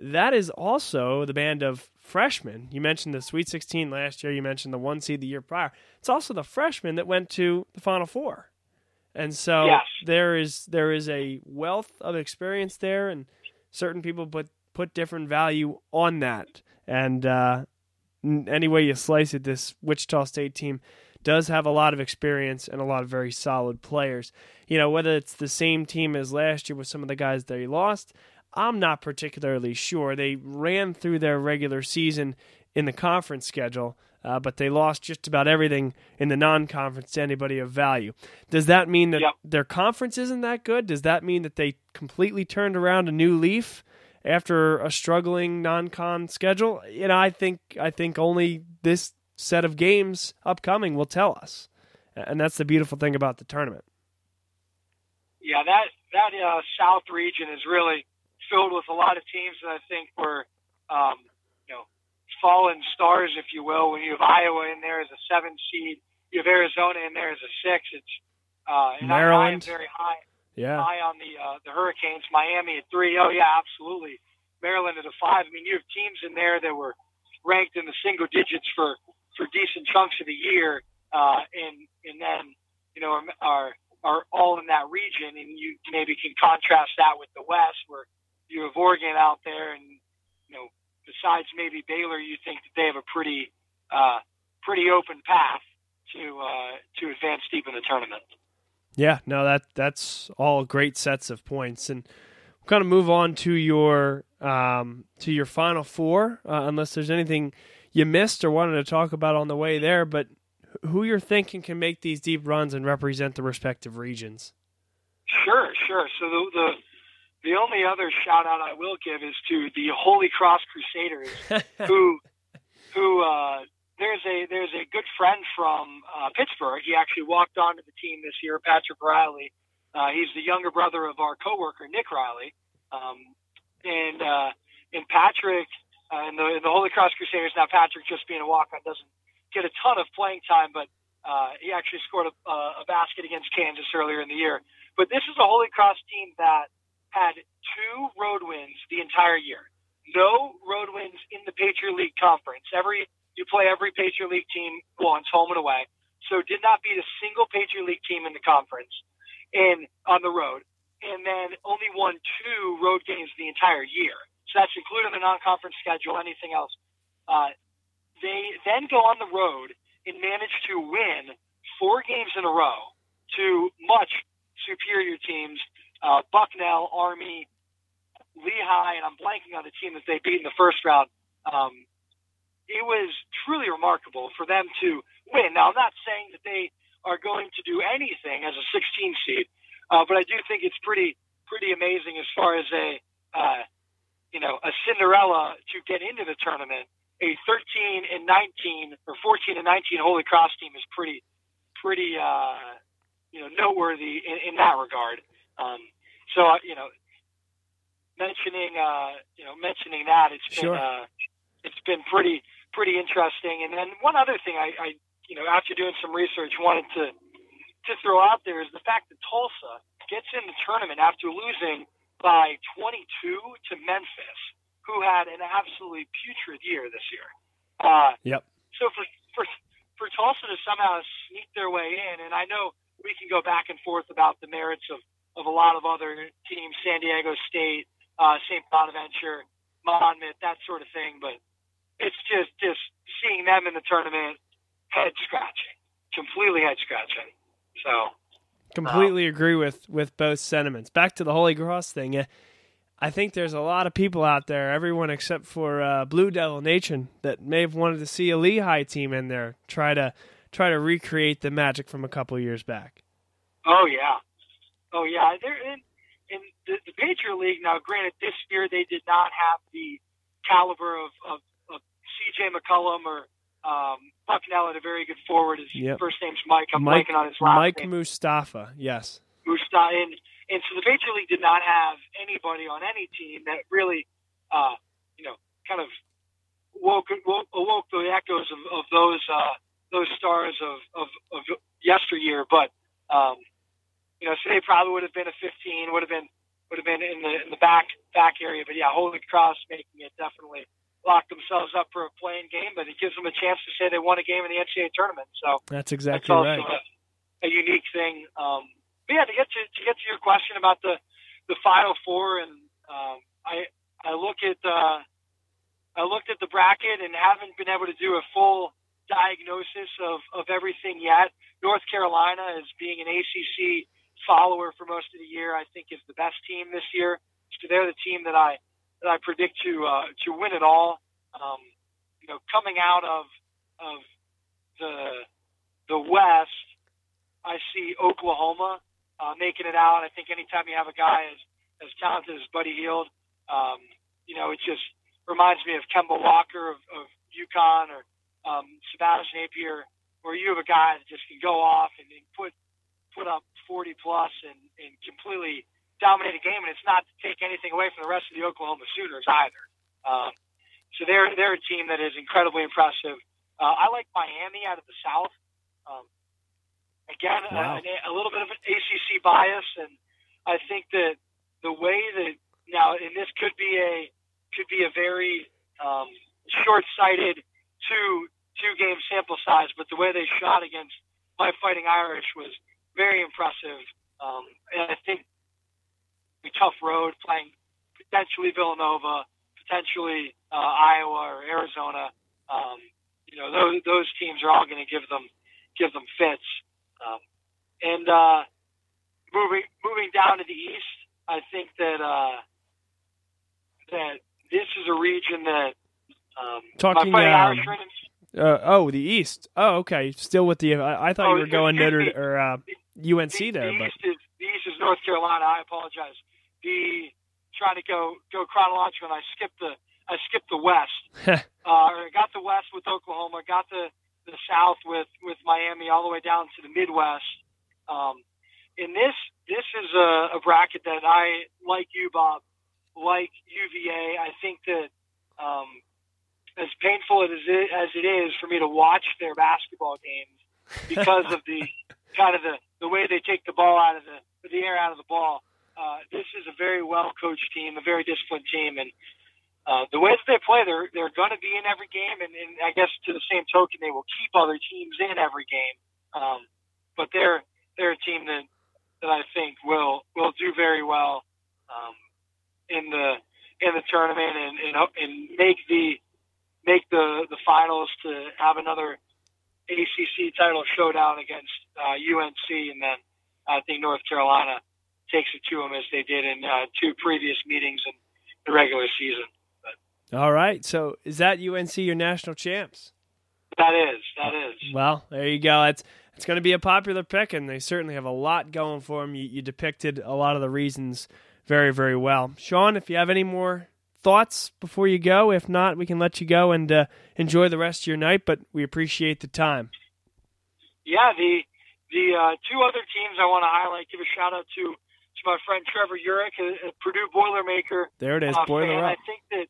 Speaker 1: That is also the band of freshmen. You mentioned the Sweet 16 last year. You mentioned the one seed the year prior. It's also the freshmen that went to the Final Four, and so
Speaker 10: yes.
Speaker 1: there is there is a wealth of experience there, and certain people put put different value on that. And uh, any way you slice it, this Wichita State team does have a lot of experience and a lot of very solid players. You know, whether it's the same team as last year with some of the guys they lost, I'm not particularly sure. They ran through their regular season in the conference schedule, uh, but they lost just about everything in the non conference to anybody of value. Does that mean that
Speaker 10: yep.
Speaker 1: their conference isn't that good? Does that mean that they completely turned around a new leaf? after a struggling non-con schedule? You know, I think I think only this set of games upcoming will tell us, and that's the beautiful thing about the tournament.
Speaker 10: Yeah, that that uh, South region is really filled with a lot of teams that I think were, um, you know, fallen stars, if you will. When you have Iowa in there as a seven seed, you have Arizona in there as a six. It's uh, and
Speaker 1: Maryland.
Speaker 10: I, I very high
Speaker 1: yeah.
Speaker 10: high on the uh, the Hurricanes. Miami at three. Oh yeah, absolutely. Maryland at a five. I mean, you have teams in there that were ranked in the single digits for for decent chunks of the year, uh, and and then you know are, are are all in that region, and you maybe can contrast that with the West, where you have Oregon out there, and you know, besides maybe Baylor, you think that they have a pretty uh, pretty open path to uh, to advance deep in the tournament.
Speaker 1: Yeah, no, that that's all great sets of points, and we'll kind of move on to your um, to your final four, uh, unless there's anything you missed or wanted to talk about on the way there. But who you're thinking can make these deep runs and represent the respective regions?
Speaker 10: Sure, sure. So the the, the only other shout out I will give is to the Holy Cross Crusaders, who who uh, there's a there's a good friend from uh, Pittsburgh. He actually walked onto the team this year, Patrick Riley. Uh, he's the younger brother of our coworker Nick Riley, um, and uh, and Patrick uh, in the in the Holy Cross Crusaders. Now Patrick, just being a walk on, doesn't get a ton of playing time, but uh, he actually scored a, a basket against Kansas earlier in the year. But this is a Holy Cross team that had two road wins the entire year. No road wins in the Patriot League Conference. Every you play every Patriot League team once, home and away. So did not beat a single Patriot League team in the conference and on the road. And then only won two road games the entire year. So that's including the non-conference schedule, anything else. Uh, they then go on the road and manage to win four games in a row to much superior teams, uh, Bucknell, Army, Lehigh, and I'm blanking on the team that they beat in the first round. Um, it was truly remarkable for them to win. Now, I'm not saying that they are going to do anything as a 16 seed, uh, but I do think it's pretty pretty amazing as far as a uh, you know a Cinderella to get into the tournament. A 13 and 19 or 14 and 19 Holy Cross team is pretty pretty uh, you know noteworthy in, in that regard. Um, so uh, you know mentioning uh, you know mentioning that it's been
Speaker 1: Sure.
Speaker 10: uh, it's been pretty pretty interesting. And then one other thing I, I you know after doing some research wanted to to throw out there is the fact that Tulsa gets in the tournament after losing by 22 to Memphis, who had an absolutely putrid year this year. Uh,
Speaker 1: Yep.
Speaker 10: so for for for Tulsa to somehow sneak their way in, and I know we can go back and forth about the merits of of a lot of other teams, San Diego State, uh, St. Bonaventure, Monmouth, that sort of thing, but it's just just seeing them in the tournament, head scratching, completely head scratching. So
Speaker 1: Completely agree with with both sentiments. Back to the Holy Cross thing. uh, I think there's a lot of people out there, everyone except for uh, Blue Devil Nation, that may have wanted to see a Lehigh team in there try to try to recreate the magic from a couple years back.
Speaker 10: Oh yeah, oh yeah. They're in in the, the Patriot League now. Granted, this year they did not have the caliber of of, of C.J. McCollum or um, Bucknell had a very good forward. His
Speaker 1: Yep.
Speaker 10: first name's Mike. I'm
Speaker 1: Mike
Speaker 10: blanking on his last
Speaker 1: Mike
Speaker 10: name.
Speaker 1: Mustafa, yes.
Speaker 10: Musta and and so the Patriot League did not have anybody on any team that really, uh, you know, kind of woke woke, awoke the echoes of, of those uh, those stars of, of, of yesteryear. But um, you know, they probably would have been a 15, would have been would have been in the in the back back area. But yeah, Holy Cross making it definitely lock themselves up for a playing game, but it gives them a chance to say they won a game in the NCAA tournament. So
Speaker 1: That's
Speaker 10: that's
Speaker 1: exactly
Speaker 10: also
Speaker 1: right.
Speaker 10: a, a unique thing. Um, but yeah, to get to to get to your question about the the Final Four, and um, I I look at uh, I looked at the bracket and haven't been able to do a full diagnosis of of everything yet. North Carolina, as being an ACC follower for most of the year, I think is the best team this year. So they're the team that I that I predict to uh, to win it all. Um, you know, coming out of of the the West, I see Oklahoma uh, making it out. I think anytime you have a guy as as talented as Buddy Hield, um, you know, it just reminds me of Kemba Walker of, of UConn or um, Shabazz Napier, where you have a guy that just can go off and, and put put up 40 plus and, and completely dominate a game, and it's not to take anything away from the rest of the Oklahoma Sooners either. Um, so they're they're a team that is incredibly impressive. Uh, I like Miami out of the South. Um, again,
Speaker 1: Wow.
Speaker 10: a, a little bit of an ACC bias, and I think that the way that now, and this could be a could be a very um, short-sighted two two game sample size, but the way they shot against my Fighting Irish was very impressive. Um, and I think a tough road playing potentially Villanova, potentially uh, Iowa or Arizona. Um, you know, those those teams are all going to give them give them fits. Um, and uh, moving moving down to the east, I think that uh, that this is a region that um,
Speaker 1: Talking,
Speaker 10: my
Speaker 1: um, Uh, oh, the East. Oh, okay. Still with the. I, I thought
Speaker 10: Oh,
Speaker 1: you were going Notre or uh, UNC
Speaker 10: the,
Speaker 1: there,
Speaker 10: the
Speaker 1: but
Speaker 10: East is the East is North Carolina. I apologize. The trying to go go chronological, and I skipped the I skipped the West. uh, I got the West with Oklahoma, got the the South with with Miami, all the way down to the Midwest. Um, in this this is a, a bracket that I like you, Bob, like UVA. I think that um, as painful as it, as it is for me to watch their basketball games because of the kind of the, the way they take the ball out of the the air out of the ball. Uh, this is a very well coached team, a very disciplined team, and uh, the way that they play, they're they're going to be in every game, and, and I guess to the same token, they will keep other teams in every game. Um, but they're they're a team that that I think will will do very well um, in the in the tournament and and, and make the make the the finals to have another ACC title showdown against uh, UNC, and then I think North Carolina takes it to them as they did in uh, two previous meetings in the regular season.
Speaker 1: all right. So is that UNC your national champs?
Speaker 10: That is, that is.
Speaker 1: Well, there you go. It's it's going to be a popular pick, and they certainly have a lot going for them. You, you depicted a lot of the reasons very, very well. Sean, if you have any more thoughts before you go, if not, we can let you go and uh, enjoy the rest of your night. But we appreciate the time.
Speaker 10: Yeah, the the uh, two other teams I want to highlight, give a shout out to to my friend Trevor Urich, a, a Purdue Boilermaker.
Speaker 1: There it is,
Speaker 10: uh,
Speaker 1: boiler
Speaker 10: fan.
Speaker 1: up.
Speaker 10: I think that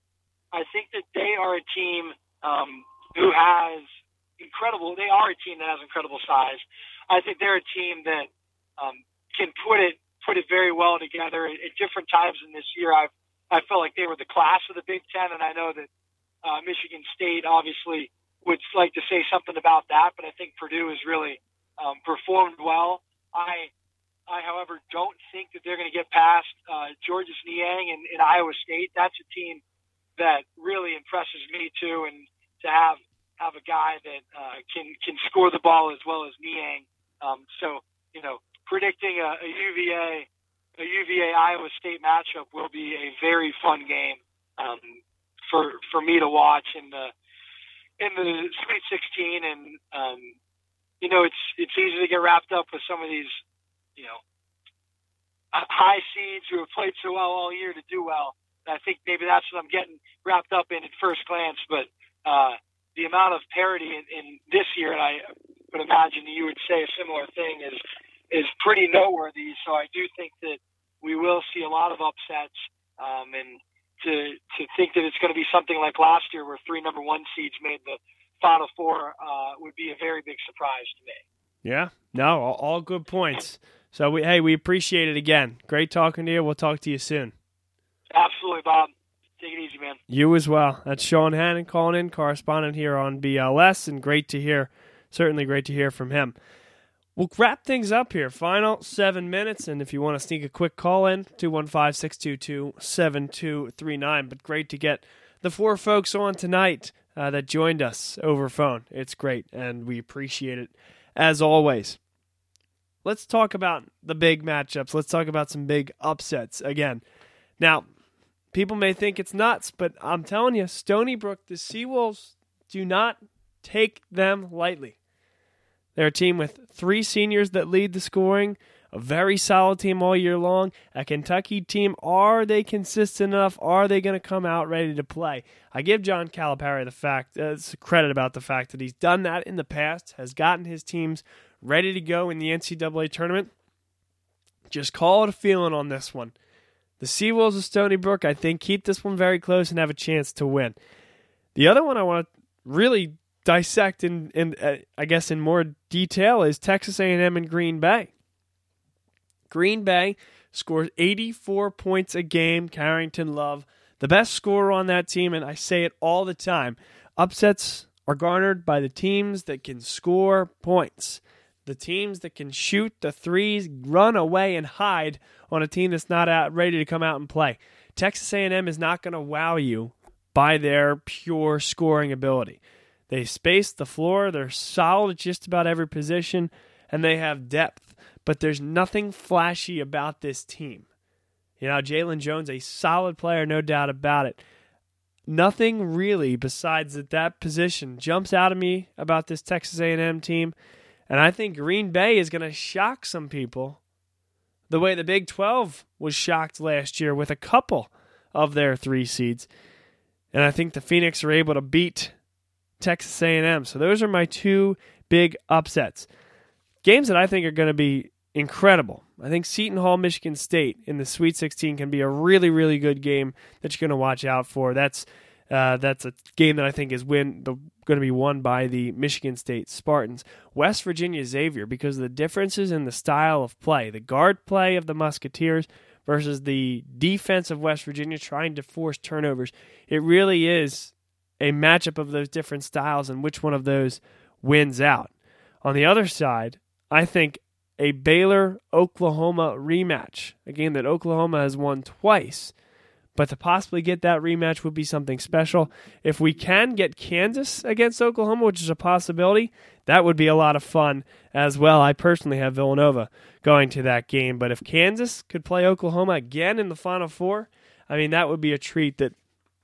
Speaker 10: I think that they are a team um, who has incredible. They are a team that has incredible size. I think they're a team that um, can put it put it very well together at, at different times in this year. I've I felt like they were the class of the Big Ten, and I know that uh, Michigan State obviously would like to say something about that, but I think Purdue has really um, performed well. I I, however, don't think that they're going to get past uh, Georges Niang and, and Iowa State. That's a team that really impresses me too, and to have have a guy that uh, can can score the ball as well as Niang. Um, so you know, predicting a, a UVA a UVA Iowa State matchup will be a very fun game um, for for me to watch in the in the Sweet 16. And um, you know, it's it's easy to get wrapped up with some of these you know uh, high seeds who have played so well all year to do well. I think maybe that's what I'm getting wrapped up in at first glance, but uh, the amount of parity in, in this year, and I would imagine you would say a similar thing, is is pretty noteworthy. So I do think that we will see a lot of upsets, um, and to to think that it's going to be something like last year, where three number one seeds made the Final Four, uh, would be a very big surprise to me.
Speaker 1: Yeah, no, all, all good points. So we hey, we appreciate it again. Great talking to you. We'll talk to you soon.
Speaker 10: Absolutely, Bob. Take it easy, man.
Speaker 1: You as well. That's Sean Hannon calling in, correspondent here on BLS, and great to hear. Certainly great to hear from him. We'll wrap things up here. Final seven minutes, and if you want to sneak a quick call in, 215 622 7239. But great to get the four folks on tonight uh, that joined us over phone. It's great, and we appreciate it as always. Let's talk about the big matchups. Let's talk about some big upsets again. Now, people may think it's nuts, but I'm telling you, Stony Brook, the Seawolves do not take them lightly. They're a team with three seniors that lead the scoring, a very solid team all year long. A Kentucky team, are they consistent enough? Are they going to come out ready to play? I give John Calipari the fact, uh, credit about the fact that he's done that in the past, has gotten his teams ready to go in the NCAA tournament. Just call it a feeling on this one. The Seawolves of Stony Brook, I think, keep this one very close and have a chance to win. The other one I want to really dissect in, in uh, I guess, in more detail is Texas A&M and Green Bay. Green Bay scores 84 points a game. Carrington Love, the best scorer on that team, and I say it all the time. Upsets are garnered by the teams that can score points. The teams that can shoot the threes, run away and hide on a team that's not out ready to come out and play. Texas A&M is not going to wow you by their pure scoring ability. They space the floor, they're solid at just about every position, and they have depth. But there's nothing flashy about this team. You know, Jalen Jones, a solid player, no doubt about it. Nothing really besides that that position jumps out of me about this Texas A&M team, and I think Green Bay is going to shock some people the way the Big 12 was shocked last year with a couple of their three seeds. And I think the Phoenix are able to beat Texas A&M. So those are my two big upsets. Games that I think are going to be incredible. I think Seton Hall, Michigan State in the Sweet 16 can be a really, really good game that you're going to watch out for. That's uh, that's a game that I think is win the, going to be won by the Michigan State Spartans. West Virginia Xavier because of the differences in the style of play, the guard play of the Musketeers versus the defense of West Virginia trying to force turnovers. It really is a matchup of those different styles and which one of those wins out. On the other side, I think a Baylor Oklahoma rematch, a game that Oklahoma has won twice. But to possibly get that rematch would be something special. If we can get Kansas against Oklahoma, which is a possibility, that would be a lot of fun as well. I personally have Villanova going to that game. But if Kansas could play Oklahoma again in the Final Four, I mean, that would be a treat that,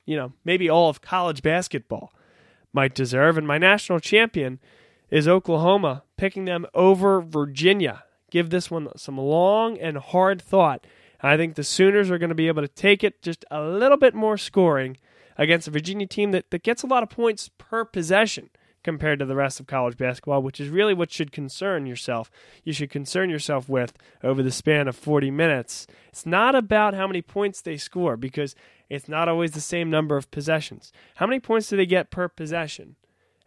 Speaker 1: you know, maybe all of college basketball might deserve. And my national champion is Oklahoma, picking them over Virginia. Give this one some long and hard thought. I think the Sooners are going to be able to take it just a little bit more scoring against a Virginia team that, that gets a lot of points per possession compared to the rest of college basketball, which is really what should concern yourself. You should concern yourself with over the span of 40 minutes. It's not about how many points they score because it's not always the same number of possessions. How many points do they get per possession?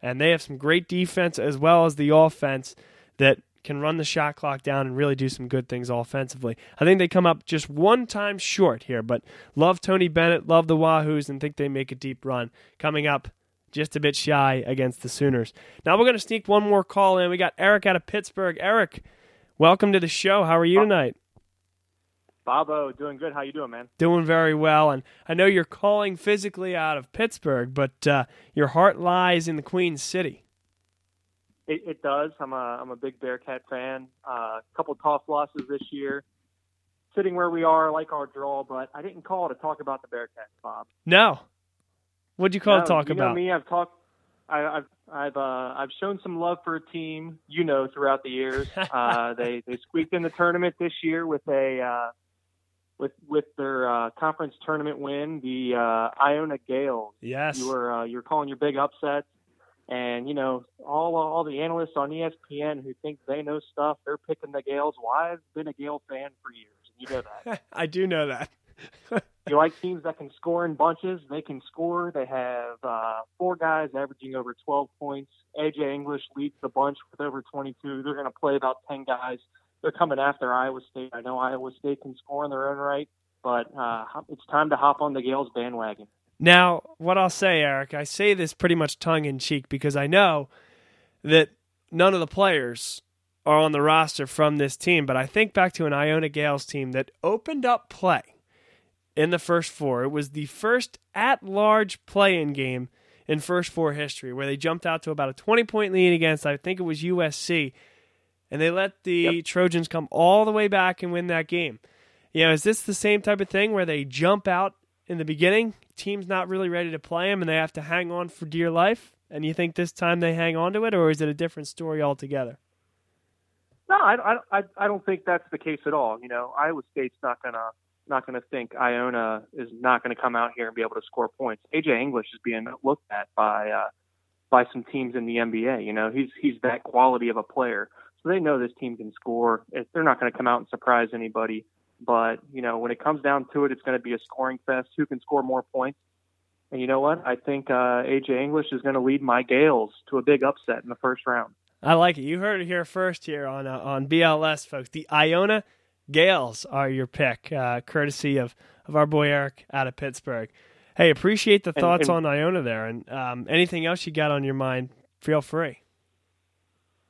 Speaker 1: and they have some great defense as well as the offense that can run the shot clock down and really do some good things offensively. I think they come up just one time short here, but love Tony Bennett, love the Wahoos, and think they make a deep run. Coming up just a bit shy against the Sooners. Now we're going to sneak one more call in. We got Eric out of Pittsburgh. Eric, welcome to the show. How are you tonight?
Speaker 11: Bobo, doing good. How you doing, man?
Speaker 1: Doing very well, and I know you're calling physically out of Pittsburgh, but uh, your heart lies in the Queen City.
Speaker 11: It, it does. I'm a I'm a big Bearcat fan. A uh, couple tough losses this year. Sitting where we are, like our draw, but I didn't call to talk about the Bearcats, Bob.
Speaker 1: No. What'd you call
Speaker 11: no,
Speaker 1: talk
Speaker 11: you
Speaker 1: about?
Speaker 11: Know me, I've talked. I, I've I've uh, I've shown some love for a team, you know, throughout the years. uh, they they squeaked in the tournament this year with a uh, with with their uh, conference tournament win, the uh, Iona Gaels.
Speaker 1: Yes,
Speaker 11: you were uh, you're calling your big upsets, and you know all all the analysts on ESPN who think they know stuff, they're picking the Gaels. Well, I've been a Gael fan for years, and you know that.
Speaker 1: I do know that.
Speaker 11: you like teams that can score in bunches. They can score. They have uh, four guys averaging over 12 points. AJ English leads the bunch with over 22. They're going to play about 10 guys they're coming after Iowa State. I know Iowa State can score in their own right, but uh, it's time to hop on the Gaels bandwagon.
Speaker 1: Now, what I'll say, Eric, I say this pretty much tongue in cheek because I know that none of the players are on the roster from this team, but I think back to an Iona Gaels team that opened up play in the first four. It was the first at large play in game in first four history where they jumped out to about a 20 point lead against, I think it was USC and they let the yep. Trojans come all the way back and win that game. You know, is this the same type of thing where they jump out in the beginning, team's not really ready to play them, and they have to hang on for dear life? And you think this time they hang on to it, or is it a different story altogether?
Speaker 11: No, I, I, I don't think that's the case at all. You know, Iowa State's not gonna not gonna think Iona is not gonna come out here and be able to score points. AJ English is being looked at by uh, by some teams in the NBA. You know, he's he's that quality of a player. So they know this team can score. They're not going to come out and surprise anybody. But, you know, when it comes down to it, it's going to be a scoring fest. Who can score more points? And you know what? I think uh, AJ English is going to lead my Gaels to a big upset in the first round.
Speaker 1: I like it. You heard it here first here on uh, on BLS, folks. The Iona Gaels are your pick, uh, courtesy of, of our boy Eric out of Pittsburgh. Hey, appreciate the thoughts and, and, on Iona there. And um, anything else you got on your mind, feel free.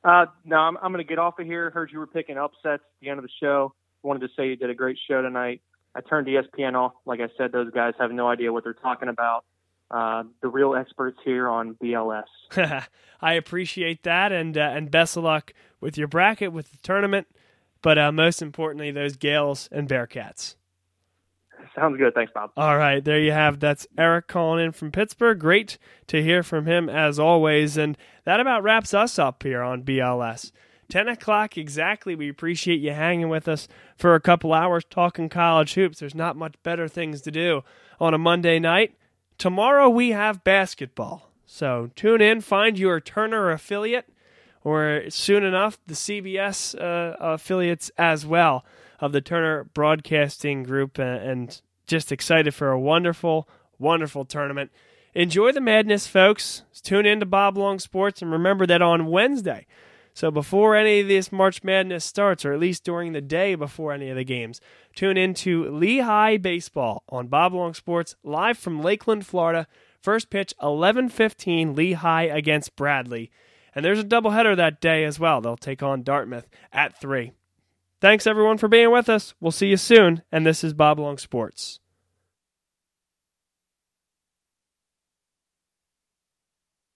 Speaker 11: Uh, no, I'm, I'm going to get off of here. Heard you were picking upsets at the end of the show. Wanted to say you did a great show tonight. I turned ESPN off. Like I said, those guys have no idea what they're talking about. uh, the real experts here on BLS.
Speaker 1: I appreciate that, and uh, and best of luck with your bracket with the tournament, but uh, most importantly, those Gaels and Bearcats.
Speaker 11: Sounds good. Thanks, Bob.
Speaker 1: All right, there you have. That's Eric calling in from Pittsburgh. Great to hear from him as always. And that about wraps us up here on BLS. 10 o'clock exactly. We appreciate you hanging with us for a couple hours talking college hoops. There's not much better things to do on a Monday night. Tomorrow we have basketball. So tune in, find your Turner affiliate, or soon enough, the CBS uh, affiliates as well of the Turner Broadcasting Group, uh, and just excited for a wonderful, wonderful tournament. Enjoy the madness, folks. Tune in to Bob Long Sports, and remember that on Wednesday, so before any of this March Madness starts, or at least during the day before any of the games, tune in to Lehigh Baseball on Bob Long Sports, live from Lakeland, Florida. First pitch, 11:15, Lehigh against Bradley. And there's a doubleheader that day as well. They'll take on Dartmouth at 3. Thanks everyone for being with us. We'll see you soon, and this is Bob Long Sports.